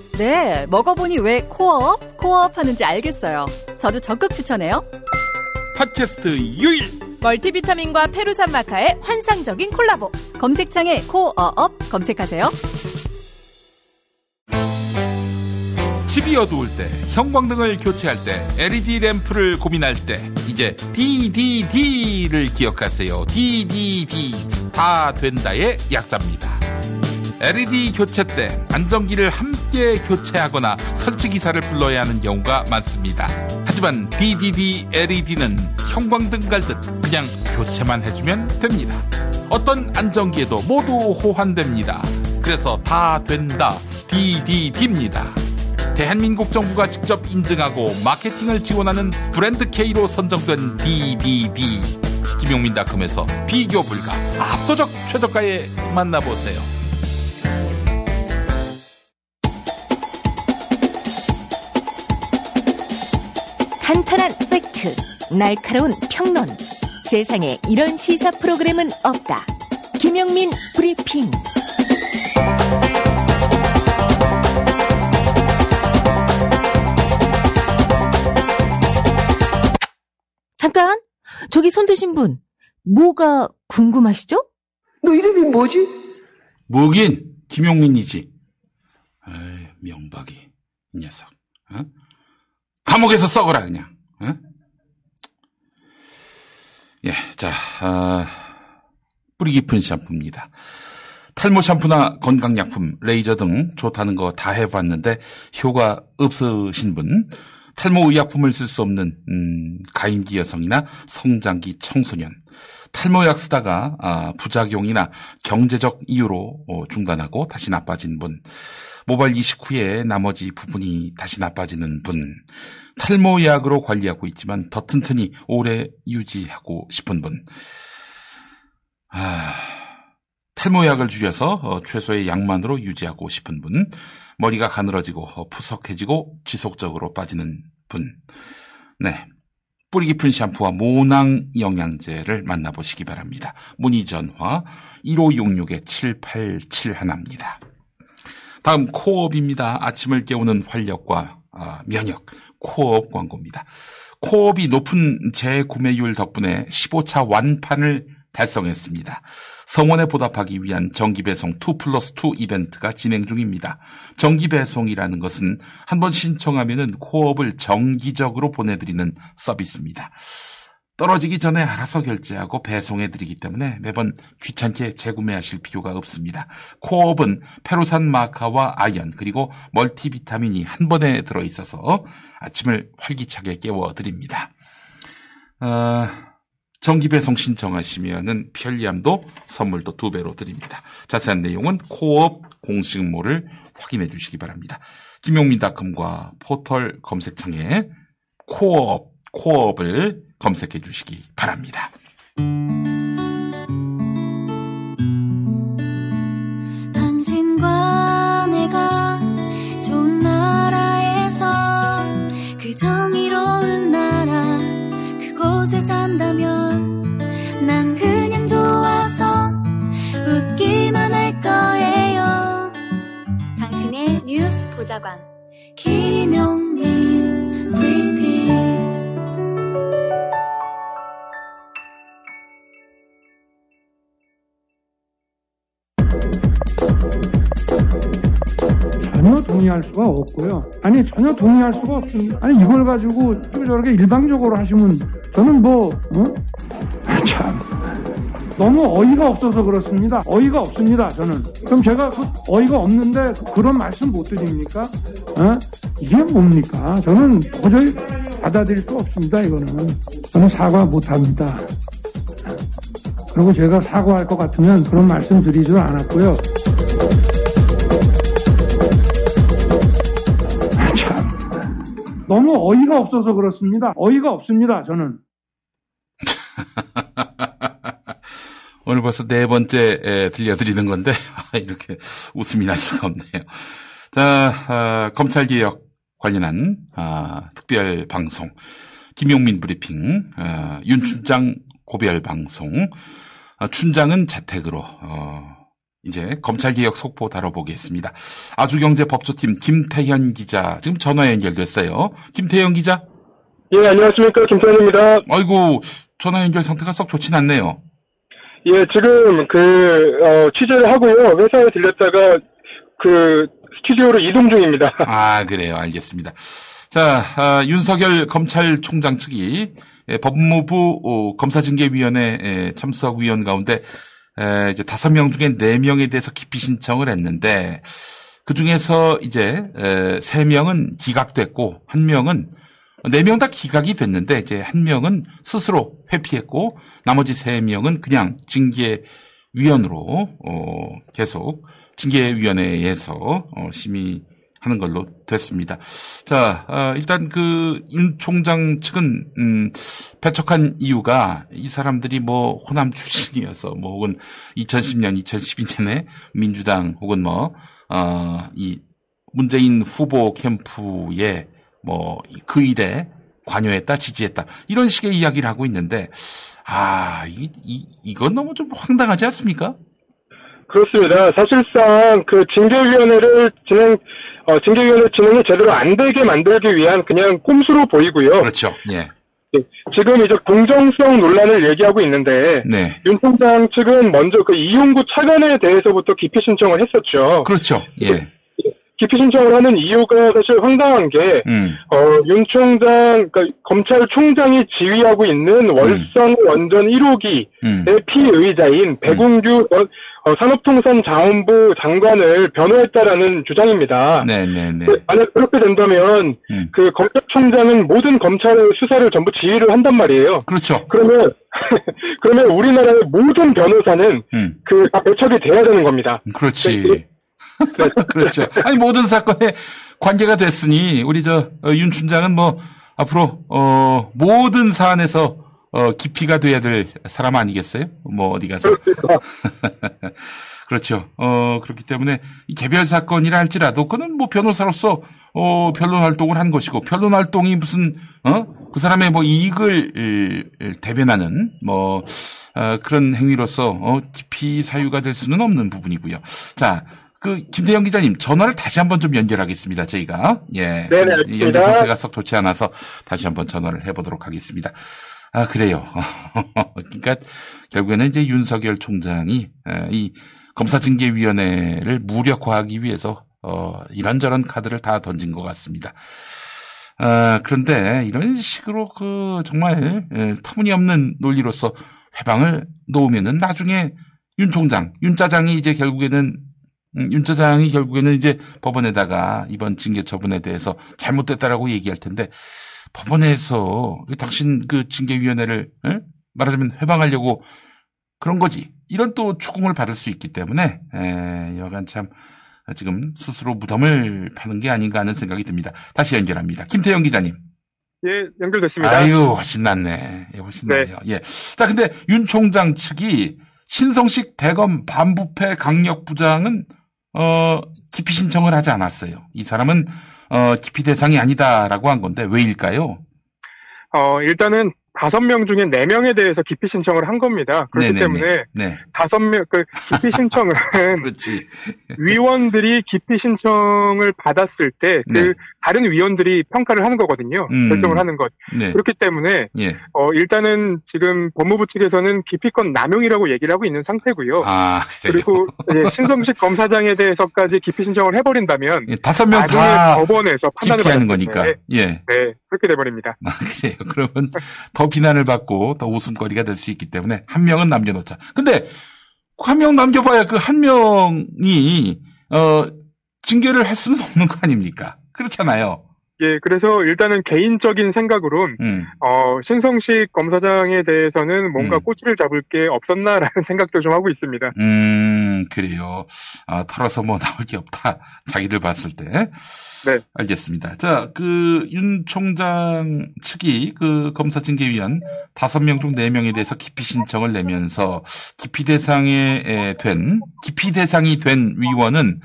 Speaker 33: 네, 먹어보니 왜 코어업, 코어업 하는지 알겠어요. 저도 적극 추천해요.
Speaker 1: 팟캐스트 유일!
Speaker 24: 멀티비타민과 페루산 마카의 환상적인 콜라보.
Speaker 33: 검색창에 코어업 검색하세요.
Speaker 1: 집이 어두울 때, 형광등을 교체할 때, LED 램프를 고민할 때, 이제 DDD를 기억하세요. DDD. 다 된다의 약자입니다. LED 교체 때 안전기를 함께 교체하거나 설치 기사를 불러야 하는 경우가 많습니다. 하지만 DDD LED는 형광등 갈듯 그냥 교체만 해주면 됩니다. 어떤 안전기에도 모두 호환됩니다. 그래서 다 된다 DDD입니다. 대한민국 정부가 직접 인증하고 마케팅을 지원하는 브랜드 K로 선정된 DDD. 김용민닷컴에서 비교 불가 압도적 최저가에 만나보세요.
Speaker 34: 탄탄한 팩트, 날카로운 평론. 세상에 이런 시사 프로그램은 없다. 김영민 브리핑. 잠깐! 저기 손 드신 분, 뭐가 궁금하시죠?
Speaker 35: 너 이름이 뭐지?
Speaker 1: 뭐긴 김용민이지. 에이, 명박이 이 녀석. 어? 감옥에서 썩어라 그냥. 어? 예, 자 아, 뿌리 깊은 샴푸입니다. 탈모 샴푸나 건강약품, 레이저 등 좋다는 거 다 해봤는데 효과 없으신 분, 탈모 의약품을 쓸 수 없는 음, 가임기 여성이나 성장기 청소년, 탈모약 쓰다가 아, 부작용이나 경제적 이유로 어, 중단하고 다시 나빠진 분, 모발 이식 후에 나머지 부분이 다시 나빠지는 분, 탈모약으로 관리하고 있지만 더 튼튼히 오래 유지하고 싶은 분, 아, 탈모약을 줄여서 어, 최소의 양만으로 유지하고 싶은 분, 머리가 가늘어지고 어, 푸석해지고 지속적으로 빠지는 분, 네. 뿌리 깊은 샴푸와 모낭 영양제를 만나보시기 바랍니다. 문의 전화 1566-7871입니다. 다음 코업입니다. 아침을 깨우는 활력과 아, 면역 코업 광고입니다. 코업이 높은 재구매율 덕분에 15차 완판을 달성했습니다. 성원에 보답하기 위한 정기배송 2 플러스 2 이벤트가 진행 중입니다. 정기배송이라는 것은 한 번 신청하면 코업을 정기적으로 보내드리는 서비스입니다. 떨어지기 전에 알아서 결제하고 배송해드리기 때문에 매번 귀찮게 재구매하실 필요가 없습니다. 코업은 페로산 마카와 아연 그리고 멀티비타민이 한 번에 들어있어서 아침을 활기차게 깨워드립니다. 어... 정기 배송 신청하시면은 편리함도 선물도 두 배로 드립니다. 자세한 내용은 코업 공식몰을 확인해 주시기 바랍니다. 김용민닷컴과 포털 검색창에 코업, 코업을 검색해 주시기 바랍니다.
Speaker 36: 당신과 내가 좋은 나라에서 그 정의로운 나라 그곳에 산다면 난 그냥 좋아서 웃기만 할 거예요.
Speaker 37: 당신의 뉴스 보좌관
Speaker 36: 김용
Speaker 4: 동의할 수가 없고요. 아니 전혀 동의할 수가 없습니다. 아니 이걸 가지고 저렇게 일방적으로 하시면 저는 뭐 어? 아, 참 너무 어이가 없어서 그렇습니다. 어이가 없습니다. 저는 그럼 제가 그 어이가 없는데 그런 말씀 못 드립니까? 어? 이게 뭡니까? 저는 도저히 받아들일 수 없습니다. 이거는 저는 사과 못 합니다. 그리고 제가 사과할 것 같으면 그런 말씀 드리지도 않았고요. 너무 어이가 없어서 그렇습니다. 어이가 없습니다. 저는.
Speaker 1: 오늘 벌써 네 번째 들려드리는 건데 이렇게 웃음이 날 수가 없네요. 자, 아, 검찰 개혁 관련한 아, 특별 방송 김용민 브리핑 아, 윤 춘장 고별 방송 아, 춘장은 자택으로 어, 이제 검찰개혁 속보 다뤄보겠습니다. 아주경제 법조팀 김태현 기자 지금 전화 연결됐어요. 김태현 기자.
Speaker 23: 예, 안녕하십니까. 김태현입니다.
Speaker 1: 아이고, 전화 연결 상태가 썩 좋진 않네요.
Speaker 23: 예, 지금 그 어, 취재를 하고요. 회사에 들렸다가 그 스튜디오로 이동 중입니다.
Speaker 1: 아, 그래요. 알겠습니다. 자, 아, 윤석열 검찰총장 측이 예, 법무부 어, 검사징계위원회 참석위원 가운데 에, 이제 다섯 명 중에 네 명에 대해서 기피 신청을 했는데 그 중에서 이제 세 명은 기각됐고 한 명은 네 명 다 기각이 됐는데 이제 한 명은 스스로 회피했고 나머지 세 명은 그냥 징계위원으로 어, 계속 징계위원회에서 어, 심의 하는 걸로 됐습니다. 자, 어, 일단 그 윤 총장 측은 음, 배척한 이유가 이 사람들이 뭐 호남 출신이어서 뭐 혹은 2010년, 2012년에 민주당 혹은 뭐 어, 이 문재인 후보 캠프에 뭐 그 일에 관여했다, 지지했다 이런 식의 이야기를 하고 있는데 아, 이, 이 이건 너무 좀 황당하지 않습니까?
Speaker 35: 그렇습니다. 사실상 그 징계위원회를 진행 어, 징계위원회 진행이 제대로 안 되게 만들기 위한 그냥 꼼수로 보이고요.
Speaker 1: 그렇죠. 예.
Speaker 35: 네, 지금 이제 공정성 논란을 얘기하고 있는데
Speaker 1: 네.
Speaker 35: 윤 총장 측은 먼저 그 이용구 차관에 대해서부터 기피 신청을 했었죠.
Speaker 1: 그렇죠. 예.
Speaker 35: 기피 신청을 하는 이유가 사실 황당한 게,
Speaker 1: 음.
Speaker 35: 어, 윤 총장, 그러니까 검찰총장이 지휘하고 있는 월성 원전 1호기의
Speaker 1: 음.
Speaker 35: 피의자인 배공규 어, 어, 산업통상자원부 장관을 변호했다라는 주장입니다.
Speaker 1: 네네네.
Speaker 35: 그, 만약 그렇게 된다면
Speaker 1: 음.
Speaker 35: 그 검찰총장은 모든 검찰 수사를 전부 지휘를 한단 말이에요.
Speaker 1: 그렇죠.
Speaker 35: 그러면 그러면 우리나라의 모든 변호사는
Speaker 1: 음.
Speaker 35: 그다 배척이 돼야 되는 겁니다.
Speaker 1: 그렇지. 그렇죠. 아니 모든 사건에 관계가 됐으니 우리 저 윤 춘장은 뭐 앞으로 어 모든 사안에서 어 깊이가 돼야 될 사람 아니겠어요? 뭐 어디 가서 그렇죠. 어 그렇기 때문에 이 개별 사건이라 할지라도 그는 뭐 변호사로서 어 변론 활동을 한 것이고 변론 활동이 무슨 어그 사람의 뭐 이익을 을, 대변하는 뭐 어, 그런 행위로서 어 깊이 사유가 될 수는 없는 부분이고요. 자, 그 김태영 기자님 전화를 다시 한번 좀 연결하겠습니다. 저희가 예
Speaker 35: 네네, 알겠습니다.
Speaker 1: 연결 상태가 썩 좋지 않아서 다시 한번 전화를 해보도록 하겠습니다. 아 그래요. 그러니까 결국에는 이제 윤석열 총장이 에, 이 검사징계위원회를 무력화하기 위해서 어, 이런저런 카드를 다 던진 것 같습니다. 아, 그런데 이런 식으로 그 정말 에, 터무니없는 논리로서 회방을 놓으면은 나중에 윤 총장, 윤 짜장이 이제 결국에는 음, 윤 짜장이 결국에는 이제 법원에다가 이번 징계 처분에 대해서 잘못됐다라고 얘기할 텐데 법원에서 당신 그 징계위원회를 에? 말하자면 회방하려고 그런 거지. 이런 또 추궁을 받을 수 있기 때문에 에, 여간 참 지금 스스로 무덤을 파는 게 아닌가 하는 생각이 듭니다. 다시 연결합니다. 김태영 기자님.
Speaker 35: 예, 연결됐습니다.
Speaker 1: 아유, 훨씬 낫네. 예, 훨씬
Speaker 35: 네.
Speaker 1: 낫네요. 예. 자, 근데 윤 총장 측이 신성식 대검 반부패 강력부장은 어, 기피 신청을 하지 않았어요. 이 사람은 어, 기피 대상이 아니다라고 한 건데 왜일까요?
Speaker 35: 어, 일단은 다섯 명 중에 네 명에 대해서 기피 신청을 한 겁니다. 그렇기
Speaker 1: 네네네.
Speaker 35: 때문에
Speaker 1: 네.
Speaker 35: 다섯 명, 그 기피 신청은
Speaker 1: 그렇지.
Speaker 35: 위원들이 기피 신청을 받았을 때그
Speaker 1: 네.
Speaker 35: 다른 위원들이 평가를 하는 거거든요.
Speaker 1: 음.
Speaker 35: 결정을 하는 것.
Speaker 1: 네.
Speaker 35: 그렇기 때문에
Speaker 1: 예.
Speaker 35: 어, 일단은 지금 법무부 측에서는 기피권 남용이라고 얘기를 하고 있는 상태고요.
Speaker 1: 아?
Speaker 35: 그리고 예, 신성식 검사장에 대해서까지 기피 신청을 해버린다면
Speaker 1: 예, 다섯 명 다
Speaker 35: 법원에서 판단을 받았을
Speaker 1: 거니까.
Speaker 35: 때
Speaker 1: 예.
Speaker 35: 네, 그렇게 돼버립니다.
Speaker 1: 아, 그래요. 그러면 더 비난을 받고 더 웃음거리가 될 수 있기 때문에 한 명은 남겨놓자. 근데 한 명 남겨봐야 그 한 명이 어 징계를 할 수는 없는 거 아닙니까? 그렇잖아요.
Speaker 35: 예, 그래서 일단은 개인적인 생각으론
Speaker 1: 음.
Speaker 35: 어, 신성식 검사장에 대해서는 뭔가 꼬치를 잡을 게 없었나라는 생각도 좀 하고 있습니다.
Speaker 1: 음, 그래요. 아, 털어서 뭐 나올 게 없다. 자기들 봤을 때.
Speaker 35: 네.
Speaker 1: 알겠습니다. 자, 그, 윤 총장 측이 그 검사 징계위원 다섯 명 중 네 명에 대해서 기피 신청을 내면서 기피 대상에 에, 된, 기피 대상이 된 위원은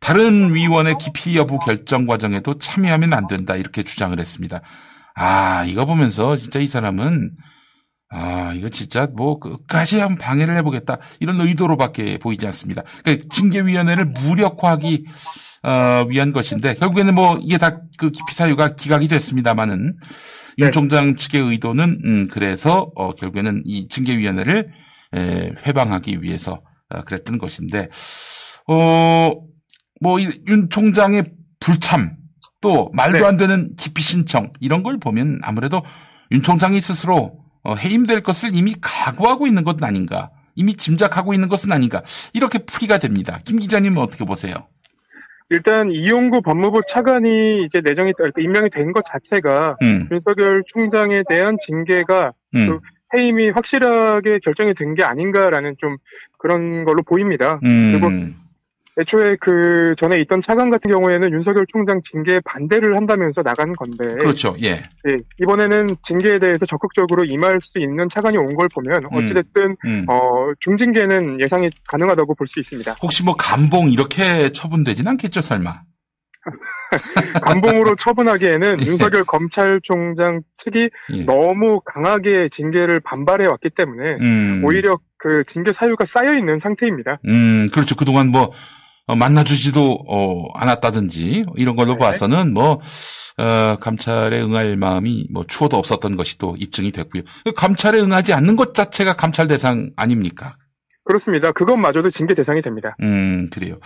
Speaker 1: 다른 위원의 기피 여부 결정 과정에도 참여하면 안 된다. 이렇게 주장을 했습니다. 아, 이거 보면서 진짜 이 사람은 아, 이거 진짜 뭐 끝까지 한번 방해를 해보겠다. 이런 의도로밖에 보이지 않습니다. 그러니까 징계위원회를 무력화하기 어, 위한 것인데 결국에는 뭐 이게 다 그 기피 사유가 기각이 됐습니다만은 윤 총장 측의 의도는 음, 그래서 어, 결국에는 이 징계위원회를 에, 회방하기 위해서 어, 그랬던 것인데 어 뭐 윤 총장의 불참 또 말도 안 되는 기피 신청 이런 걸 보면 아무래도 윤 총장이 스스로 어, 해임될 것을 이미 각오하고 있는 것은 아닌가, 이미 짐작하고 있는 것은 아닌가 이렇게 풀이가 됩니다. 김 기자님은 어떻게 보세요?
Speaker 35: 일단 이용구 법무부 차관이 이제 내정이 임명이 된 것 자체가
Speaker 1: 음.
Speaker 35: 윤석열 총장에 대한 징계가
Speaker 1: 음.
Speaker 35: 그 해임이 확실하게 결정이 된 게 아닌가라는 좀 그런 걸로 보입니다. 그리고
Speaker 1: 음,
Speaker 35: 애초에 그 전에 있던 차관 같은 경우에는 윤석열 총장 징계에 반대를 한다면서 나간 건데
Speaker 1: 그렇죠. 예.
Speaker 35: 예, 이번에는 징계에 대해서 적극적으로 임할 수 있는 차관이 온 걸 보면 어찌됐든
Speaker 1: 음.
Speaker 35: 어, 중징계는 예상이 가능하다고 볼 수 있습니다.
Speaker 1: 혹시 뭐 감봉 이렇게 처분되진 않겠죠, 설마?
Speaker 35: 감봉으로 처분하기에는 윤석열 검찰총장 측이
Speaker 1: 예.
Speaker 35: 너무 강하게 징계를 반발해 왔기 때문에
Speaker 1: 음.
Speaker 35: 오히려 그 징계 사유가 쌓여 있는 상태입니다.
Speaker 1: 음, 그렇죠. 그동안 뭐, 어, 만나주지도, 어, 않았다든지, 이런 걸로 봐서는 뭐, 어, 감찰에 응할 마음이 뭐 추워도 없었던 것이 또 입증이 됐고요. 그 감찰에 응하지 않는 것 자체가 감찰 대상 아닙니까?
Speaker 35: 그렇습니다. 그것마저도 징계 대상이 됩니다.
Speaker 1: 음, 그래요.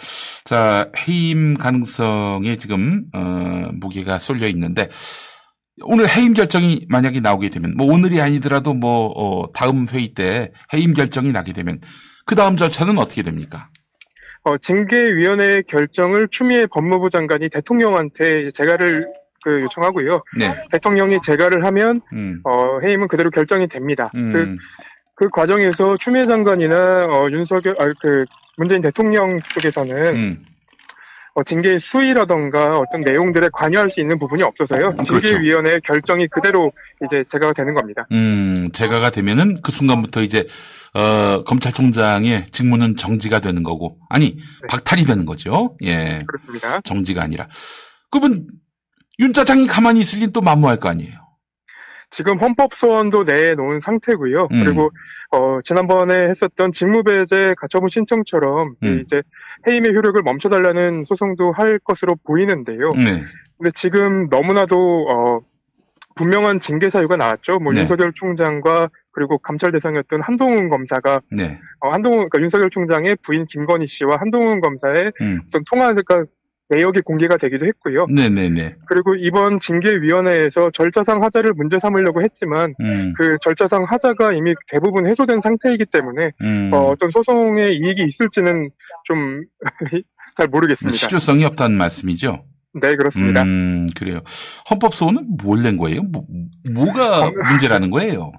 Speaker 1: 자, 해임 가능성에 지금, 어, 무게가 쏠려 있는데, 오늘 해임 결정이 만약에 나오게 되면, 뭐 오늘이 아니더라도 뭐, 어, 다음 회의 때 해임 결정이 나게 되면, 그 다음 절차는 어떻게 됩니까?
Speaker 35: 어, 징계위원회 결정을 추미애 법무부 장관이 대통령한테 재가를 그 요청하고요.
Speaker 1: 네.
Speaker 35: 대통령이 재가를 하면
Speaker 1: 음.
Speaker 35: 어, 해임은 그대로 결정이 됩니다.
Speaker 1: 음.
Speaker 35: 그, 그 과정에서 추미애 장관이나 어, 윤석열 아, 그 문재인 대통령 쪽에서는
Speaker 1: 음.
Speaker 35: 어, 징계 수위라던가 어떤 내용들에 관여할 수 있는 부분이 없어서요.
Speaker 1: 그렇죠.
Speaker 35: 징계위원회 결정이 그대로 이제 재가가 되는 겁니다.
Speaker 1: 음, 제가가 되면은 그 순간부터 이제, 어, 검찰총장의 직무는 정지가 되는 거고, 아니, 박탈이 되는 거죠. 예.
Speaker 35: 그렇습니다.
Speaker 1: 정지가 아니라. 그러면, 윤 짜장이 가만히 있을 린 또 만무할 거 아니에요.
Speaker 35: 지금 헌법 소원도 내놓은 상태고요.
Speaker 1: 음.
Speaker 35: 그리고 어, 지난번에 했었던 직무배제 가처분 신청처럼 이
Speaker 1: 음.
Speaker 35: 이제 해임의 효력을 멈춰달라는 소송도 할 것으로 보이는데요.
Speaker 1: 네.
Speaker 35: 근데 지금 너무나도 어, 분명한 징계 사유가 나왔죠. 뭐
Speaker 1: 네.
Speaker 35: 윤석열 총장과 그리고 감찰 대상이었던 한동훈 검사가
Speaker 1: 네.
Speaker 35: 어, 한동훈 그러니까 윤석열 총장의 부인 김건희 씨와 한동훈 검사의
Speaker 1: 음.
Speaker 35: 어떤 통화가 내역이 공개가 되기도 했고요.
Speaker 1: 네네네.
Speaker 35: 그리고 이번 징계위원회에서 절차상 하자를 문제 삼으려고 했지만
Speaker 1: 음.
Speaker 35: 그 절차상 하자가 이미 대부분 해소된 상태이기 때문에
Speaker 1: 음.
Speaker 35: 어, 어떤 소송에 이익이 있을지는 좀 잘 모르겠습니다.
Speaker 1: 실효성이 없다는 말씀이죠.
Speaker 35: 네 그렇습니다.
Speaker 1: 음, 그래요. 헌법소원은 뭘 낸 거예요? 뭐, 뭐가 문제라는 거예요?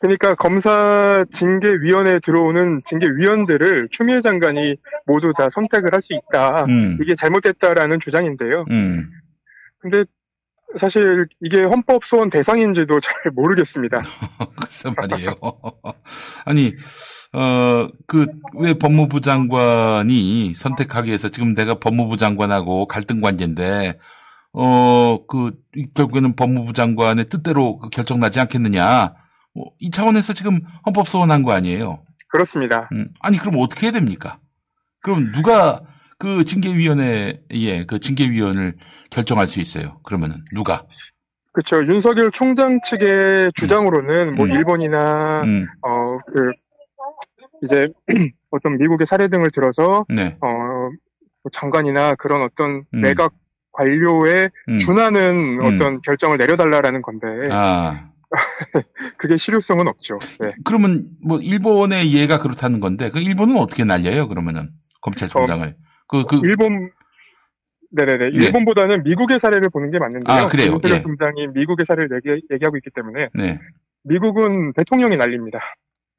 Speaker 35: 그러니까 검사 징계위원회에 들어오는 징계위원들을 추미애 장관이 모두 다 선택을 할 수 있다.
Speaker 1: 음.
Speaker 35: 이게 잘못됐다라는 주장인데요.
Speaker 1: 음.
Speaker 35: 근데 사실 이게 헌법 소원 대상인지도 잘 모르겠습니다.
Speaker 1: 글쎄 말이에요. 아니, 어, 그, 왜 법무부 장관이 선택하기 위해서 지금 내가 법무부 장관하고 갈등 관계인데, 어, 그, 이- 결국에는 법무부 장관의 뜻대로 그 결정 나지 않겠느냐. 뭐, 이 차원에서 지금 헌법 소원한 거 아니에요?
Speaker 35: 그렇습니다.
Speaker 1: 음, 아니, 그럼 어떻게 해야 됩니까? 그럼 누가 그 징계위원회에 그 징계위원을 결정할 수 있어요? 그러면은 누가?
Speaker 35: 그렇죠. 윤석열 총장 측의 주장으로는 뭐
Speaker 1: 음.
Speaker 35: 일본이나
Speaker 1: 음.
Speaker 35: 어그 이제 어떤 미국의 사례 등을 들어서
Speaker 1: 네.
Speaker 35: 어뭐 장관이나 그런 어떤
Speaker 1: 음.
Speaker 35: 내각 관료에
Speaker 1: 음.
Speaker 35: 준하는
Speaker 1: 음.
Speaker 35: 어떤 결정을 내려달라라는 건데
Speaker 1: 아.
Speaker 35: 그게 실효성은 없죠. 네.
Speaker 1: 그러면 뭐 일본의 예가 그렇다는 건데 그 일본은 어떻게 날려요? 그러면은 검찰총장을 그그
Speaker 35: 일본 네네네
Speaker 1: 네.
Speaker 35: 일본보다는 미국의 사례를 보는 게 맞는데요.
Speaker 1: 아, 그래요? 예.
Speaker 35: 총장이 미국의 사례를 얘기, 얘기 하고 있기 때문에
Speaker 1: 네.
Speaker 35: 미국은 대통령이 날립니다.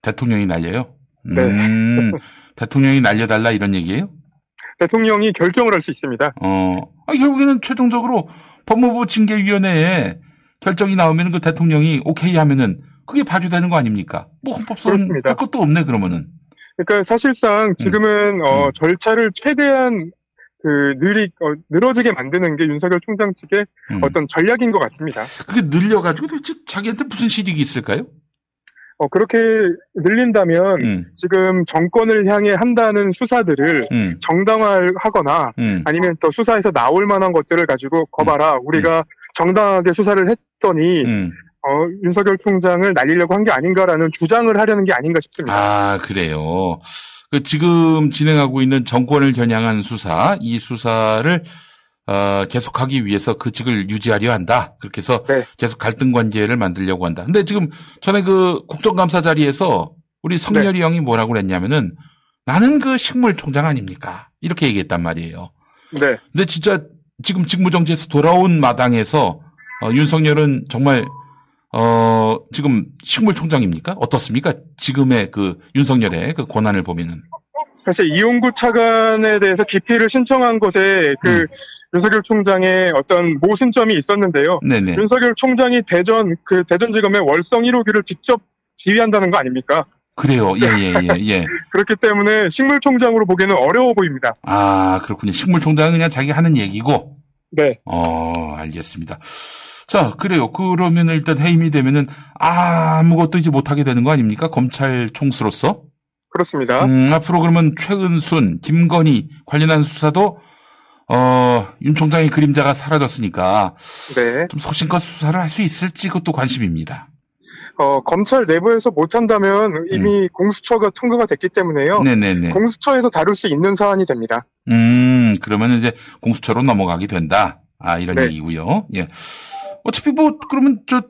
Speaker 1: 대통령이 날려요.
Speaker 35: 네.
Speaker 1: 음, 대통령이 날려달라 이런 얘기예요?
Speaker 35: 대통령이 결정을 할 수 있습니다.
Speaker 1: 어, 아, 결국에는 최종적으로 법무부 징계위원회에 결정이 나오면 그 대통령이 오케이 하면은 그게 발효되는 거 아닙니까? 뭐 헌법소원. 할 것도 없네 그러면은.
Speaker 35: 그러니까 사실상 지금은 어, 절차를 최대한 그 느리 어, 늘어지게 만드는 게 윤석열 총장 측의
Speaker 1: 음.
Speaker 35: 어떤 전략인 것 같습니다.
Speaker 1: 그게 늘려가지고 도대체 자기한테 무슨 실익이 있을까요?
Speaker 35: 어, 그렇게 늘린다면
Speaker 1: 음.
Speaker 35: 지금 정권을 향해 한다는 수사들을
Speaker 1: 음.
Speaker 35: 정당화하거나
Speaker 1: 음.
Speaker 35: 아니면 또 수사에서 나올 만한 것들을 가지고 거봐라 우리가 정당하게 수사를 했더니
Speaker 1: 음.
Speaker 35: 어, 윤석열 총장을 날리려고 한 게 아닌가라는 주장을 하려는 게 아닌가 싶습니다.
Speaker 1: 아, 그래요. 그 지금 진행하고 있는 정권을 겨냥한 수사, 이 수사를 어, 계속하기 위해서 그 직을 유지하려 한다. 그렇게 해서
Speaker 35: 네.
Speaker 1: 계속 갈등 관계를 만들려고 한다. 근데 지금 전에 그 국정감사 자리에서 우리 성렬이 형이 뭐라고 그랬냐면은 나는 그 식물 총장 아닙니까? 이렇게 얘기했단 말이에요.
Speaker 35: 네.
Speaker 1: 근데 진짜 지금 직무 정지에서 돌아온 마당에서 어, 윤석열은 정말 어, 지금 식물 총장입니까? 어떻습니까? 지금의 그 윤석열의 그 권한을 보면은.
Speaker 35: 사실 이용구 차관에 대해서 기피를 신청한 것에 그
Speaker 1: 음.
Speaker 35: 윤석열 총장의 어떤 모순점이 있었는데요.
Speaker 1: 네네.
Speaker 35: 윤석열 총장이 대전 그 대전지검의 월성 1호기를 직접 지휘한다는 거 아닙니까?
Speaker 1: 그래요. 예, 예, 예, 예.
Speaker 35: 그렇기 때문에 식물총장으로 보기에는 어려워 보입니다.
Speaker 1: 아, 그렇군요. 식물총장은 그냥 자기 하는 얘기고,
Speaker 35: 네.
Speaker 1: 어, 알겠습니다. 자, 그래요. 그러면 일단 해임이 되면은 아무것도 이제 못하게 되는 거 아닙니까? 검찰 총수로서?
Speaker 35: 그렇습니다.
Speaker 1: 음, 앞으로 그러면 최은순, 김건희 관련한 수사도 어, 윤 총장의 그림자가 사라졌으니까
Speaker 35: 네.
Speaker 1: 좀 소신껏 수사를 할 수 있을지 그것도 관심입니다.
Speaker 35: 어, 검찰 내부에서 못한다면 이미 공수처가 통과가 됐기 때문에요.
Speaker 1: 음. 네네네.
Speaker 35: 공수처에서 다룰 수 있는 사안이 됩니다.
Speaker 1: 음, 그러면 이제 공수처로 넘어가게 된다. 아, 이런
Speaker 35: 네.
Speaker 1: 얘기고요. 예. 어차피 뭐 그러면 저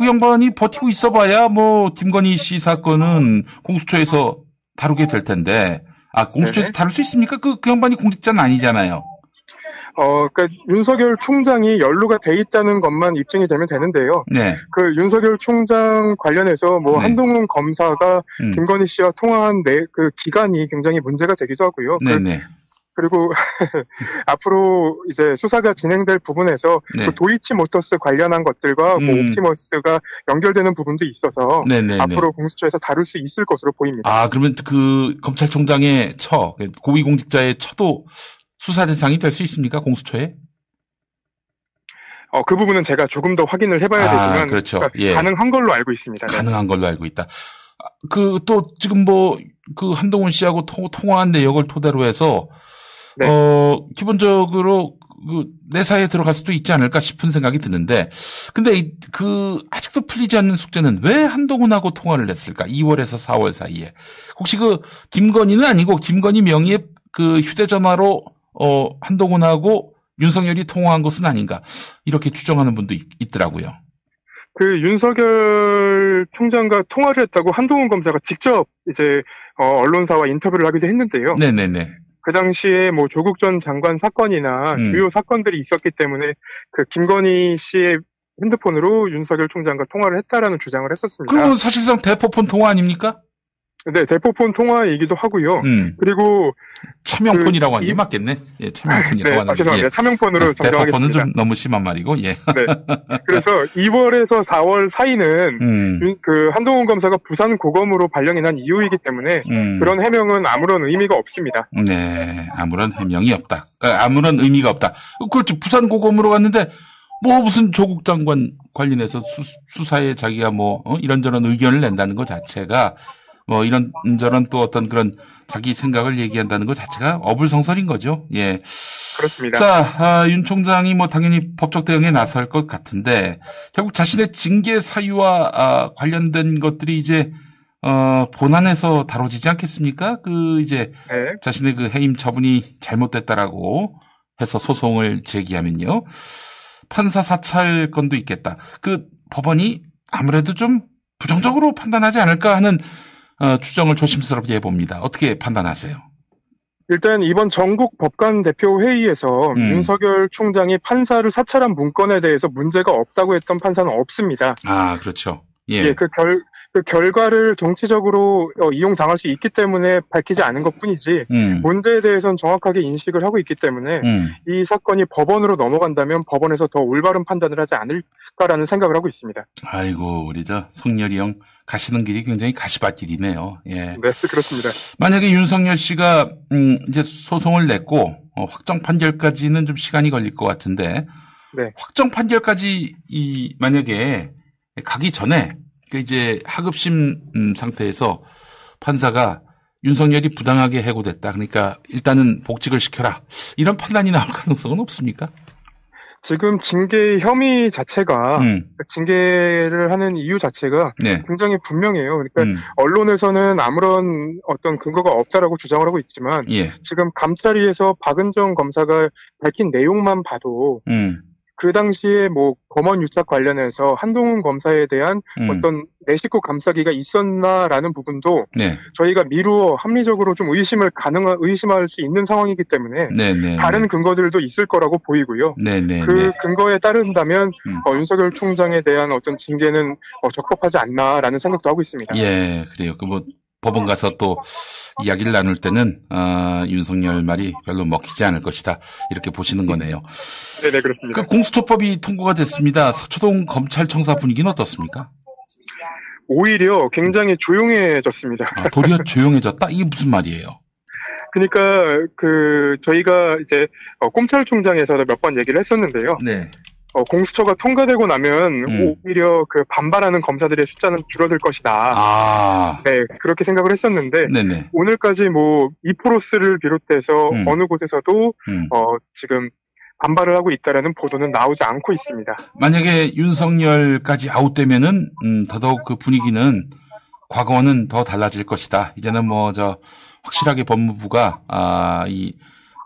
Speaker 1: 그 양반이 버티고 있어봐야 뭐 김건희 씨 사건은 공수처에서 다루게 될 텐데 아 공수처에서
Speaker 35: 네.
Speaker 1: 다룰 수 있습니까? 그, 그 양반이 공직자는 아니잖아요.
Speaker 35: 어, 그러니까 윤석열 총장이 연루가 돼 있다는 것만 입증이 되면 되는데요.
Speaker 1: 네.
Speaker 35: 그 윤석열 총장 관련해서 뭐
Speaker 1: 네.
Speaker 35: 한동훈 검사가
Speaker 1: 음.
Speaker 35: 김건희 씨와 통화한 내, 그 기간이 굉장히 문제가 되기도 하고요. 그-
Speaker 1: 네네.
Speaker 35: 그리고 앞으로 이제 수사가 진행될 부분에서
Speaker 1: 네.
Speaker 35: 그 도이치 모터스 관련한 것들과 뭐
Speaker 1: 음.
Speaker 35: 옵티머스가 연결되는 부분도 있어서
Speaker 1: 네네네.
Speaker 35: 앞으로 공수처에서 다룰 수 있을 것으로 보입니다.
Speaker 1: 아 그러면 그 검찰총장의 처 고위공직자의 처도 수사 대상이 될 수 있습니까? 공수처에?
Speaker 35: 어, 그 부분은 제가 조금 더 확인을 해봐야
Speaker 1: 아,
Speaker 35: 되지만
Speaker 1: 그렇죠.
Speaker 35: 그러니까
Speaker 1: 예.
Speaker 35: 가능한 걸로 알고 있습니다. 네.
Speaker 1: 가능한 걸로 알고 있다. 그 또 지금 뭐 그 한동훈 씨하고 통, 통화한 내역을 토대로 해서
Speaker 35: 네.
Speaker 1: 어 기본적으로 그 내사에 들어갈 수도 있지 않을까 싶은 생각이 드는데 근데 이- 그 아직도 풀리지 않는 숙제는 왜 한동훈하고 통화를 했을까? 2월에서 4월 사이에 혹시 그 김건희는 아니고 김건희 명의의 그 휴대전화로 어 한동훈하고 윤석열이 통화한 것은 아닌가 이렇게 추정하는 분도 있, 있더라고요.
Speaker 35: 그 윤석열 총장과 통화를 했다고 한동훈 검사가 직접 이제 어, 언론사와 인터뷰를 하기도 했는데요.
Speaker 1: 네네네.
Speaker 35: 그 당시에 뭐 조국 전 장관 사건이나
Speaker 1: 음.
Speaker 35: 주요 사건들이 있었기 때문에 그 김건희 씨의 핸드폰으로 윤석열 총장과 통화를 했다라는 주장을 했었습니다.
Speaker 1: 그러면 사실상 대포폰 통화 아닙니까?
Speaker 35: 네, 대포폰 통화이기도 하고요.
Speaker 1: 음.
Speaker 35: 그리고
Speaker 1: 차명폰이라고
Speaker 35: 그
Speaker 1: 하는 게
Speaker 35: 이-
Speaker 1: 맞겠네. 예, 차명폰이라고
Speaker 35: 네,
Speaker 1: 하는
Speaker 35: 아, 죄송합니다.
Speaker 1: 게.
Speaker 35: 차명폰으로
Speaker 1: 네, 대포폰은
Speaker 35: 정정하겠습니다.
Speaker 1: 좀 너무 심한 말이고, 예.
Speaker 35: 네. 그래서 2월에서 4월 사이는
Speaker 1: 음.
Speaker 35: 윤- 그 한동훈 검사가 부산 고검으로 발령이 난 이후이기 때문에
Speaker 1: 음.
Speaker 35: 그런 해명은 아무런 의미가 없습니다.
Speaker 1: 네, 아무런 해명이 없다. 아, 아무런 의미가 없다. 그렇죠. 부산 고검으로 갔는데, 뭐 무슨 조국 장관 관련해서 수, 사에 자기가 뭐 어? 이런저런 의견을 낸다는 것 자체가 뭐 이런저런 또 어떤 그런 자기 생각을 얘기한다는 것 자체가 어불성설인 거죠. 예.
Speaker 35: 그렇습니다.
Speaker 1: 자, 아, 윤 총장이 뭐 당연히 법적 대응에 나설 것 같은데 결국 자신의 징계 사유와 아, 관련된 것들이 이제 어, 본안에서 다뤄지지 않겠습니까? 그 이제
Speaker 35: 네.
Speaker 1: 자신의 그 해임 처분이 잘못됐다라고 해서 소송을 제기하면요. 판사 사찰 건도 있겠다. 그 법원이 아무래도 좀 부정적으로 판단하지 않을까 하는 어, 추정을 조심스럽게 해봅니다. 어떻게 판단하세요?
Speaker 35: 일단 이번 전국 법관 대표 회의에서
Speaker 1: 음.
Speaker 35: 윤석열 총장이 판사를 사찰한 문건에 대해서 문제가 없다고 했던 판사는 없습니다.
Speaker 1: 아, 그렇죠. 예.
Speaker 35: 예, 그 결, 그 결과를 정치적으로 어, 이용당할 수 있기 때문에 밝히지 않은 것 뿐이지,
Speaker 1: 음.
Speaker 35: 문제에 대해서는 정확하게 인식을 하고 있기 때문에,
Speaker 1: 음.
Speaker 35: 이 사건이 법원으로 넘어간다면 법원에서 더 올바른 판단을 하지 않을까라는 생각을 하고 있습니다.
Speaker 1: 아이고, 우리 저 성열이 형 가시는 길이 굉장히 가시밭길이네요. 예.
Speaker 35: 네, 그렇습니다.
Speaker 1: 만약에 윤석열 씨가 음, 이제 소송을 냈고 어, 확정 판결까지는 좀 시간이 걸릴 것 같은데
Speaker 35: 네.
Speaker 1: 확정 판결까지 이 만약에 가기 전에 그 이제 하급심 음, 상태에서 판사가 윤석열이 부당하게 해고됐다. 그러니까 일단은 복직을 시켜라. 이런 판단이 나올 가능성은 없습니까?
Speaker 35: 지금 징계 혐의 자체가,
Speaker 1: 음.
Speaker 35: 징계를 하는 이유 자체가
Speaker 1: 네.
Speaker 35: 굉장히 분명해요. 그러니까
Speaker 1: 음.
Speaker 35: 언론에서는 아무런 어떤 근거가 없다라고 주장을 하고 있지만,
Speaker 1: 예.
Speaker 35: 지금 감찰위에서 박은정 검사가 밝힌 내용만 봐도
Speaker 1: 음.
Speaker 35: 그 당시에 뭐 검언 유착 관련해서 한동훈 검사에 대한
Speaker 1: 음.
Speaker 35: 어떤 내 식구 감싸기가 있었나라는 부분도
Speaker 1: 네.
Speaker 35: 저희가 미루어 합리적으로 좀 의심을 가능 의심할 수 있는 상황이기 때문에
Speaker 1: 네, 네.
Speaker 35: 다른 근거들도 있을 거라고 보이고요.
Speaker 1: 네, 네.
Speaker 35: 그
Speaker 1: 네.
Speaker 35: 근거에 따른다면
Speaker 1: 음.
Speaker 35: 어, 윤석열 총장에 대한 어떤 징계는 어, 적법하지 않나라는 생각도 하고 있습니다.
Speaker 1: 예, 그래요. 그뭐 법원 가서 또 이야기를 나눌 때는 아, 윤석열 말이 별로 먹히지 않을 것이다 이렇게 보시는 거네요.
Speaker 35: 네네 그렇습니다.
Speaker 1: 그 공수처법이 통과가 됐습니다. 서초동 검찰청사 분위기는 어떻습니까?
Speaker 35: 오히려 굉장히 조용해졌습니다.
Speaker 1: 아, 도리어 조용해졌다? 이게 무슨 말이에요?
Speaker 35: 그러니까 그 저희가 이제 어, 꼼찰총장에서 몇 번 얘기를 했었는데요.
Speaker 1: 네.
Speaker 35: 어, 공수처가 통과되고 나면
Speaker 1: 음.
Speaker 35: 오히려 그 반발하는 검사들의 숫자는 줄어들 것이다.
Speaker 1: 아.
Speaker 35: 네, 그렇게 생각을 했었는데
Speaker 1: 네네.
Speaker 35: 오늘까지 뭐 이프로스를 비롯해서
Speaker 1: 음.
Speaker 35: 어느 곳에서도
Speaker 1: 음.
Speaker 35: 어, 지금 반발을 하고 있다라는 보도는 나오지 않고 있습니다.
Speaker 1: 만약에 윤석열까지 아웃되면은 음, 더더욱 그 분위기는 과거와는 더 달라질 것이다. 이제는 뭐 저 확실하게 법무부가 아, 이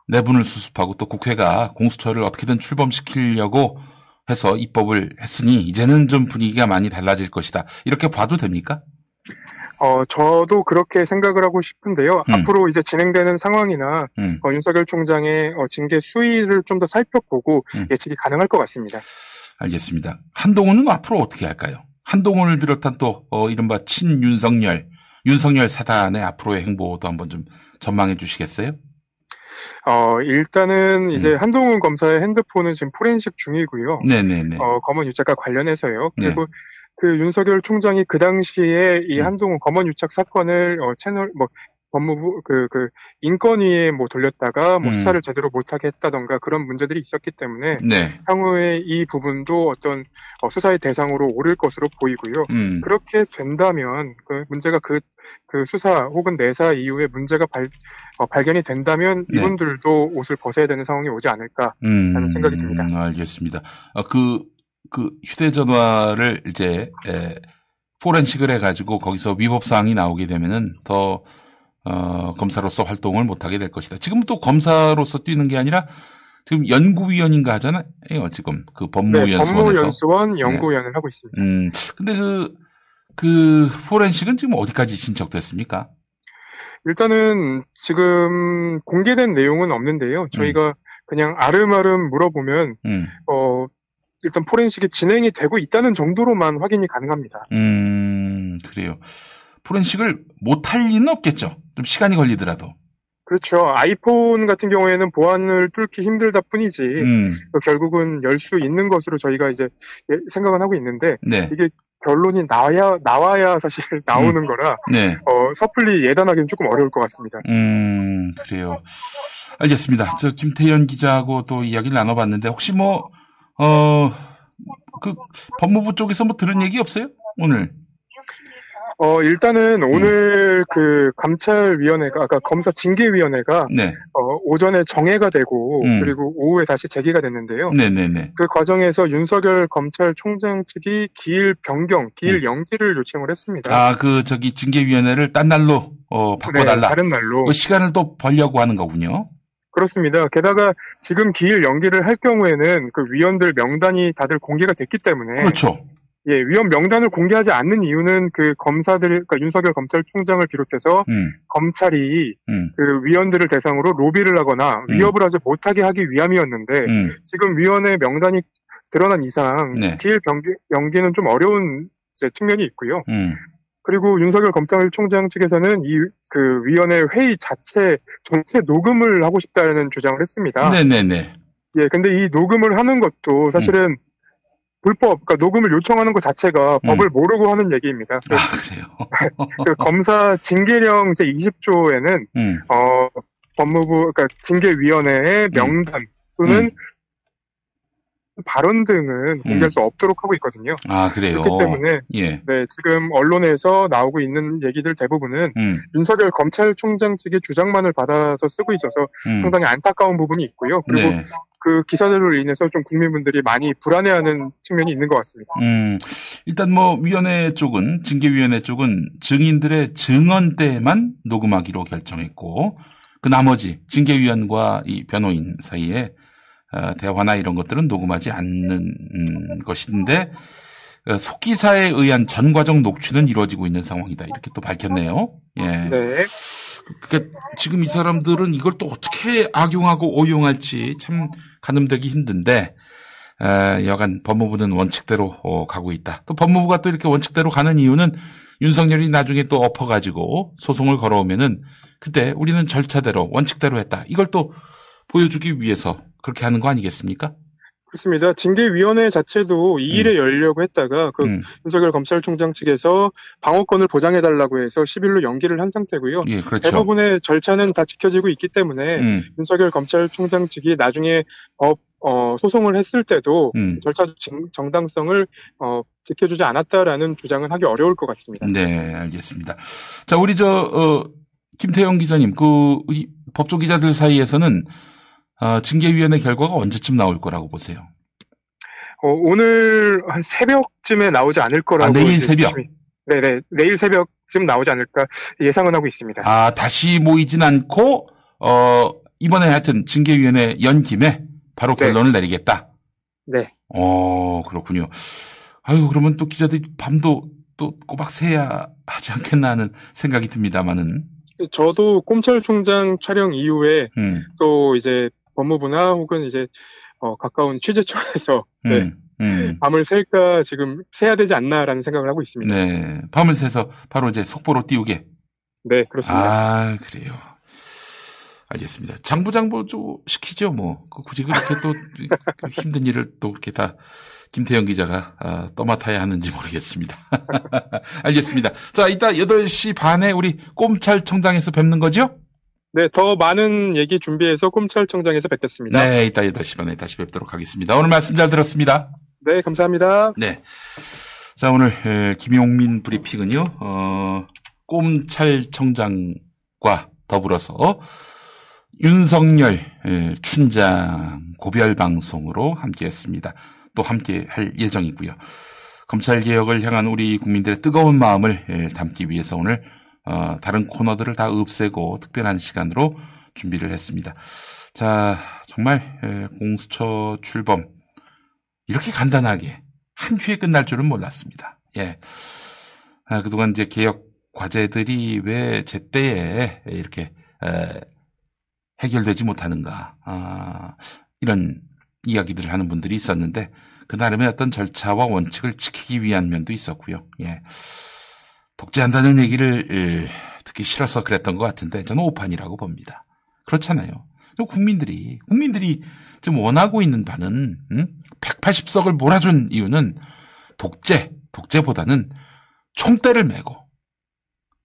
Speaker 1: 내분을 수습하고 또 국회가 공수처를 어떻게든 출범시키려고 해서 입법을 했으니 이제는 좀 분위기가 많이 달라질 것이다. 이렇게 봐도 됩니까?
Speaker 35: 어, 저도 그렇게 생각을 하고 싶은데요.
Speaker 1: 음.
Speaker 35: 앞으로 이제 진행되는 상황이나
Speaker 1: 음.
Speaker 35: 어, 윤석열 총장의 어, 징계 수위를 좀 더 살펴보고
Speaker 1: 음.
Speaker 35: 예측이 가능할 것 같습니다.
Speaker 1: 알겠습니다. 한동훈은 앞으로 어떻게 할까요? 한동훈을 비롯한 또 어, 이른바 친윤석열, 윤석열 사단의 앞으로의 행보도 한번 좀 전망해 주시겠어요?
Speaker 35: 어, 일단은 이제
Speaker 1: 음.
Speaker 35: 한동훈 검사의 핸드폰은 지금 포렌식 중이고요.
Speaker 1: 네네네.
Speaker 35: 어, 검언 유착과 관련해서요.
Speaker 1: 네.
Speaker 35: 그리고 그 윤석열 총장이 그 당시에 이
Speaker 1: 음.
Speaker 35: 한동훈 검언 유착 사건을 어, 채널 뭐 법무부 그 그 인권위에 뭐 돌렸다가 뭐
Speaker 1: 음.
Speaker 35: 수사를 제대로 못하게 했다던가 그런 문제들이 있었기 때문에
Speaker 1: 네.
Speaker 35: 향후에 이 부분도 어떤 어, 수사의 대상으로 오를 것으로 보이고요.
Speaker 1: 음.
Speaker 35: 그렇게 된다면 그 문제가 그, 그 수사 혹은 내사 이후에 문제가 발, 어, 발견이 된다면
Speaker 1: 네.
Speaker 35: 이분들도 옷을 벗어야 되는 상황이 오지 않을까라는
Speaker 1: 음,
Speaker 35: 생각이 듭니다.
Speaker 1: 알겠습니다. 어, 그, 그 휴대전화를 이제, 에, 포렌식을 해가지고 거기서 위법 사항이 나오게 되면은 더, 어, 검사로서 활동을 못하게 될 것이다. 지금 또 검사로서 뛰는 게 아니라 지금 연구위원인가 하잖아요. 지금 그
Speaker 35: 네,
Speaker 1: 법무연수원에서.
Speaker 35: 법무연수원 연구위원을 하고 있습니다.
Speaker 1: 음, 근데 그, 그, 포렌식은 지금 어디까지 진척됐습니까?
Speaker 35: 일단은 지금 공개된 내용은 없는데요. 저희가 그냥 아름아름 물어보면
Speaker 1: 음,
Speaker 35: 어 일단 포렌식이 진행이 되고 있다는 정도로만 확인이 가능합니다.
Speaker 1: 음, 그래요. 포렌식을 못할 리는 없겠죠. 좀 시간이 걸리더라도.
Speaker 35: 그렇죠. 아이폰 같은 경우에는 보안을 뚫기 힘들다 뿐이지
Speaker 1: 음,
Speaker 35: 어, 결국은 열 수 있는 것으로 저희가 이제 예, 생각은 하고 있는데
Speaker 1: 네.
Speaker 35: 이게 결론이 나와야 나와야 사실 나오는
Speaker 1: 음.
Speaker 35: 거라
Speaker 1: 네.
Speaker 35: 어, 섣불리 예단하기는 조금 어려울 것 같습니다.
Speaker 1: 음, 그래요. 알겠습니다. 저 김태현 기자하고 또 이야기를 나눠봤는데 혹시 뭐, 어, 그 법무부 쪽에서 뭐 들은 얘기 없어요? 오늘.
Speaker 35: 어, 일단은
Speaker 1: 음.
Speaker 35: 오늘 그 감찰위원회가, 아까 검사 징계위원회가,
Speaker 1: 네.
Speaker 35: 어, 오전에 정회가 되고,
Speaker 1: 음.
Speaker 35: 그리고 오후에 다시 재개가 됐는데요.
Speaker 1: 네네네.
Speaker 35: 그 과정에서 윤석열 검찰총장 측이 기일 변경, 기일 연기를 요청을 했습니다.
Speaker 1: 음. 아, 그, 저기, 징계위원회를 딴 날로, 어, 바꿔달라.
Speaker 35: 네, 다른 날로.
Speaker 1: 그 시간을 또 벌려고 하는 거군요.
Speaker 35: 그렇습니다. 게다가 지금 기일 연기를 할 경우에는 그 위원들 명단이 다들 공개가 됐기 때문에.
Speaker 1: 그렇죠.
Speaker 35: 예, 위원 명단을 공개하지 않는 이유는 그 검사들, 그러니까 윤석열 검찰총장을 비롯해서
Speaker 1: 음,
Speaker 35: 검찰이
Speaker 1: 음,
Speaker 35: 그 위원들을 대상으로 로비를 하거나
Speaker 1: 음.
Speaker 35: 위협을 하지 못하게 하기 위함이었는데
Speaker 1: 음.
Speaker 35: 지금 위원회 명단이 드러난 이상
Speaker 1: 네.
Speaker 35: 기일 병기, 연기는 좀 어려운 측면이 있고요.
Speaker 1: 음.
Speaker 35: 그리고 윤석열 검찰총장 측에서는 이 그 위원회 회의 자체 전체 녹음을 하고 싶다는 주장을 했습니다.
Speaker 1: 네네네.
Speaker 35: 예, 근데 이 녹음을 하는 것도 사실은
Speaker 1: 음.
Speaker 35: 불법, 그러니까 녹음을 요청하는 것 자체가 법을 모르고 하는 얘기입니다. 그,
Speaker 1: 아, 그래요?
Speaker 35: 그 검사 징계령 제 20조에는
Speaker 1: 음,
Speaker 35: 어, 법무부, 그러니까 징계위원회의 명단 또는
Speaker 1: 음.
Speaker 35: 발언 등은 공개할 수 없도록 하고 있거든요.
Speaker 1: 아, 그래요?
Speaker 35: 그렇기 때문에
Speaker 1: 예.
Speaker 35: 네, 지금 언론에서 나오고 있는 얘기들 대부분은
Speaker 1: 음,
Speaker 35: 윤석열 검찰총장 측의 주장만을 받아서 쓰고 있어서
Speaker 1: 음.
Speaker 35: 상당히 안타까운 부분이 있고요. 그리고
Speaker 1: 네.
Speaker 35: 그 기사들로 인해서 좀 국민분들이 많이 불안해하는 측면이 있는 것 같습니다.
Speaker 1: 음, 일단 뭐 위원회 쪽은 징계위원회 쪽은 증인들의 증언 때만 녹음하기로 결정했고 그 나머지 징계위원과 이 변호인 사이에 어, 대화나 이런 것들은 녹음하지 않는 음, 것인데 어, 속기사에 의한 전 과정 녹취는 이루어지고 있는 상황이다 이렇게 또 밝혔네요. 예.
Speaker 35: 네.
Speaker 1: 그러니까 지금 이 사람들은 이걸 또 어떻게 악용하고 오용할지 참 가늠되기 힘든데 에, 여간 법무부는 원칙대로 어, 가고 있다. 또 법무부가 또 이렇게 원칙대로 가는 이유는 윤석열이 나중에 또 엎어가지고 소송을 걸어오면은 그때 우리는 절차대로 원칙대로 했다. 이걸 또 보여주기 위해서 그렇게 하는 거 아니겠습니까?
Speaker 35: 그렇습니다. 징계위원회 자체도 이 일에 음. 열려고 했다가 그 음. 윤석열 검찰총장 측에서 방어권을 보장해달라고 해서 10일로 연기를 한 상태고요.
Speaker 1: 예, 그렇죠.
Speaker 35: 대부분의 절차는 다 지켜지고 있기 때문에 음. 윤석열 검찰총장 측이 나중에 법 어, 소송을 했을 때도 음. 절차 정당성을 어, 지켜주지 않았다라는 주장은 하기 어려울 것 같습니다.
Speaker 1: 네, 알겠습니다. 자, 우리 저 어, 김태영 기자님, 그 법조 기자들 사이에서는 어, 징계위원회 결과가 언제쯤 나올 거라고 보세요?
Speaker 35: 어, 오늘 한 새벽쯤에 나오지 않을 거라고.
Speaker 1: 아, 내일 새벽?
Speaker 35: 네네. 내일 새벽쯤 나오지 않을까 예상은 하고 있습니다.
Speaker 1: 아, 다시 모이진 않고, 어, 이번에 하여튼 징계위원회 연 김에 바로 네. 결론을 네. 내리겠다?
Speaker 35: 네.
Speaker 1: 어, 그렇군요. 아유, 그러면 또 기자들이 밤도 또 꼬박 새야 하지 않겠나 하는 생각이 듭니다만은.
Speaker 35: 저도 꼼찰 총장 촬영 이후에 음. 또 이제 법무부나 혹은 이제 어, 가까운 취재처에서 음, 네. 음. 밤을 셀까 지금 새야 되지 않나라는 생각을 하고 있습니다.
Speaker 1: 네, 밤을 새서 바로 이제 속보로 띄우게.
Speaker 35: 네, 그렇습니다.
Speaker 1: 아, 그래요. 알겠습니다. 장부장부 좀 시키죠, 뭐. 그 굳이 그렇게 또그 힘든 일을 또 그렇게 다 김태영 기자가 아, 떠맡아야 하는지 모르겠습니다. 알겠습니다. 자, 이따 8시 반에 우리 꼼찰청장에서 뵙는 거죠?
Speaker 35: 네, 더 많은 얘기 준비해서 꼼찰청장에서 뵙겠습니다.
Speaker 1: 네, 이따 8시 반에 다시 뵙도록 하겠습니다. 오늘 말씀 잘 들었습니다.
Speaker 35: 네, 감사합니다.
Speaker 1: 네. 자, 오늘 김용민 브리핑은요, 어, 꼼찰청장과 더불어서 윤석열 춘장 고별 방송으로 함께 했습니다. 또 함께 할 예정이고요. 검찰 개혁을 향한 우리 국민들의 뜨거운 마음을 담기 위해서 오늘 어, 다른 코너들을 다 없애고 특별한 시간으로 준비를 했습니다. 자, 정말 공수처 출범 이렇게 간단하게 한 주에 끝날 줄은 몰랐습니다. 예. 아, 그동안 이제 개혁 과제들이 왜 제때에 이렇게 에, 해결되지 못하는가 아, 이런 이야기들을 하는 분들이 있었는데 그 나름의 어떤 절차와 원칙을 지키기 위한 면도 있었고요. 예. 독재한다는 얘기를 듣기 싫어서 그랬던 것 같은데 저는 오판이라고 봅니다. 그렇잖아요. 국민들이 국민들이 지금 원하고 있는 바는 음? 180석을 몰아준 이유는 독재 독재보다는 총대를 메고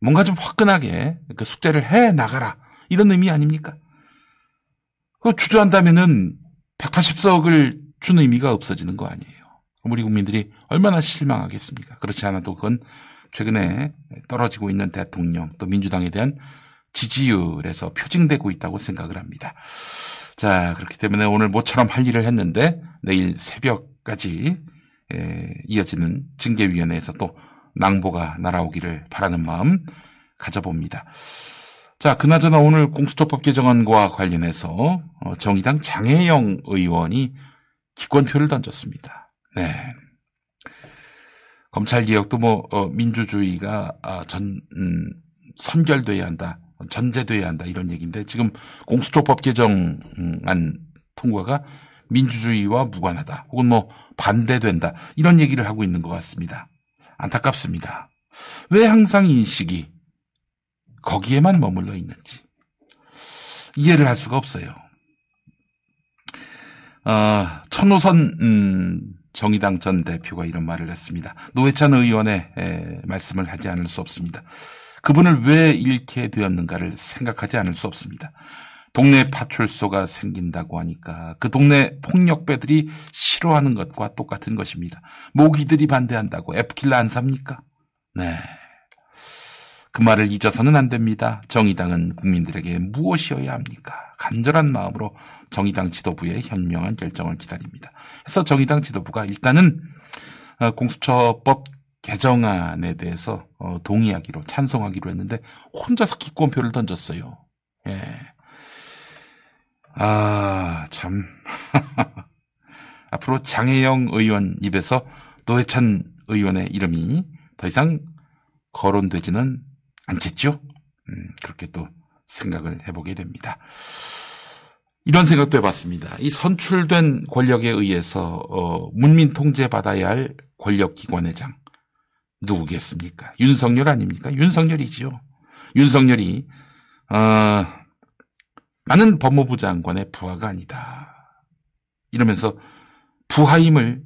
Speaker 1: 뭔가 좀 화끈하게 그 숙제를 해 나가라 이런 의미 아닙니까? 그 주저한다면은 180석을 준 의미가 없어지는 거 아니에요. 우리 국민들이 얼마나 실망하겠습니까? 그렇지 않아도 그건 최근에 떨어지고 있는 대통령 또 민주당에 대한 지지율에서 표징되고 있다고 생각을 합니다. 자, 그렇기 때문에 오늘 모처럼 할 일을 했는데 내일 새벽까지 이어지는 징계위원회에서 또 낭보가 날아오기를 바라는 마음 가져봅니다. 자, 그나저나 오늘 공수처법 개정안과 관련해서 어, 정의당 장혜영 의원이 기권표를 던졌습니다. 네. 검찰 개혁도 뭐 어, 민주주의가 아, 전 음, 선결돼야 한다, 전제돼야 한다 이런 얘기인데 지금 공수처법 개정안 통과가 민주주의와 무관하다, 혹은 뭐 반대된다 이런 얘기를 하고 있는 것 같습니다. 안타깝습니다. 왜 항상 인식이 거기에만 머물러 있는지 이해를 할 수가 없어요. 어, 천호선 음, 정의당 전 대표가 이런 말을 했습니다. 노회찬 의원의 에, 말씀을 하지 않을 수 없습니다. 그분을 왜 잃게 되었는가를 생각하지 않을 수 없습니다. 동네 파출소가 생긴다고 하니까 그 동네 폭력배들이 싫어하는 것과 똑같은 것입니다. 모기들이 반대한다고 애플킬러 안 삽니까? 네. 그 말을 잊어서는 안 됩니다. 정의당은 국민들에게 무엇이어야 합니까? 간절한 마음으로 정의당 지도부의 현명한 결정을 기다립니다. 그래서 정의당 지도부가 일단은 어, 공수처법 개정안에 대해서 어, 동의하기로 찬성하기로 했는데 혼자서 기권표를 던졌어요. 예. 아, 참. 앞으로 장혜영 의원 입에서 노회찬 의원의 이름이 더 이상 거론되지는 않겠죠? 음, 그렇게 또 생각을 해보게 됩니다. 이런 생각도 해봤습니다. 이 선출된 권력에 의해서 어, 문민 통제받아야 할 권력기관회장 누구겠습니까? 윤석열 아닙니까? 윤석열이지요. 윤석열이 어, 나는 법무부 장관의 부하가 아니다. 이러면서 부하임을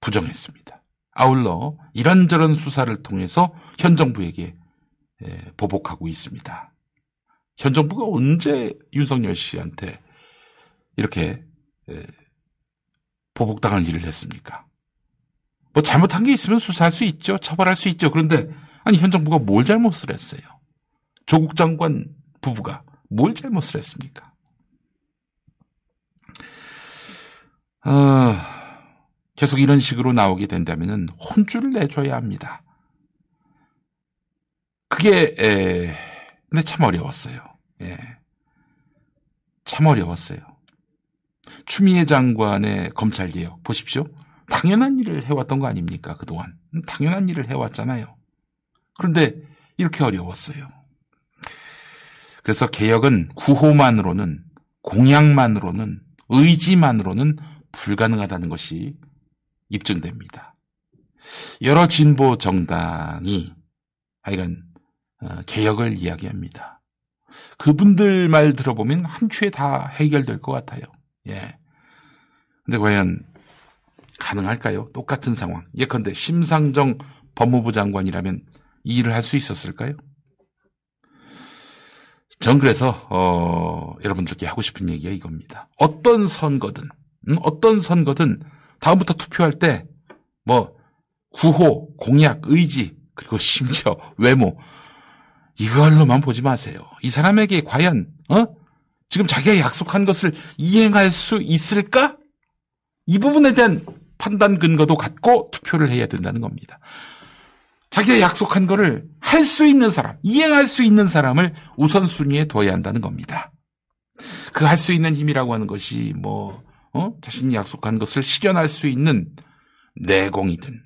Speaker 1: 부정했습니다. 아울러 이런저런 수사를 통해서 현 정부에게 보복하고 있습니다. 현 정부가 언제 윤석열 씨한테 이렇게 보복당할 일을 했습니까? 뭐 잘못한 게 있으면 수사할 수 있죠. 처벌할 수 있죠. 그런데 아니 현 정부가 뭘 잘못을 했어요? 조국 장관 부부가 뭘 잘못을 했습니까? 어, 계속 이런 식으로 나오게 된다면 혼쭐을 내줘야 합니다. 그게 에, 근데 참 어려웠어요. 예. 참 어려웠어요. 추미애 장관의 검찰 개혁 보십시오. 당연한 일을 해왔던 거 아닙니까? 그동안. 당연한 일을 해왔잖아요. 그런데 이렇게 어려웠어요. 그래서 개혁은 구호만으로는, 공약만으로는, 의지만으로는 불가능하다는 것이 입증됩니다. 여러 진보 정당이 하여간 어, 개혁을 이야기합니다. 그분들 말 들어보면 한 추에 다 해결될 것 같아요. 예. 근데 과연 가능할까요? 똑같은 상황. 예컨대 심상정 법무부 장관이라면 이 일을 할 수 있었을까요? 전 그래서 어, 여러분들께 하고 싶은 얘기가 이겁니다. 어떤 선거든, 음, 어떤 선거든 다음부터 투표할 때 뭐 구호, 공약, 의지 그리고 심지어 외모 이걸로만 보지 마세요. 이 사람에게 과연 어? 지금 자기가 약속한 것을 이행할 수 있을까? 이 부분에 대한 판단 근거도 갖고 투표를 해야 된다는 겁니다. 자기가 약속한 것을 할수 있는 사람, 이행할 수 있는 사람을 우선순위에 둬야 한다는 겁니다. 그 할 수 있는 힘이라고 하는 것이 뭐, 어? 자신이 약속한 것을 실현할 수 있는 내공이든,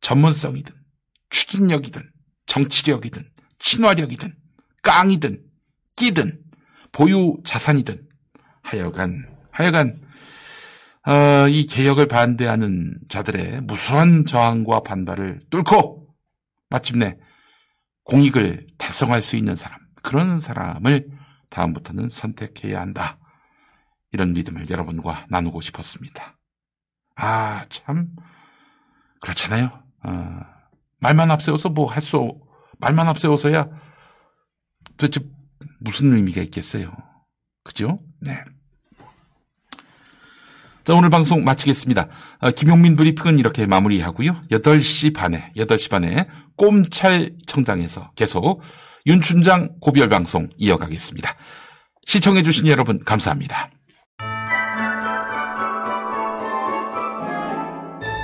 Speaker 1: 전문성이든, 추진력이든, 정치력이든, 친화력이든, 깡이든, 끼든, 보유 자산이든, 하여간, 하여간, 어, 이 개혁을 반대하는 자들의 무수한 저항과 반발을 뚫고 마침내 공익을 달성할 수 있는 사람, 그런 사람을 다음부터는 선택해야 한다. 이런 믿음을 여러분과 나누고 싶었습니다. 아, 참, 그렇잖아요. 어, 말만 앞세워서 뭐 할 수, 말만 앞세워서야 도대체 무슨 의미가 있겠어요. 그죠? 네. 자, 오늘 방송 마치겠습니다. 어, 김용민 브리핑은 이렇게 마무리하고요. 8시 반에, 8시 반에 꼼찰 청장에서 계속 윤춘장 고별 방송 이어가겠습니다. 시청해주신 여러분, 감사합니다.